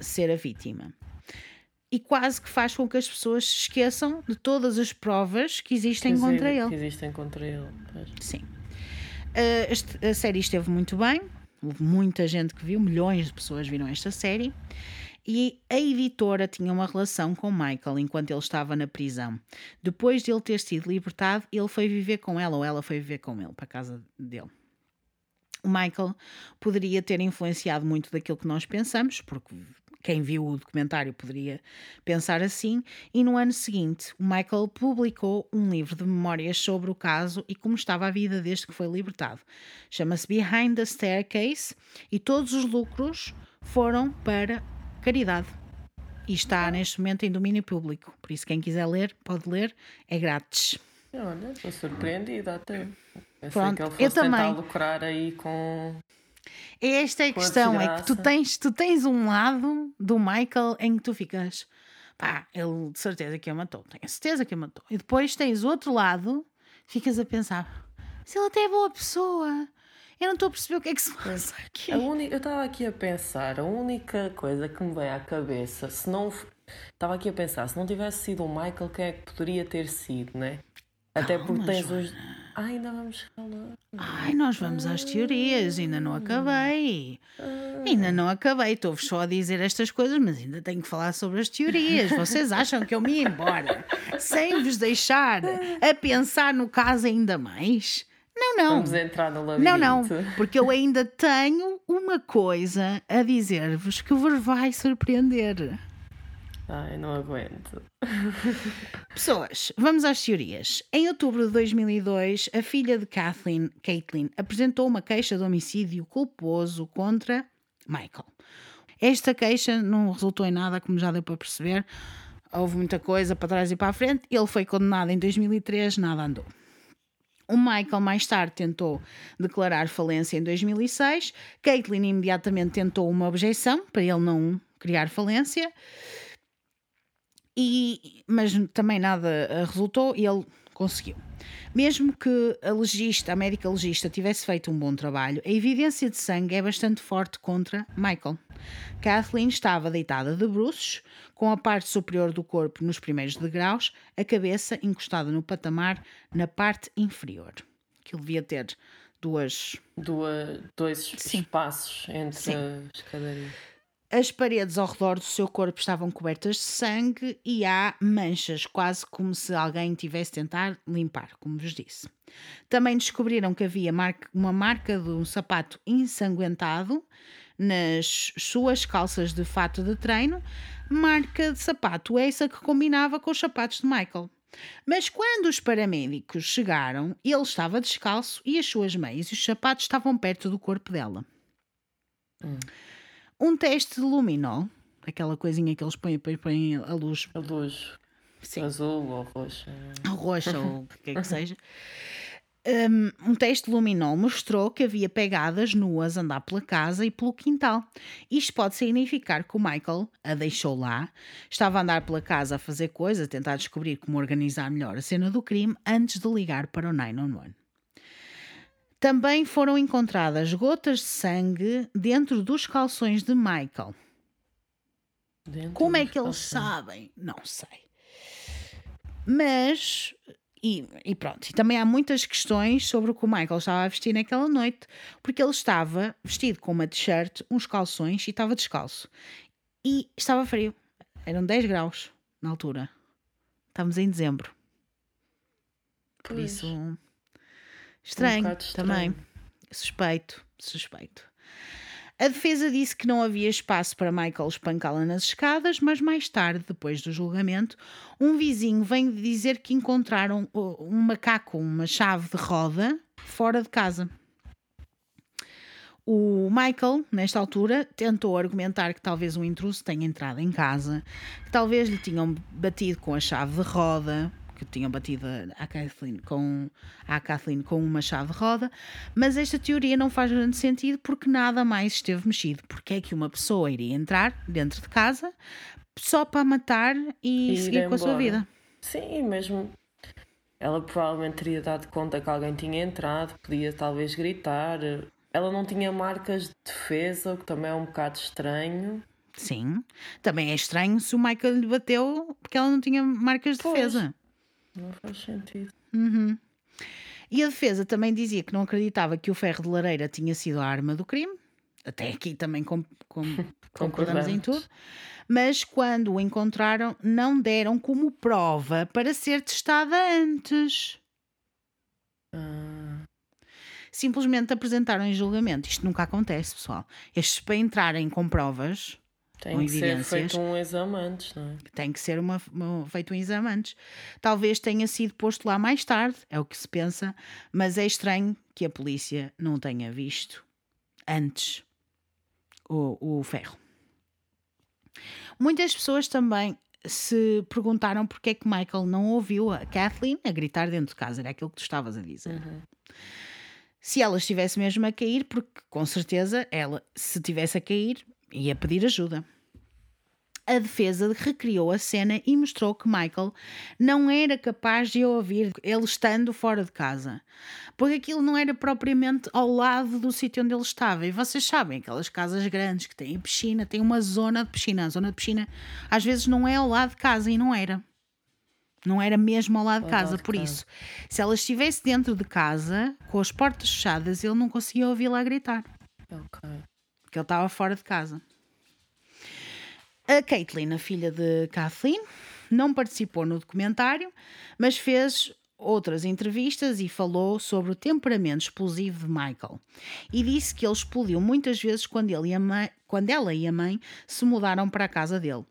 [SPEAKER 1] ser a vítima. E quase que faz com que as pessoas se esqueçam de todas as provas que existem
[SPEAKER 2] dizer,
[SPEAKER 1] contra ele.
[SPEAKER 2] Que existem contra ele. pois.
[SPEAKER 1] Sim. Uh, este- a série esteve muito bem. Houve muita gente que viu, milhões de pessoas viram esta série. E a editora tinha uma relação com Michael enquanto ele estava na prisão. Depois de ele ter sido libertado, ele foi viver com ela ou ela foi viver com ele para a casa dele. O Michael poderia ter influenciado muito daquilo que nós pensamos, porque quem viu o documentário poderia pensar assim. E no ano seguinte, o Michael publicou um livro de memórias sobre o caso e como estava a vida desde que foi libertado. Chama-se Behind the Staircase e todos os lucros foram para caridade. E está neste momento em domínio público. Por isso, quem quiser ler, pode ler, é grátis.
[SPEAKER 2] Olha, estou surpreendida até. Pensei
[SPEAKER 1] Pronto,
[SPEAKER 2] que ele
[SPEAKER 1] eu
[SPEAKER 2] fosse tentar
[SPEAKER 1] também.
[SPEAKER 2] lucrar aí com.
[SPEAKER 1] Esta é a questão, é que tu tens, tu tens um lado do Michael em que tu ficas, pá, ele de certeza que a matou, tenho a certeza que a matou. E depois tens outro lado, ficas a pensar, se ele até é boa pessoa, eu não estou a perceber o que é que se passa aqui.
[SPEAKER 2] A única, eu estava aqui a pensar, a única coisa que me vem à cabeça, se não. Estava aqui a pensar, se não tivesse sido o Michael, quem é que poderia ter sido, né? Até porque tens os. Ainda vamos falar.
[SPEAKER 1] Ai, nós vamos às teorias, ainda não acabei. Ainda não acabei, estou-vos só a dizer estas coisas, mas ainda tenho que falar sobre as teorias. Vocês acham que eu me ia embora sem vos deixar a pensar no caso ainda mais? Não, não.
[SPEAKER 2] Vamos entrar no labirinto.
[SPEAKER 1] Não, não, porque eu ainda tenho uma coisa a dizer-vos que vos vai surpreender.
[SPEAKER 2] Ai, não aguento.
[SPEAKER 1] Pessoas, vamos às teorias. Em outubro de 2002, a filha de Kathleen, Caitlin, apresentou uma queixa de homicídio culposo contra Michael. Esta queixa não resultou em nada, como já deu para perceber. Houve muita coisa para trás e para a frente. Ele foi condenado em 2003, nada andou. O Michael mais tarde tentou declarar falência em 2006. Caitlin imediatamente tentou uma objeção para ele não criar falência. E, mas também nada eh, resultou e ele conseguiu. Mesmo que a legista, a médica legista, tivesse feito um bom trabalho, a evidência de sangue é bastante forte contra Michael. Kathleen estava deitada de bruços, com a parte superior do corpo nos primeiros degraus, a cabeça encostada no patamar na parte inferior. Que ele devia ter duas.
[SPEAKER 2] Duas, dois
[SPEAKER 1] Sim.
[SPEAKER 2] espaços entre
[SPEAKER 1] Sim.
[SPEAKER 2] as.
[SPEAKER 1] As paredes ao redor do seu corpo estavam cobertas de sangue e há manchas, quase como se alguém tivesse tentar limpar, como vos disse. Também descobriram que havia marca- uma marca de um sapato ensanguentado nas suas calças de fato de treino, marca de sapato essa que combinava com os sapatos de Michael. Mas quando os paramédicos chegaram, ele estava descalço e as suas meias e os sapatos estavam perto do corpo dela. Um teste de luminol, aquela coisinha que eles põem põem a luz
[SPEAKER 2] A luz
[SPEAKER 1] Sim.
[SPEAKER 2] azul ou roxa.
[SPEAKER 1] roxa ou o que quer que seja. Um, um teste de luminol mostrou que havia pegadas nuas a andar pela casa e pelo quintal. Isto pode significar que o Michael a deixou lá, estava a andar pela casa a fazer coisas, a tentar descobrir como organizar melhor a cena do crime antes de ligar para o 911. Também foram encontradas gotas de sangue dentro dos calções de Michael.
[SPEAKER 2] Dentro
[SPEAKER 1] Como é que eles sabem? Não sei. Mas, e, e pronto, e também há muitas questões sobre o que o Michael estava a vestir naquela noite, porque ele estava vestido com uma t-shirt, uns calções e estava descalço. E estava frio. Eram 10 graus na altura. Estávamos em dezembro. Por
[SPEAKER 2] Pois.
[SPEAKER 1] isso, estranho,
[SPEAKER 2] estranho.
[SPEAKER 1] também. Suspeito, suspeito. A defesa disse que não havia espaço para Michael espancá-la nas escadas, mas mais tarde, depois do julgamento, um vizinho vem dizer que encontraram um macaco, uma chave de roda, fora de casa. O Michael, nesta altura, tentou argumentar que talvez um intruso tenha entrado em casa, que talvez lhe tinham batido com a chave de roda, que tinham batido a Kathleen com, a Kathleen com uma chave de roda, mas esta teoria não faz grande sentido porque nada mais esteve mexido. Porque é que uma pessoa iria entrar dentro de casa só para matar e,
[SPEAKER 2] E ir
[SPEAKER 1] seguir com a sua vida?
[SPEAKER 2] Sim, mesmo ela provavelmente teria dado conta que alguém tinha entrado, podia talvez gritar. Ela não tinha marcas de defesa, o que também é um bocado estranho.
[SPEAKER 1] Sim. Também é estranho se o Michael lhe bateu porque ela não tinha marcas de
[SPEAKER 2] Pois.
[SPEAKER 1] defesa.
[SPEAKER 2] Não faz sentido.
[SPEAKER 1] E a defesa também dizia que não acreditava que o ferro de lareira tinha sido a arma do crime. Até aqui também com, com, concordamos em tudo. Mas quando o encontraram, não deram como prova para ser testada antes.
[SPEAKER 2] Ah,
[SPEAKER 1] Simplesmente apresentaram em julgamento. Isto nunca acontece, pessoal. Estes para entrarem com provas
[SPEAKER 2] tem
[SPEAKER 1] Com
[SPEAKER 2] que ser
[SPEAKER 1] evidências.
[SPEAKER 2] feito um exame antes, não é?
[SPEAKER 1] tem que ser uma, uma- feito um exame antes. Talvez tenha sido posto lá mais tarde, é o que se pensa, mas é estranho que a polícia não tenha visto antes o, o ferro. Muitas pessoas também se perguntaram porque é que Michael não ouviu a Kathleen a gritar dentro de casa, era aquilo que tu estavas a dizer. Se ela estivesse mesmo a cair, porque com certeza ela, se estivesse a cair, ia pedir ajuda. A defesa recriou a cena e mostrou que Michael não era capaz de ouvir ele estando fora de casa, porque aquilo não era propriamente ao lado do sítio onde ele estava. E vocês sabem, aquelas casas grandes que têm piscina, têm uma zona de piscina. A zona de piscina às vezes não é ao lado de casa e não era. Não era mesmo ao lado de casa, por isso, se ela estivesse dentro de casa, com as portas fechadas, ele não conseguia ouvi-la gritar
[SPEAKER 2] Ok.
[SPEAKER 1] que ele estava fora de casa. A Caitlin, a filha de Kathleen, não participou no documentário, mas fez outras entrevistas e falou sobre o temperamento explosivo de Michael. E disse que ele explodiu muitas vezes quando, ele e a mãe, quando ela e a mãe se mudaram para a casa dele,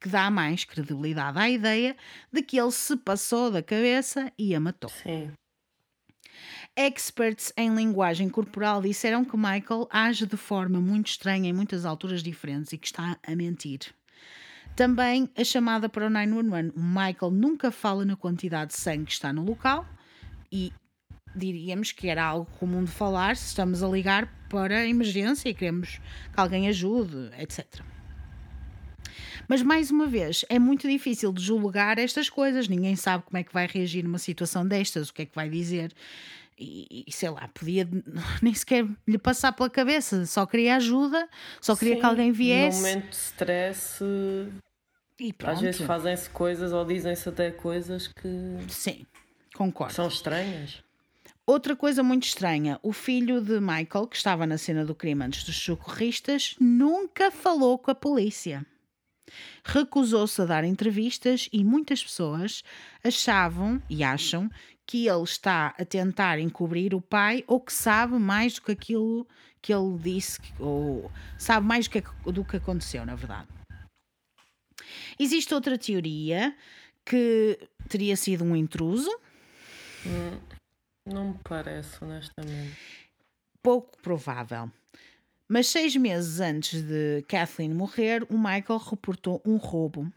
[SPEAKER 1] que dá mais credibilidade à ideia de que ele se passou da cabeça e a matou.
[SPEAKER 2] Sim.
[SPEAKER 1] Experts em linguagem corporal disseram que Michael age de forma muito estranha em muitas alturas diferentes e que está a mentir. Também a chamada para o 911. O Michael nunca fala na quantidade de sangue que está no local e diríamos que era algo comum de falar se estamos a ligar para a emergência e queremos que alguém ajude, etc. Mas mais uma vez, é muito difícil de julgar estas coisas. Ninguém sabe como é que vai reagir numa situação destas, o que é que vai dizer. E, e, sei lá, podia nem sequer lhe passar pela cabeça, só queria ajuda, só queria
[SPEAKER 2] Sim,
[SPEAKER 1] que alguém viesse.
[SPEAKER 2] No momento de stress,
[SPEAKER 1] E
[SPEAKER 2] às vezes fazem-se coisas ou dizem-se até coisas que
[SPEAKER 1] Sim, concordo.
[SPEAKER 2] são estranhas.
[SPEAKER 1] Outra coisa muito estranha: o filho de Michael, que estava na cena do crime antes dos socorristas, nunca falou com a polícia. Recusou-se a dar entrevistas e muitas pessoas achavam e acham que ele está a tentar encobrir o pai ou que sabe mais do que aquilo que ele disse, ou sabe mais do que, do que aconteceu, na verdade. Existe outra teoria que teria sido um intruso,
[SPEAKER 2] Não me parece, honestamente.
[SPEAKER 1] pouco provável. Mas seis meses antes de Kathleen morrer, o Michael reportou um roubo.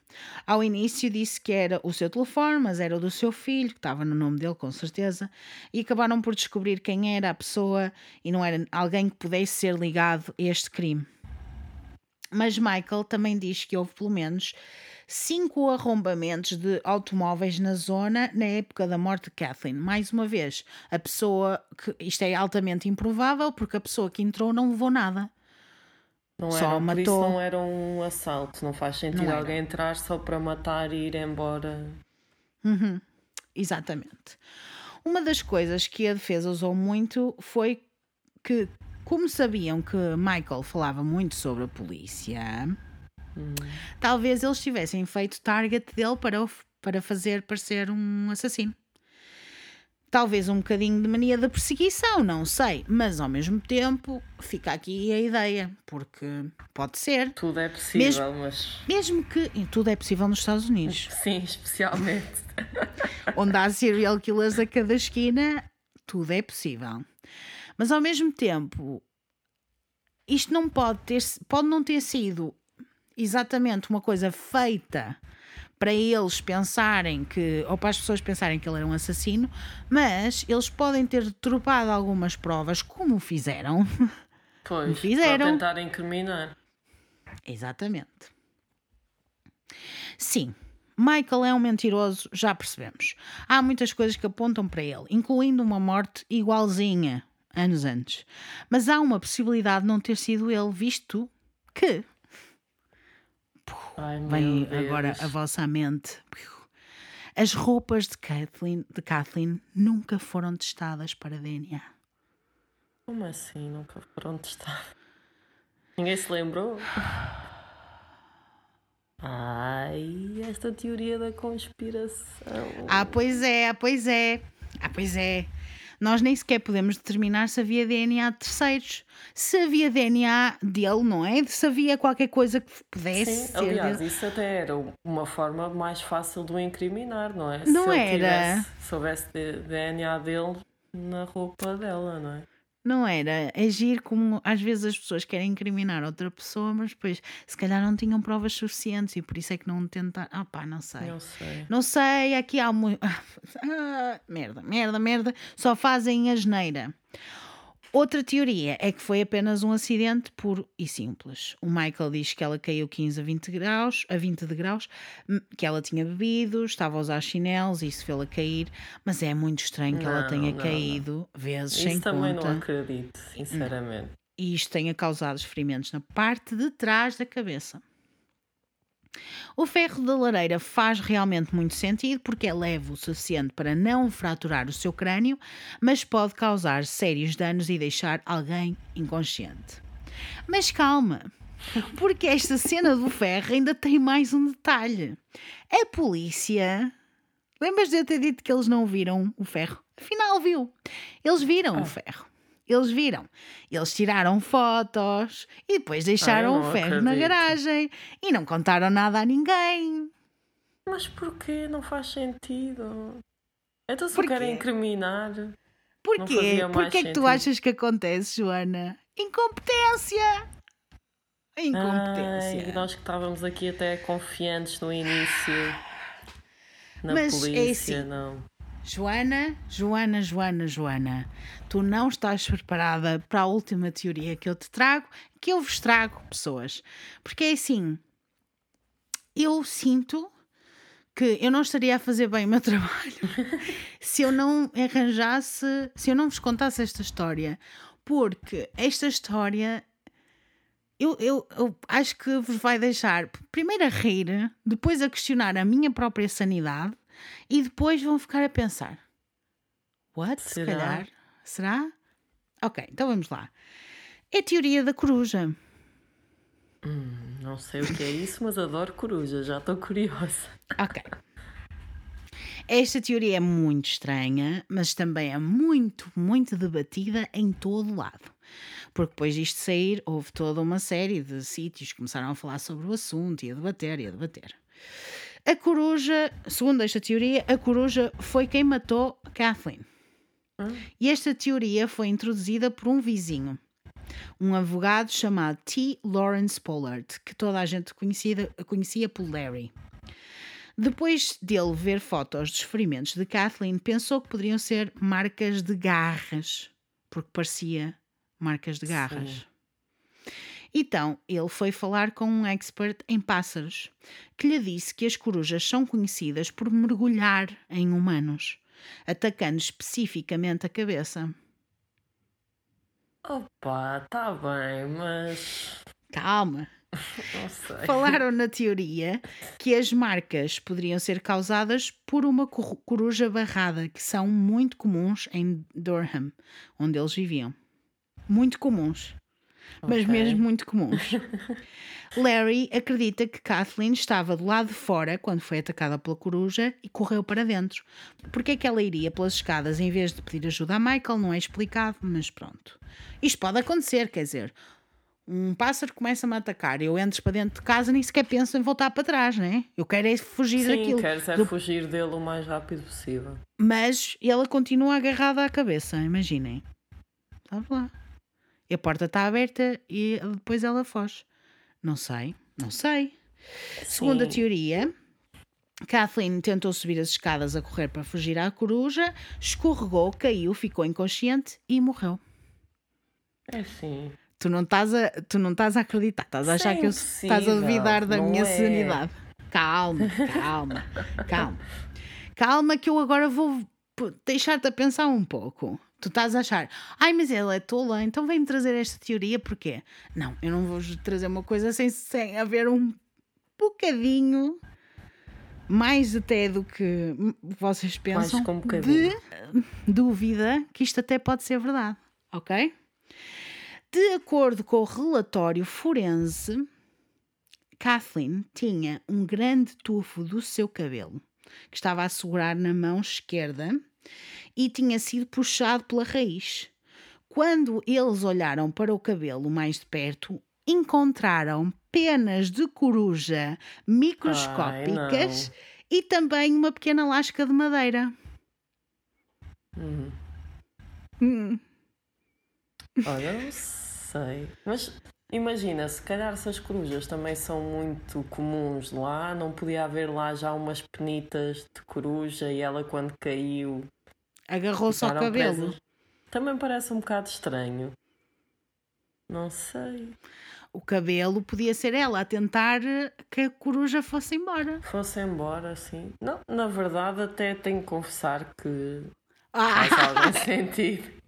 [SPEAKER 1] Ao início disse que era o seu telefone, mas era o do seu filho, que estava no nome dele, com certeza, e acabaram por descobrir quem era a pessoa e não era alguém que pudesse ser ligado a este crime. Mas Michael também diz que houve pelo menos cinco arrombamentos de automóveis na zona na época da morte de Kathleen. Mais uma vez, a pessoa que isto é altamente improvável porque a pessoa que entrou não levou nada.
[SPEAKER 2] Não
[SPEAKER 1] Só
[SPEAKER 2] era, por isso
[SPEAKER 1] matou.
[SPEAKER 2] não era um assalto. Não faz sentido
[SPEAKER 1] Não
[SPEAKER 2] alguém entrar só para matar e ir embora.
[SPEAKER 1] Exatamente. Uma das coisas que a defesa usou muito foi que, como sabiam que Michael falava muito sobre a polícia, talvez eles tivessem feito target dele para, o- para fazer parecer um assassino. Talvez um bocadinho de mania de perseguição, não sei, mas ao mesmo tempo fica aqui a ideia, porque pode ser.
[SPEAKER 2] Tudo é possível, mas
[SPEAKER 1] Mesmo que. tudo é possível nos Estados Unidos.
[SPEAKER 2] sim, especialmente.
[SPEAKER 1] onde há serial killers a cada esquina, tudo é possível. Mas ao mesmo tempo, isto não pode ter, pode não ter sido exatamente uma coisa feita para eles pensarem que, ou para as pessoas pensarem que ele era um assassino, mas eles podem ter tropado algumas provas, como fizeram.
[SPEAKER 2] Pois,
[SPEAKER 1] fizeram.
[SPEAKER 2] para tentar incriminar.
[SPEAKER 1] Exatamente. Sim, Michael é um mentiroso, já percebemos. Há muitas coisas que apontam para ele, incluindo uma morte igualzinha anos antes. Mas há uma possibilidade de não ter sido ele, visto que
[SPEAKER 2] Ai,
[SPEAKER 1] vem agora a vossa mente. As roupas de Kathleen, de Kathleen nunca foram testadas para DNA.
[SPEAKER 2] Como assim? Nunca foram testar. Ninguém se lembrou? Ai, esta teoria da conspiração.
[SPEAKER 1] Ah, pois é, ah, pois é. Ah, pois é. Nós nem sequer podemos determinar se havia DNA de terceiros. Se havia DNA dele, não é? Se havia qualquer coisa que pudesse
[SPEAKER 2] Sim,
[SPEAKER 1] ser
[SPEAKER 2] aliás,
[SPEAKER 1] dele.
[SPEAKER 2] isso até era uma forma mais fácil de o incriminar, não é?
[SPEAKER 1] Não
[SPEAKER 2] Se
[SPEAKER 1] era.
[SPEAKER 2] tivesse, soubesse de DNA dele na roupa dela, não é?
[SPEAKER 1] Não era agir como às vezes as pessoas querem incriminar outra pessoa, mas depois se calhar não tinham provas suficientes e por isso é que não tentaram. Ah, pá, não sei.
[SPEAKER 2] Não sei.
[SPEAKER 1] Não sei, aqui há muito. Ah, merda, merda, merda. Só fazem a geneira. Outra teoria é que foi apenas um acidente puro e simples. O Michael diz que ela caiu 15 a 20 graus, a 20 de graus, hum, que ela tinha bebido, estava a usar chinelos e isso fê-la cair, mas é muito estranho que ela
[SPEAKER 2] Não,
[SPEAKER 1] tenha
[SPEAKER 2] não, não.
[SPEAKER 1] caído vezes sem
[SPEAKER 2] Isso também
[SPEAKER 1] conta
[SPEAKER 2] não acredito, sinceramente.
[SPEAKER 1] e isto tenha causado ferimentos na parte de trás da cabeça. O ferro da lareira faz realmente muito sentido porque é leve o suficiente para não fraturar o seu crânio, mas pode causar sérios danos e deixar alguém inconsciente. Mas calma, porque esta cena do ferro ainda tem mais um detalhe. A polícia. Lembras de eu ter dito que eles não viram o ferro? Afinal, viu. Eles viram o ferro. Eles viram. Eles tiraram fotos e depois deixaram o ferro na
[SPEAKER 2] acredito.
[SPEAKER 1] garagem e não contaram nada a ninguém.
[SPEAKER 2] Mas porquê? Não faz sentido. Então se
[SPEAKER 1] Porquê?
[SPEAKER 2] querem incriminar.
[SPEAKER 1] Porquê? Porquê é que tu achas que acontece, Joana? Incompetência! Incompetência.
[SPEAKER 2] Ai, nós que estávamos aqui até confiantes no início. Na
[SPEAKER 1] Mas é
[SPEAKER 2] polícia,
[SPEAKER 1] assim.
[SPEAKER 2] não.
[SPEAKER 1] Joana, Joana, Joana, Joana, tu não estás preparada para a última teoria que eu te trago, que eu vos trago, pessoas. Porque é assim, eu sinto que eu não estaria a fazer bem o meu trabalho se eu não arranjasse, se eu não vos contasse esta história. Porque esta história eu, eu, eu acho que vos vai deixar primeiro a rir, depois a questionar a minha própria sanidade e depois vão ficar a pensar: What? Se
[SPEAKER 2] Será?
[SPEAKER 1] calhar? Será? Ok, então vamos lá. É a teoria da coruja.
[SPEAKER 2] Não sei o que é isso, mas adoro coruja, já estou curiosa.
[SPEAKER 1] Ok. Esta teoria é muito estranha, mas também é muito, muito debatida em todo lado. Porque depois disto sair, houve toda uma série de sítios que começaram a falar sobre o assunto e a debater e a debater. A coruja, segundo esta teoria, a coruja foi quem matou Kathleen. E esta teoria foi introduzida por um vizinho, um advogado chamado T. Lawrence Pollard, que toda a gente conhecia, por Larry. Depois dele ver fotos dos ferimentos de Kathleen, pensou que poderiam ser marcas de garras, porque parecia marcas de garras.
[SPEAKER 2] Sim.
[SPEAKER 1] Então, ele foi falar com um expert em pássaros, que lhe disse que as corujas são conhecidas por mergulhar em humanos, atacando especificamente a cabeça.
[SPEAKER 2] Opa, tá bem, mas.
[SPEAKER 1] Calma.
[SPEAKER 2] Não sei.
[SPEAKER 1] Falaram na teoria que as marcas poderiam ser causadas por uma cor- coruja barrada, que são muito comuns em Durham, onde eles viviam. Muito comuns. Mas
[SPEAKER 2] Ok.
[SPEAKER 1] mesmo muito comuns. Larry acredita que Kathleen estava do lado de fora quando foi atacada pela coruja e correu para dentro. Porque é que ela iria pelas escadas em vez de pedir ajuda a Michael? Não é explicado, mas pronto. Isto pode acontecer, quer dizer, um pássaro começa-me a atacar, eu entro para dentro de casa nem sequer penso em voltar para trás, né? Eu quero é fugir
[SPEAKER 2] Sim,
[SPEAKER 1] daquilo.
[SPEAKER 2] queres é
[SPEAKER 1] Do-
[SPEAKER 2] fugir dele o mais rápido possível.
[SPEAKER 1] Mas ela continua agarrada à cabeça, imaginem. Sabe lá. E a porta está aberta e depois ela foge. Não sei, não sei. Segundo a
[SPEAKER 2] Sim.
[SPEAKER 1] teoria, Kathleen tentou subir as escadas a correr para fugir à coruja, escorregou, caiu, ficou inconsciente e morreu.
[SPEAKER 2] É assim.
[SPEAKER 1] Tu não estás a, tu não estás a acreditar, estás a achar
[SPEAKER 2] é
[SPEAKER 1] que eu estás a duvidar da minha
[SPEAKER 2] é.
[SPEAKER 1] sanidade. Calma, calma, calma. Calma que eu agora vou deixar-te a pensar um pouco. Tu estás a achar, ai, mas ela é tola, então vem-me trazer esta teoria, porquê? Não, eu não vou trazer uma coisa sem, sem haver um bocadinho mais até do que vocês pensam
[SPEAKER 2] um
[SPEAKER 1] de dúvida que isto até pode ser verdade, ok? De acordo com o relatório forense, Kathleen tinha um grande tufo do seu cabelo que estava a segurar na mão esquerda e tinha sido puxado pela raiz. Quando eles olharam para o cabelo mais de perto, encontraram penas de coruja microscópicas e também uma pequena lasca de madeira.
[SPEAKER 2] Uhum.
[SPEAKER 1] Hum.
[SPEAKER 2] Olha, não sei. Mas imagina, se calhar se as corujas também são muito comuns lá, não podia haver lá já umas penitas de coruja e ela quando caiu.
[SPEAKER 1] Agarrou-se ao cabelo.
[SPEAKER 2] presas. Também parece um bocado estranho. Não sei.
[SPEAKER 1] O cabelo podia ser ela a tentar que a coruja fosse embora.
[SPEAKER 2] Fosse embora, assim. Não, na verdade, até tenho que confessar que
[SPEAKER 1] Ah,
[SPEAKER 2] faz algum sentido.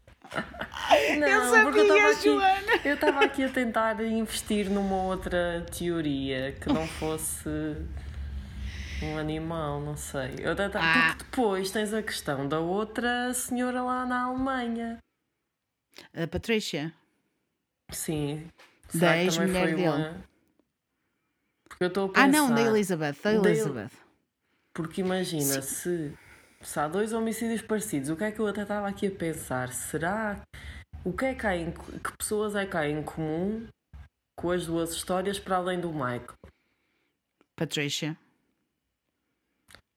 [SPEAKER 2] Não,
[SPEAKER 1] eu
[SPEAKER 2] porque eu estava
[SPEAKER 1] sabia,
[SPEAKER 2] aqui,
[SPEAKER 1] Joana!
[SPEAKER 2] eu estava aqui a tentar investir numa outra teoria que não fosse um animal, não sei. Eu até tava-
[SPEAKER 1] Ah.
[SPEAKER 2] Porque depois tens a questão da outra senhora lá na Alemanha.
[SPEAKER 1] A Patrícia.
[SPEAKER 2] Sim.
[SPEAKER 1] Da
[SPEAKER 2] Será também
[SPEAKER 1] ex-mulher dele.
[SPEAKER 2] uma- Porque eu estou a pensar.
[SPEAKER 1] Ah, não, da Elizabeth. Da
[SPEAKER 2] Da El-
[SPEAKER 1] Elizabeth.
[SPEAKER 2] Porque imagina, se, se há dois homicídios parecidos, o que é que eu até estava aqui a pensar? Será o que é que há em, que pessoas é que há em comum com as duas histórias para além do Michael?
[SPEAKER 1] Patrícia.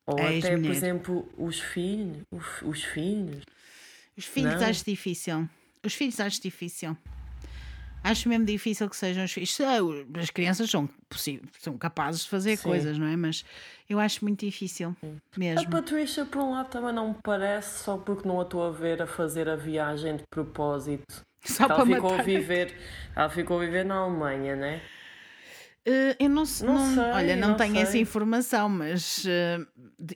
[SPEAKER 2] Ou
[SPEAKER 1] A
[SPEAKER 2] até, por exemplo, os filhos, os, os filhos.
[SPEAKER 1] Os filhos
[SPEAKER 2] Não.
[SPEAKER 1] acho difícil. Os filhos acho difícil. Acho mesmo difícil que sejam os filhos. Ah, o- As crianças são, possi- são capazes de fazer
[SPEAKER 2] Sim.
[SPEAKER 1] coisas, não é? Mas eu acho muito difícil.
[SPEAKER 2] A
[SPEAKER 1] Mesmo.
[SPEAKER 2] Patrícia, por um lado, também não me parece, só porque não a estou a ver a fazer a viagem de propósito.
[SPEAKER 1] Só
[SPEAKER 2] ela
[SPEAKER 1] para
[SPEAKER 2] ficou
[SPEAKER 1] matar.
[SPEAKER 2] a viver, ela ficou a viver na Alemanha, né?
[SPEAKER 1] Eh, eu não,
[SPEAKER 2] Não
[SPEAKER 1] não-
[SPEAKER 2] sei,
[SPEAKER 1] olha, não,
[SPEAKER 2] não
[SPEAKER 1] tenho essa
[SPEAKER 2] sei.
[SPEAKER 1] informação, mas eh,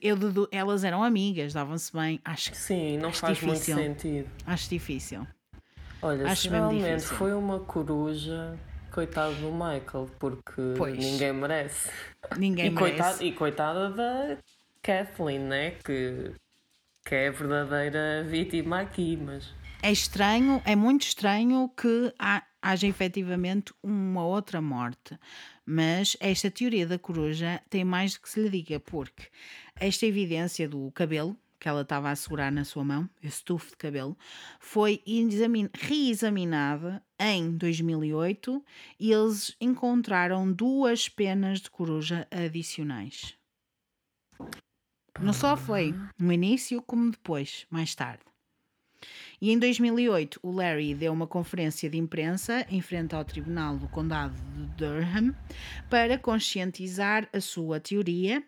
[SPEAKER 1] eu dedu- elas eram amigas, davam-se bem. Acho,
[SPEAKER 2] Sim, não
[SPEAKER 1] Acho
[SPEAKER 2] faz
[SPEAKER 1] difícil.
[SPEAKER 2] muito sentido.
[SPEAKER 1] acho difícil.
[SPEAKER 2] Olha,
[SPEAKER 1] Acho
[SPEAKER 2] realmente foi uma coruja, coitado do Michael, porque
[SPEAKER 1] Pois.
[SPEAKER 2] ninguém merece.
[SPEAKER 1] Ninguém
[SPEAKER 2] E,
[SPEAKER 1] merece.
[SPEAKER 2] coitado, e coitada da Kathleen, né? Que, que é a verdadeira vítima aqui, mas.
[SPEAKER 1] É estranho, é muito estranho que ha- haja efetivamente uma outra morte. Mas esta teoria da coruja tem mais do que se lhe diga, porque esta evidência do cabelo que ela estava a segurar na sua mão, esse tufo de cabelo, foi examin- reexaminada em 2008 e eles encontraram duas penas de coruja adicionais. Não só foi no início, como depois, mais tarde. E em 2008, o Larry deu uma conferência de imprensa em frente ao Tribunal do Condado de Durham para conscientizar a sua teoria.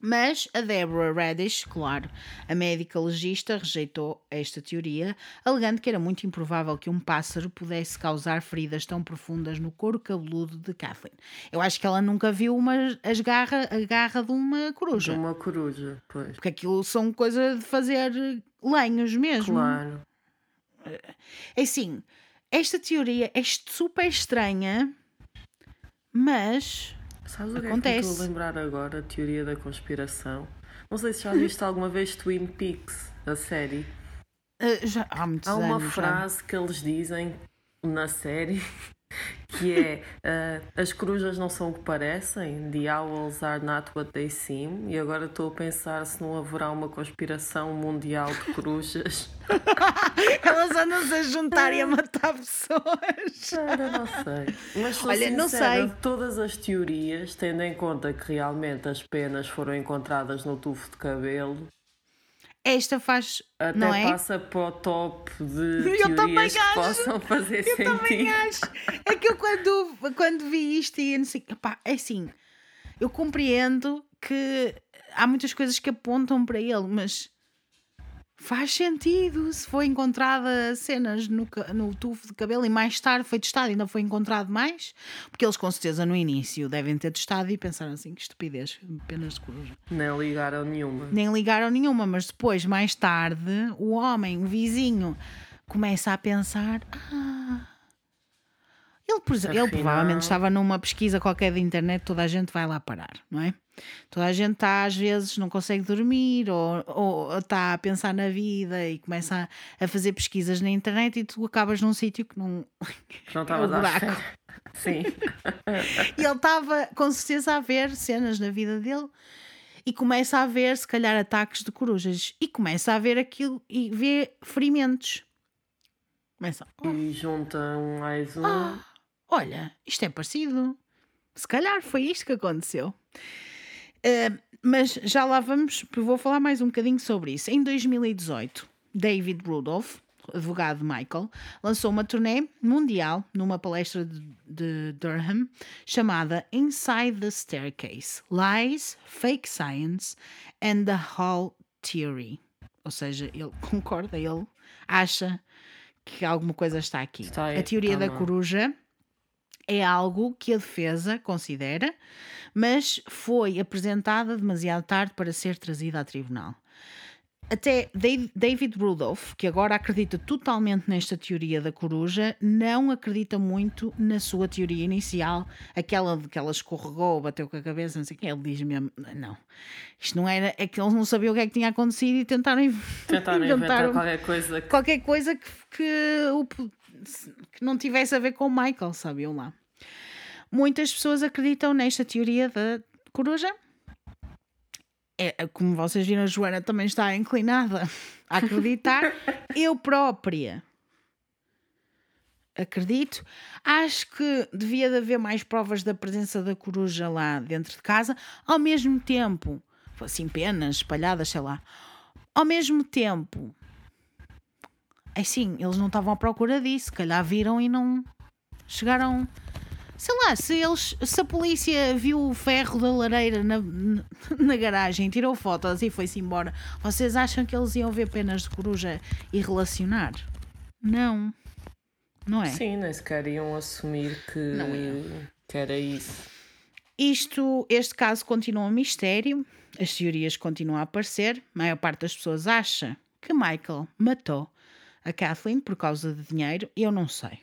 [SPEAKER 1] Mas a Deborah Radish, claro, a médica legista, rejeitou esta teoria, alegando que era muito improvável que um pássaro pudesse causar feridas tão profundas no couro cabeludo de Kathleen. Eu acho que ela nunca viu uma, as garra, a garra de uma
[SPEAKER 2] De
[SPEAKER 1] coruja.
[SPEAKER 2] uma coruja, pois.
[SPEAKER 1] Porque aquilo são coisas de fazer lenhos mesmo.
[SPEAKER 2] Claro.
[SPEAKER 1] É assim, esta teoria é super estranha, mas
[SPEAKER 2] Sabes o que é que
[SPEAKER 1] Acontece.
[SPEAKER 2] me estou a lembrar agora? A teoria da conspiração. Não sei se já viste alguma vez Twin Peaks, a série.
[SPEAKER 1] uh, já há muitos
[SPEAKER 2] Há uma
[SPEAKER 1] anos. já.
[SPEAKER 2] frase que eles dizem na série que é ah, as corujas não são o que parecem, the owls are not what they seem. E agora estou a pensar se não haverá uma conspiração mundial de corujas.
[SPEAKER 1] Elas andam-se a juntar e a matar pessoas.
[SPEAKER 2] Cara, não sei. Mas
[SPEAKER 1] Olha, não
[SPEAKER 2] sincera,
[SPEAKER 1] sei.
[SPEAKER 2] todas as teorias, tendo em conta que realmente as penas foram encontradas no tufo de cabelo,
[SPEAKER 1] Esta faz.
[SPEAKER 2] até
[SPEAKER 1] não é?
[SPEAKER 2] passa para o top de
[SPEAKER 1] Eu também
[SPEAKER 2] teorias que
[SPEAKER 1] acho.
[SPEAKER 2] possam fazer
[SPEAKER 1] Eu
[SPEAKER 2] sentido.
[SPEAKER 1] também acho. É que eu quando, quando vi isto e não sei. Epá, é assim. Eu compreendo que há muitas coisas que apontam para ele, mas faz sentido se foi encontrada cenas no, no tufo de cabelo e mais tarde foi testado, ainda foi encontrado mais, porque eles com certeza no início devem ter testado e pensaram assim, que estupidez, penas de coruja.
[SPEAKER 2] Nem ligaram nenhuma.
[SPEAKER 1] Nem ligaram nenhuma, mas depois, mais tarde, o homem, o vizinho, começa a pensar: ah, ele, por exemplo, ele provavelmente estava numa pesquisa qualquer da internet, toda a gente vai lá parar, não é? Toda a gente está, às vezes, não consegue dormir ou, ou está a pensar na vida e começa a, a fazer pesquisas na internet e tu acabas num sítio que não.
[SPEAKER 2] Que não
[SPEAKER 1] É o
[SPEAKER 2] estavas à
[SPEAKER 1] buraco.
[SPEAKER 2] Sim.
[SPEAKER 1] E ele estava com certeza a ver cenas na vida dele e começa a ver, se calhar, ataques de corujas e começa a ver aquilo e vê ferimentos. Começa, "Oh,
[SPEAKER 2] E junta um mais um.
[SPEAKER 1] Ah. olha, isto é parecido. Se calhar foi isto que aconteceu. Eh, mas já lá vamos, vou falar mais um bocadinho sobre isso. Em 2018, David Rudolph, advogado Michael, lançou uma turnê mundial numa palestra de, de Durham chamada Inside the Staircase: Lies, Fake Science and the Hall Theory. Ou seja, ele concorda, ele acha que alguma coisa está aqui.
[SPEAKER 2] Está aí,
[SPEAKER 1] a teoria da coruja é algo que a defesa considera, mas foi apresentada demasiado tarde para ser trazida a tribunal. Até David Rudolph, que agora acredita totalmente nesta teoria da coruja, não acredita muito na sua teoria inicial, aquela de que ela escorregou, bateu com a cabeça, não sei o que. Ele diz mesmo: não, isto não era, é que eles não sabiam o que é que tinha acontecido e tentaram,
[SPEAKER 2] Tentaram inventar qualquer coisa que.
[SPEAKER 1] qualquer coisa que, que, o- que não tivesse a ver com o Michael, sabiam lá. Muitas pessoas acreditam nesta teoria da coruja. É, como vocês viram, a Joana também está inclinada a acreditar. Eu própria acredito. Acho que devia de haver mais provas da presença da coruja lá dentro de casa. Ao mesmo tempo, assim, penas espalhadas, sei lá. Ao mesmo tempo, é assim, eles não estavam à procura disso, se calhar viram e não chegaram. Sei lá, se eles, se a polícia viu o ferro da lareira na, na, garagem, tirou fotos e foi-se embora, vocês acham que eles iam ver penas de coruja e relacionar? Não. Não é?
[SPEAKER 2] Sim, nem sequer iam assumir que,
[SPEAKER 1] iam.
[SPEAKER 2] Que era isso.
[SPEAKER 1] Isto, este caso continua um mistério, as teorias continuam a aparecer. A maior parte das pessoas acha que Michael matou a Kathleen por causa de dinheiro. Eu não sei.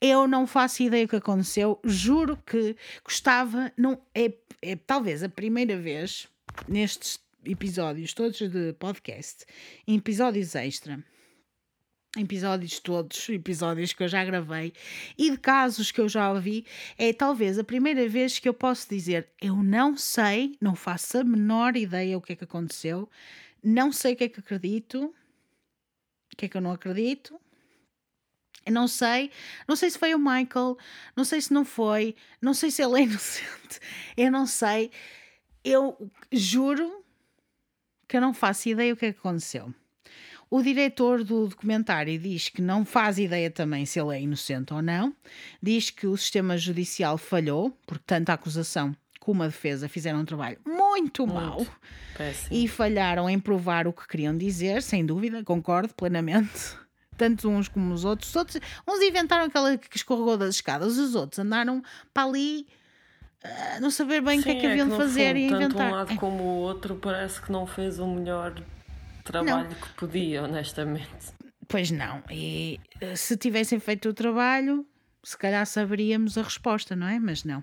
[SPEAKER 1] Eu não faço ideia do que aconteceu. Juro que gostava. Não, é, é talvez a primeira vez nestes episódios todos de podcast, em episódios extra, episódios todos, episódios que eu já gravei e de casos que eu já ouvi, é talvez a primeira vez que eu posso dizer eu não sei, não faço a menor ideia o que é que aconteceu, não sei o que é que acredito, o que é que eu não acredito. Eu não sei, não sei se foi o Michael, não sei se não foi, não sei se ele é inocente, eu não sei. Eu juro que eu não faço ideia o que é que aconteceu. O diretor do documentário diz que não faz ideia também se ele é inocente ou não. Diz que o sistema judicial falhou, porque tanto a acusação como a defesa fizeram um trabalho muito, muito mau
[SPEAKER 2] péssimo.
[SPEAKER 1] e falharam em provar o que queriam dizer, sem dúvida, concordo plenamente. Tanto uns como os outros. Os outros uns inventaram aquela que escorregou das escadas, os outros andaram para ali a não saber bem o que é que haviam de
[SPEAKER 2] no
[SPEAKER 1] fazer
[SPEAKER 2] fundo,
[SPEAKER 1] e
[SPEAKER 2] tanto
[SPEAKER 1] inventar.
[SPEAKER 2] um lado
[SPEAKER 1] É.
[SPEAKER 2] como o outro parece que não fez o melhor trabalho que podia, honestamente.
[SPEAKER 1] Pois não. E eh, se tivessem feito o trabalho, se calhar saberíamos a resposta, não é? Mas não.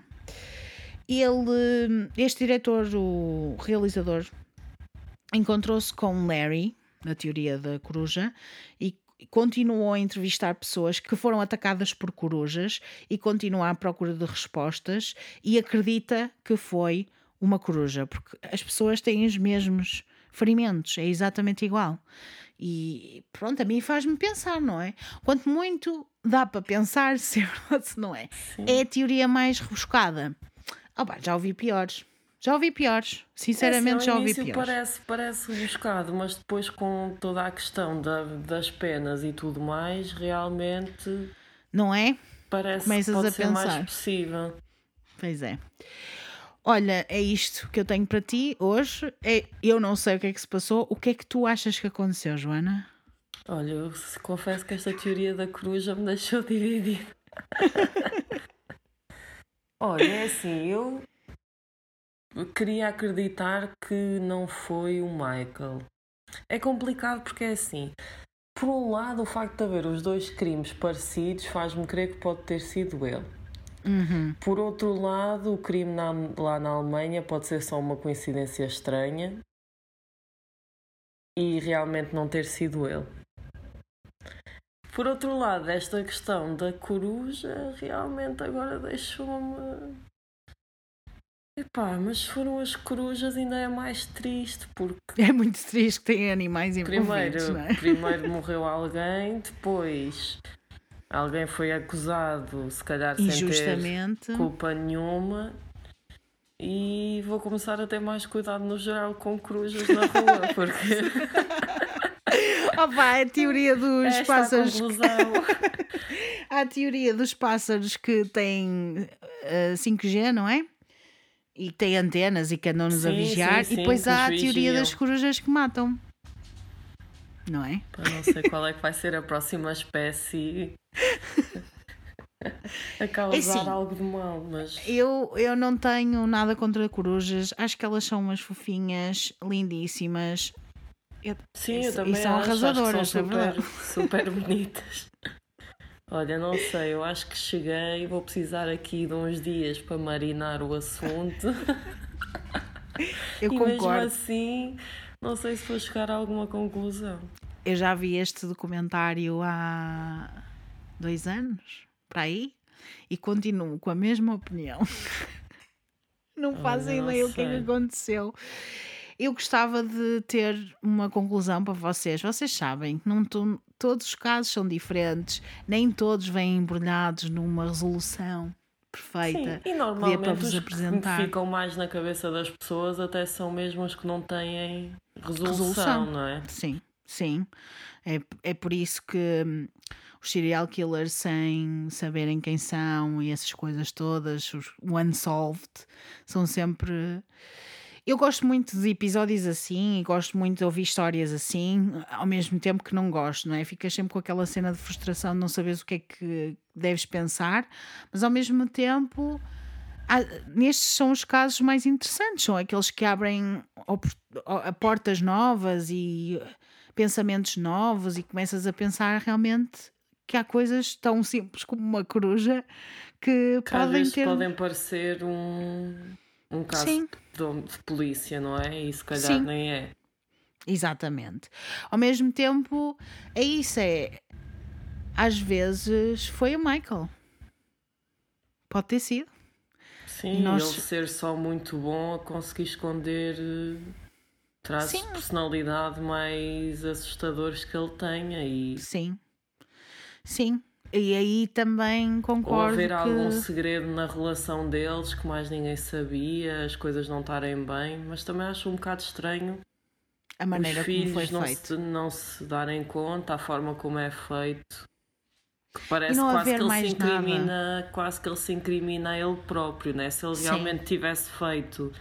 [SPEAKER 1] Ele, este diretor, o realizador, encontrou-se com Larry, da teoria da coruja, e continuou a entrevistar pessoas que foram atacadas por corujas e continua à procura de respostas e acredita que foi uma coruja, porque as pessoas têm os mesmos ferimentos, é exatamente igual. E pronto, a mim faz-me pensar, não é? Quanto muito dá para pensar se é se não é. É a teoria mais rebuscada. Ah, pá, já ouvi piores. Já ouvi piores. Sinceramente,
[SPEAKER 2] É assim,
[SPEAKER 1] já ouvi piores.
[SPEAKER 2] Parece, parece buscado, mas depois com toda a questão da- das penas e tudo mais, realmente
[SPEAKER 1] Não é?
[SPEAKER 2] parece
[SPEAKER 1] Começas
[SPEAKER 2] que pode
[SPEAKER 1] a
[SPEAKER 2] ser mais possível.
[SPEAKER 1] Pois é. Olha, é isto que eu tenho para ti hoje. É, eu não sei o que é que se passou. O que é que tu achas que aconteceu, Joana?
[SPEAKER 2] Olha, eu confesso que esta teoria da coruja me deixou dividido. Olha, é assim, eu queria acreditar que não foi o Michael. É complicado porque é assim. Por um lado, o facto de haver os dois crimes parecidos faz-me crer que pode ter sido ele.
[SPEAKER 1] Uhum.
[SPEAKER 2] Por outro lado, o crime na- lá na Alemanha pode ser só uma coincidência estranha e realmente não ter sido ele. Por outro lado, esta questão da coruja realmente agora deixou-me. Epá, mas foram as corujas ainda é mais triste porque
[SPEAKER 1] É muito triste que tem animais envolvidos,
[SPEAKER 2] primeiro,
[SPEAKER 1] é?
[SPEAKER 2] primeiro morreu alguém, depois alguém foi acusado, se calhar sem ter culpa nenhuma e vou começar a ter mais cuidado no geral com corujas na rua, porque
[SPEAKER 1] Opa, é a teoria dos
[SPEAKER 2] esta é a
[SPEAKER 1] pássaros. Há a teoria dos pássaros que têm eh, 5G, não é? E que têm antenas e que andam-nos a vigiar.
[SPEAKER 2] sim,
[SPEAKER 1] e depois há a teoria das corujas que matam. Não é?
[SPEAKER 2] Pá, não sei qual é que vai ser a próxima espécie a causar
[SPEAKER 1] assim,
[SPEAKER 2] algo de mal, mas
[SPEAKER 1] Eu, eu não tenho nada contra corujas. Acho que elas são umas fofinhas, lindíssimas. Eu-
[SPEAKER 2] sim, eu também
[SPEAKER 1] e são
[SPEAKER 2] acho, acho
[SPEAKER 1] arrasadoras, verdade.
[SPEAKER 2] super, super bonitas. Olha, não sei, eu acho que cheguei, vou precisar aqui de uns dias para marinar o assunto.
[SPEAKER 1] Eu
[SPEAKER 2] e mesmo
[SPEAKER 1] concordo.
[SPEAKER 2] assim, não sei se vou chegar a alguma conclusão.
[SPEAKER 1] Eu já vi este documentário há dois anos, para aí, e continuo com a mesma opinião. Não fazem
[SPEAKER 2] não
[SPEAKER 1] ideia o que é que aconteceu. Eu gostava de ter uma conclusão para vocês. Vocês sabem, não to- todos os casos são diferentes, nem todos vêm embrulhados numa resolução perfeita.
[SPEAKER 2] Sim, e
[SPEAKER 1] para
[SPEAKER 2] normalmente
[SPEAKER 1] vos
[SPEAKER 2] os que
[SPEAKER 1] apresentar.
[SPEAKER 2] ficam mais na cabeça das pessoas até são mesmo os que não têm resolução,
[SPEAKER 1] Resolução.
[SPEAKER 2] não é?
[SPEAKER 1] Sim, sim. É, é por isso que hum, os serial killers, sem saberem quem são e essas coisas todas, os o unsolved, são sempre. Eu gosto muito de episódios assim e gosto muito de ouvir histórias assim, ao mesmo tempo que não gosto, não é? Ficas sempre com aquela cena de frustração de não saberes o que é que deves pensar, mas ao mesmo tempo há- nestes são os casos mais interessantes, são aqueles que abrem portas novas e pensamentos novos e começas a pensar realmente que há coisas tão simples como uma coruja que podem ter.
[SPEAKER 2] podem parecer um, um caso
[SPEAKER 1] Sim.
[SPEAKER 2] de, polícia, não é? E se calhar
[SPEAKER 1] Sim.
[SPEAKER 2] nem é.
[SPEAKER 1] Exatamente. Ao mesmo tempo, é isso, é. Às vezes foi o Michael. Pode ter sido.
[SPEAKER 2] Sim,
[SPEAKER 1] nós-
[SPEAKER 2] ele ser só muito bom a conseguir esconder eh, traços
[SPEAKER 1] Sim.
[SPEAKER 2] de personalidade mais assustadores que ele tenha e
[SPEAKER 1] Sim. Sim. E aí também
[SPEAKER 2] ou
[SPEAKER 1] concordo
[SPEAKER 2] haver
[SPEAKER 1] que.
[SPEAKER 2] algum segredo na relação deles que mais ninguém sabia, as coisas não estarem bem, mas também acho um bocado estranho
[SPEAKER 1] A maneira
[SPEAKER 2] os
[SPEAKER 1] como
[SPEAKER 2] filhos
[SPEAKER 1] foi
[SPEAKER 2] não
[SPEAKER 1] feito.
[SPEAKER 2] se, não se darem conta, a forma como é feito. Que parece
[SPEAKER 1] não
[SPEAKER 2] quase
[SPEAKER 1] haver
[SPEAKER 2] que ele se
[SPEAKER 1] mais nada.
[SPEAKER 2] incrimina, quase que ele se incrimina a ele próprio, né? Se ele
[SPEAKER 1] Sim.
[SPEAKER 2] realmente tivesse feito,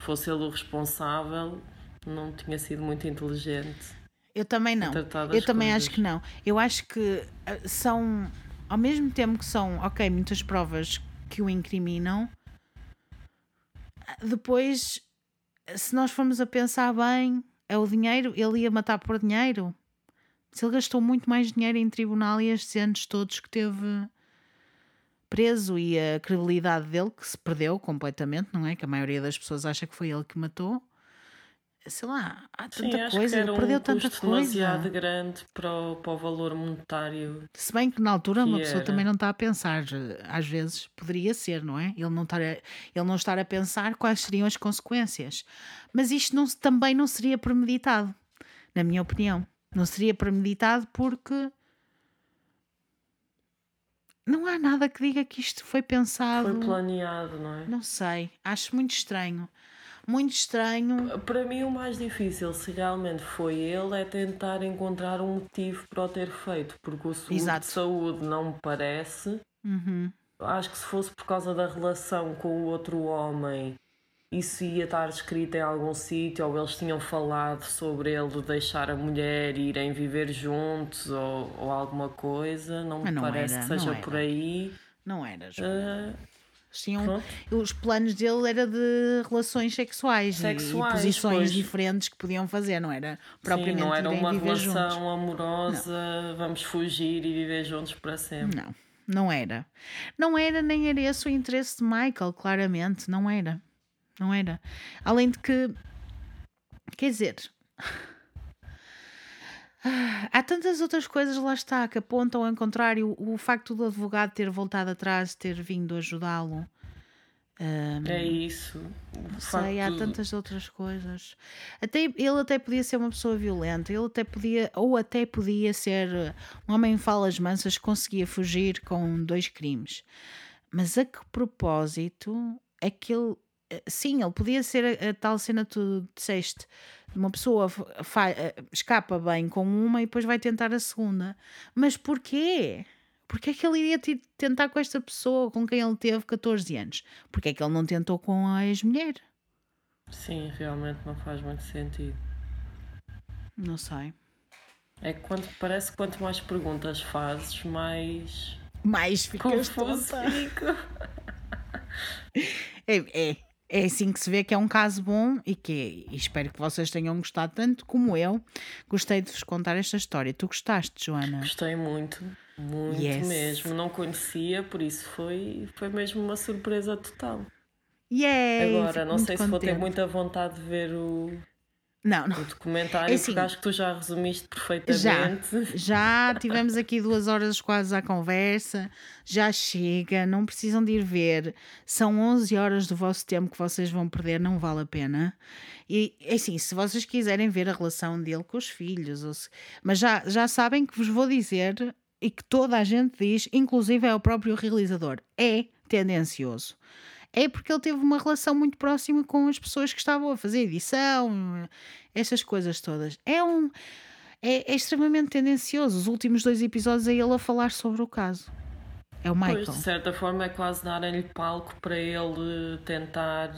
[SPEAKER 2] fosse ele o responsável, não tinha sido muito inteligente.
[SPEAKER 1] Eu também não. Eu também
[SPEAKER 2] coisas.
[SPEAKER 1] acho que não. Eu acho que ah, são, ao mesmo tempo que são, ok, muitas provas que o incriminam, ah, depois, se nós formos a pensar bem, é o dinheiro, ele ia matar por dinheiro. Se ele gastou muito mais dinheiro em tribunal e estes anos todos que teve preso e a credibilidade dele que se perdeu completamente, não é? Que a maioria das pessoas acha que foi ele que matou. Sei lá, há
[SPEAKER 2] Sim,
[SPEAKER 1] tanta
[SPEAKER 2] acho
[SPEAKER 1] coisa,
[SPEAKER 2] era
[SPEAKER 1] perdeu
[SPEAKER 2] um
[SPEAKER 1] tanta coisa.
[SPEAKER 2] demasiado grande para o, para o valor monetário.
[SPEAKER 1] Se bem que na altura
[SPEAKER 2] que
[SPEAKER 1] uma pessoa
[SPEAKER 2] era.
[SPEAKER 1] também não está a pensar, às vezes poderia ser, não é? Ele não estar a, ele não estar a pensar quais seriam as consequências. Mas isto não, também não seria premeditado, na minha opinião. Não seria premeditado porque não há nada que diga que isto foi pensado.
[SPEAKER 2] Foi planeado, não é?
[SPEAKER 1] Não sei, acho muito estranho. Muito estranho.
[SPEAKER 2] Para mim, o mais difícil, se realmente foi ele, é tentar encontrar um motivo para o ter feito, porque o seguro
[SPEAKER 1] Exato.
[SPEAKER 2] de saúde não me parece.
[SPEAKER 1] Uhum.
[SPEAKER 2] Acho que se fosse por causa da relação com o outro homem, isso ia estar escrito em algum sítio, ou eles tinham falado sobre ele deixar a mulher e irem viver juntos, ou, ou alguma coisa. Não me
[SPEAKER 1] não
[SPEAKER 2] parece
[SPEAKER 1] era,
[SPEAKER 2] que seja por aí.
[SPEAKER 1] Não era, Joana.
[SPEAKER 2] Ah,
[SPEAKER 1] Tinham, os planos dele era de relações sexuais,
[SPEAKER 2] Sexuais,
[SPEAKER 1] e posições
[SPEAKER 2] pois.
[SPEAKER 1] diferentes que podiam fazer, não era
[SPEAKER 2] sim,
[SPEAKER 1] propriamente
[SPEAKER 2] não era uma relação
[SPEAKER 1] juntos.
[SPEAKER 2] amorosa, vamos fugir e viver juntos para sempre.
[SPEAKER 1] Não, não era. Não era, nem era esse o interesse de Michael, claramente, não era. Não era. Além de que, quer dizer, há tantas outras coisas, lá está, que apontam ao contrário. O facto do advogado ter voltado atrás, ter vindo ajudá-lo.
[SPEAKER 2] É isso. O
[SPEAKER 1] sei, há tantas outras coisas. Até, ele até podia ser uma pessoa violenta, ele até podia, ou até podia ser uh, um homem em falas mansas que conseguia fugir com dois crimes. Mas a que propósito é que ele. eh, Sim, ele podia ser a, a tal cena que tu disseste. Uma pessoa eh, escapa bem com uma e depois vai tentar a segunda. Mas porquê? Porquê é que ele iria te- tentar com esta pessoa com quem ele teve 14 anos? Porquê é que ele não tentou com a ex-mulher?
[SPEAKER 2] Sim, realmente não faz muito sentido.
[SPEAKER 1] Não sei.
[SPEAKER 2] É que quando, parece que quanto mais perguntas fazes, mais
[SPEAKER 1] Mais ficas
[SPEAKER 2] confuso fico.
[SPEAKER 1] É, é, é assim que se vê que é um caso bom e que e espero que vocês tenham gostado tanto como eu. Gostei de vos contar esta história. Tu gostaste, Joana?
[SPEAKER 2] Gostei muito, muito
[SPEAKER 1] Yes.
[SPEAKER 2] mesmo. Não conhecia, por isso foi, foi mesmo uma surpresa total.
[SPEAKER 1] Yay!
[SPEAKER 2] Agora, não sei se vou ter
[SPEAKER 1] contente.
[SPEAKER 2] muita vontade de ver o,
[SPEAKER 1] Não, não.
[SPEAKER 2] o documentário,
[SPEAKER 1] É assim,
[SPEAKER 2] porque acho que tu já resumiste perfeitamente.
[SPEAKER 1] Já tivemos aqui duas horas quase à conversa, já chega, não precisam de ir ver. São 11 horas do vosso tempo que vocês vão perder, não vale a pena. E é assim, se vocês quiserem ver a relação dele com os filhos, se- mas já, já sabem que vos vou dizer e que toda a gente diz, inclusive é o próprio realizador, é tendencioso. É porque ele teve uma relação muito próxima com as pessoas que estavam a fazer edição, essas coisas todas. É um é, é extremamente tendencioso. Os últimos dois episódios é ele a falar sobre o caso. É o Michael.
[SPEAKER 2] Pois, de certa forma, é quase darem-lhe palco para ele tentar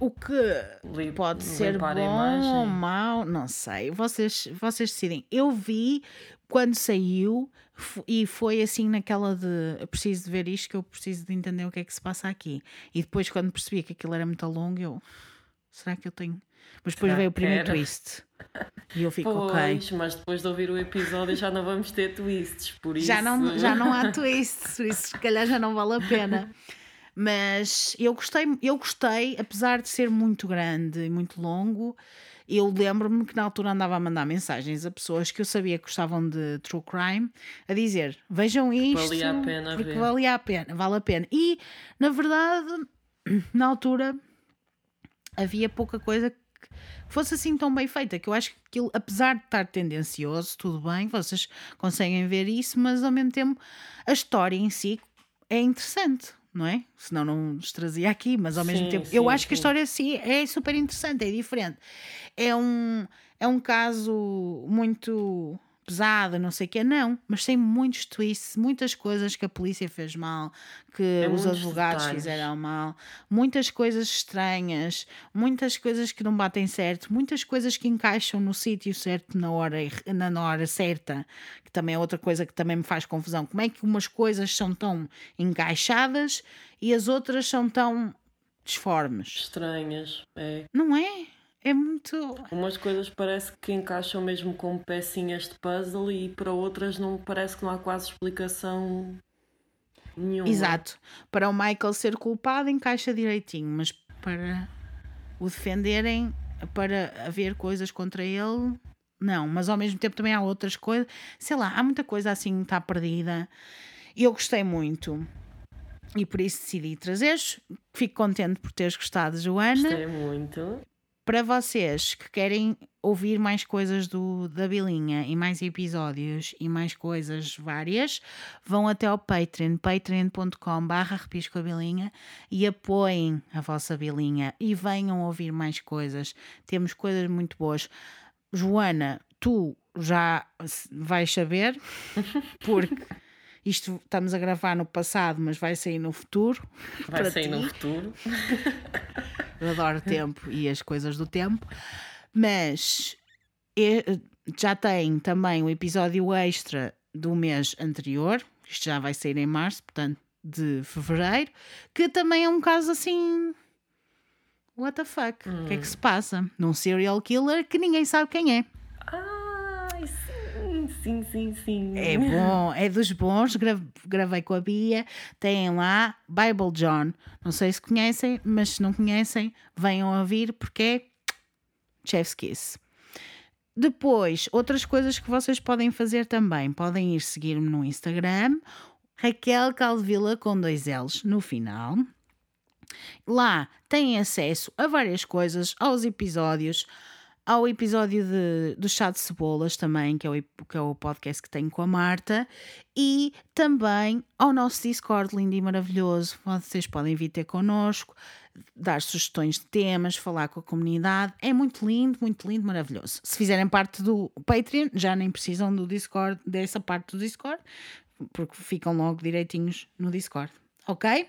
[SPEAKER 1] O que pode ser bom ou mau, não sei. Vocês, vocês decidem. Eu vi quando saiu e foi assim naquela de preciso de ver isto, que eu preciso de entender o que é que se passa aqui. E depois, quando percebi que aquilo era muito longo, eu será que eu tenho? Mas depois
[SPEAKER 2] Será
[SPEAKER 1] veio o primeiro
[SPEAKER 2] era?
[SPEAKER 1] twist. E eu fico, ok.
[SPEAKER 2] Pois, mas depois de ouvir o episódio já não vamos ter twists, por isso.
[SPEAKER 1] Já não, já não há twist, por isso se calhar já não vale a pena. Mas eu gostei, eu gostei, apesar de ser muito grande e muito longo, eu lembro-me que na altura andava a mandar mensagens a pessoas que eu sabia que gostavam de true crime a dizer vejam isto
[SPEAKER 2] valia a pena
[SPEAKER 1] porque
[SPEAKER 2] ver."
[SPEAKER 1] valia a pena, vale a pena. E na verdade, na altura havia pouca coisa que fosse assim tão bem feita, que eu acho que aquilo, apesar de estar tendencioso, tudo bem, vocês conseguem ver isso, mas ao mesmo tempo a história em si é interessante, não é? Senão não nos trazia aqui, mas ao mesmo
[SPEAKER 2] Sim,
[SPEAKER 1] tempo eu
[SPEAKER 2] sim,
[SPEAKER 1] acho que a
[SPEAKER 2] sim.
[SPEAKER 1] história em si é super interessante, é diferente. É um, é um caso muito pesado, não sei o que, não, mas tem muitos twists, muitas coisas que a polícia fez mal, que
[SPEAKER 2] É
[SPEAKER 1] os advogados
[SPEAKER 2] detalhes.
[SPEAKER 1] fizeram mal, muitas coisas estranhas, muitas coisas que não batem certo, muitas coisas que encaixam no sítio certo na hora, na hora certa, que também é outra coisa que também me faz confusão. Como é que umas coisas são tão encaixadas e as outras são tão disformes?
[SPEAKER 2] Estranhas. É.
[SPEAKER 1] Não é? É muito.
[SPEAKER 2] Umas coisas parece que encaixam mesmo como pecinhas de puzzle e para outras não parece que não há quase explicação nenhuma.
[SPEAKER 1] Exato. Para o Michael ser culpado, encaixa direitinho, mas para o defenderem, para haver coisas contra ele, não. Mas ao mesmo tempo também há outras coisas. Sei lá, há muita coisa assim que está perdida. E eu gostei muito. E por isso decidi trazer-vos. Fico contente por teres gostado, Joana.
[SPEAKER 2] Gostei muito.
[SPEAKER 1] Para vocês que querem ouvir mais coisas do, da Bilinha e mais episódios e mais coisas várias, vão até ao Patreon, patreon.com barra repisco a Bilinha e apoiem a vossa Bilinha e venham ouvir mais coisas. Temos coisas muito boas. Joana, tu já vais saber, porque isto estamos a gravar no passado, mas vai sair no futuro.
[SPEAKER 2] Vai sair
[SPEAKER 1] ti.
[SPEAKER 2] no futuro.
[SPEAKER 1] Adoro tempo e as coisas do tempo, mas e- já tem também o episódio extra do mês anterior, isto já vai sair em março, portanto, de fevereiro, que também é um caso assim. What the fuck? O que é que se passa? Num serial killer que ninguém sabe quem é.
[SPEAKER 2] Sim, sim, sim.
[SPEAKER 1] É bom, é dos bons. gra- Gravei com a Bia. Tem lá Bible John. Não sei se conhecem, mas se não conhecem, venham a ouvir porque é Chef's Kiss. Depois, outras coisas que vocês podem fazer também. Podem ir seguir-me no Instagram, Raquel Calvila com dois L's no final. Lá têm acesso a várias coisas, aos episódios, ao episódio de, do Chá de Cebolas também, que é, o, que é o podcast que tenho com a Marta, e também ao nosso Discord lindo e maravilhoso. Vocês podem vir ter connosco, dar sugestões de temas, falar com a comunidade. É muito lindo, muito lindo, maravilhoso. Se fizerem parte do Patreon, já nem precisam do Discord, dessa parte do Discord, porque ficam logo direitinhos no Discord, ok?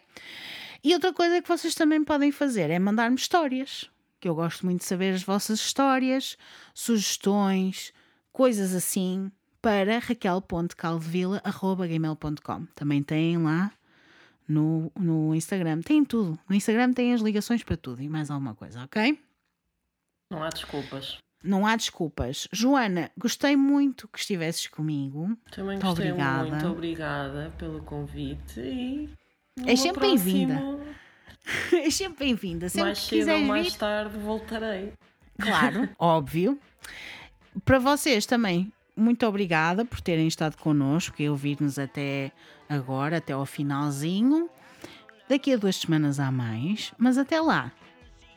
[SPEAKER 1] E outra coisa que vocês também podem fazer é mandar-me histórias, que eu gosto muito de saber as vossas histórias, sugestões, coisas assim, para raquel.calvila.gmail.com. Também têm lá no, no Instagram. Tem tudo. No Instagram tem as ligações para tudo e mais alguma coisa, ok?
[SPEAKER 2] Não há desculpas.
[SPEAKER 1] Não há desculpas. Joana, gostei muito que estivesses comigo.
[SPEAKER 2] Também
[SPEAKER 1] Muito
[SPEAKER 2] gostei
[SPEAKER 1] obrigada.
[SPEAKER 2] muito. Obrigada pelo convite e.
[SPEAKER 1] É sempre bem-vinda. sempre bem-vinda. Sempre
[SPEAKER 2] Mais
[SPEAKER 1] que
[SPEAKER 2] cedo ou mais
[SPEAKER 1] vir,
[SPEAKER 2] tarde voltarei.
[SPEAKER 1] Claro, óbvio. Para vocês também, muito obrigada por terem estado connosco e ouvir-nos até agora, até ao finalzinho. Daqui a duas semanas há mais, mas até lá,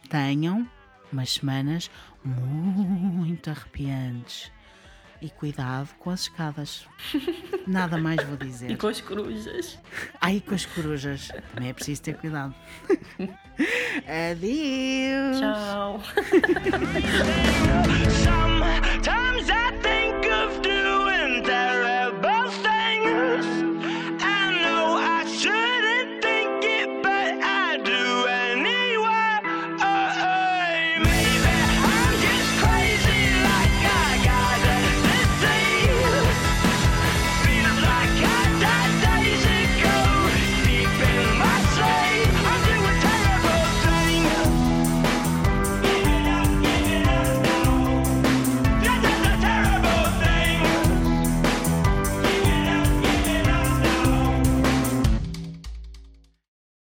[SPEAKER 1] tenham umas semanas muito arrepiantes. E cuidado com as escadas. Nada mais vou dizer.
[SPEAKER 2] E com as corujas.
[SPEAKER 1] Ai, com as corujas. Também é preciso ter cuidado. Adeus.
[SPEAKER 2] Tchau.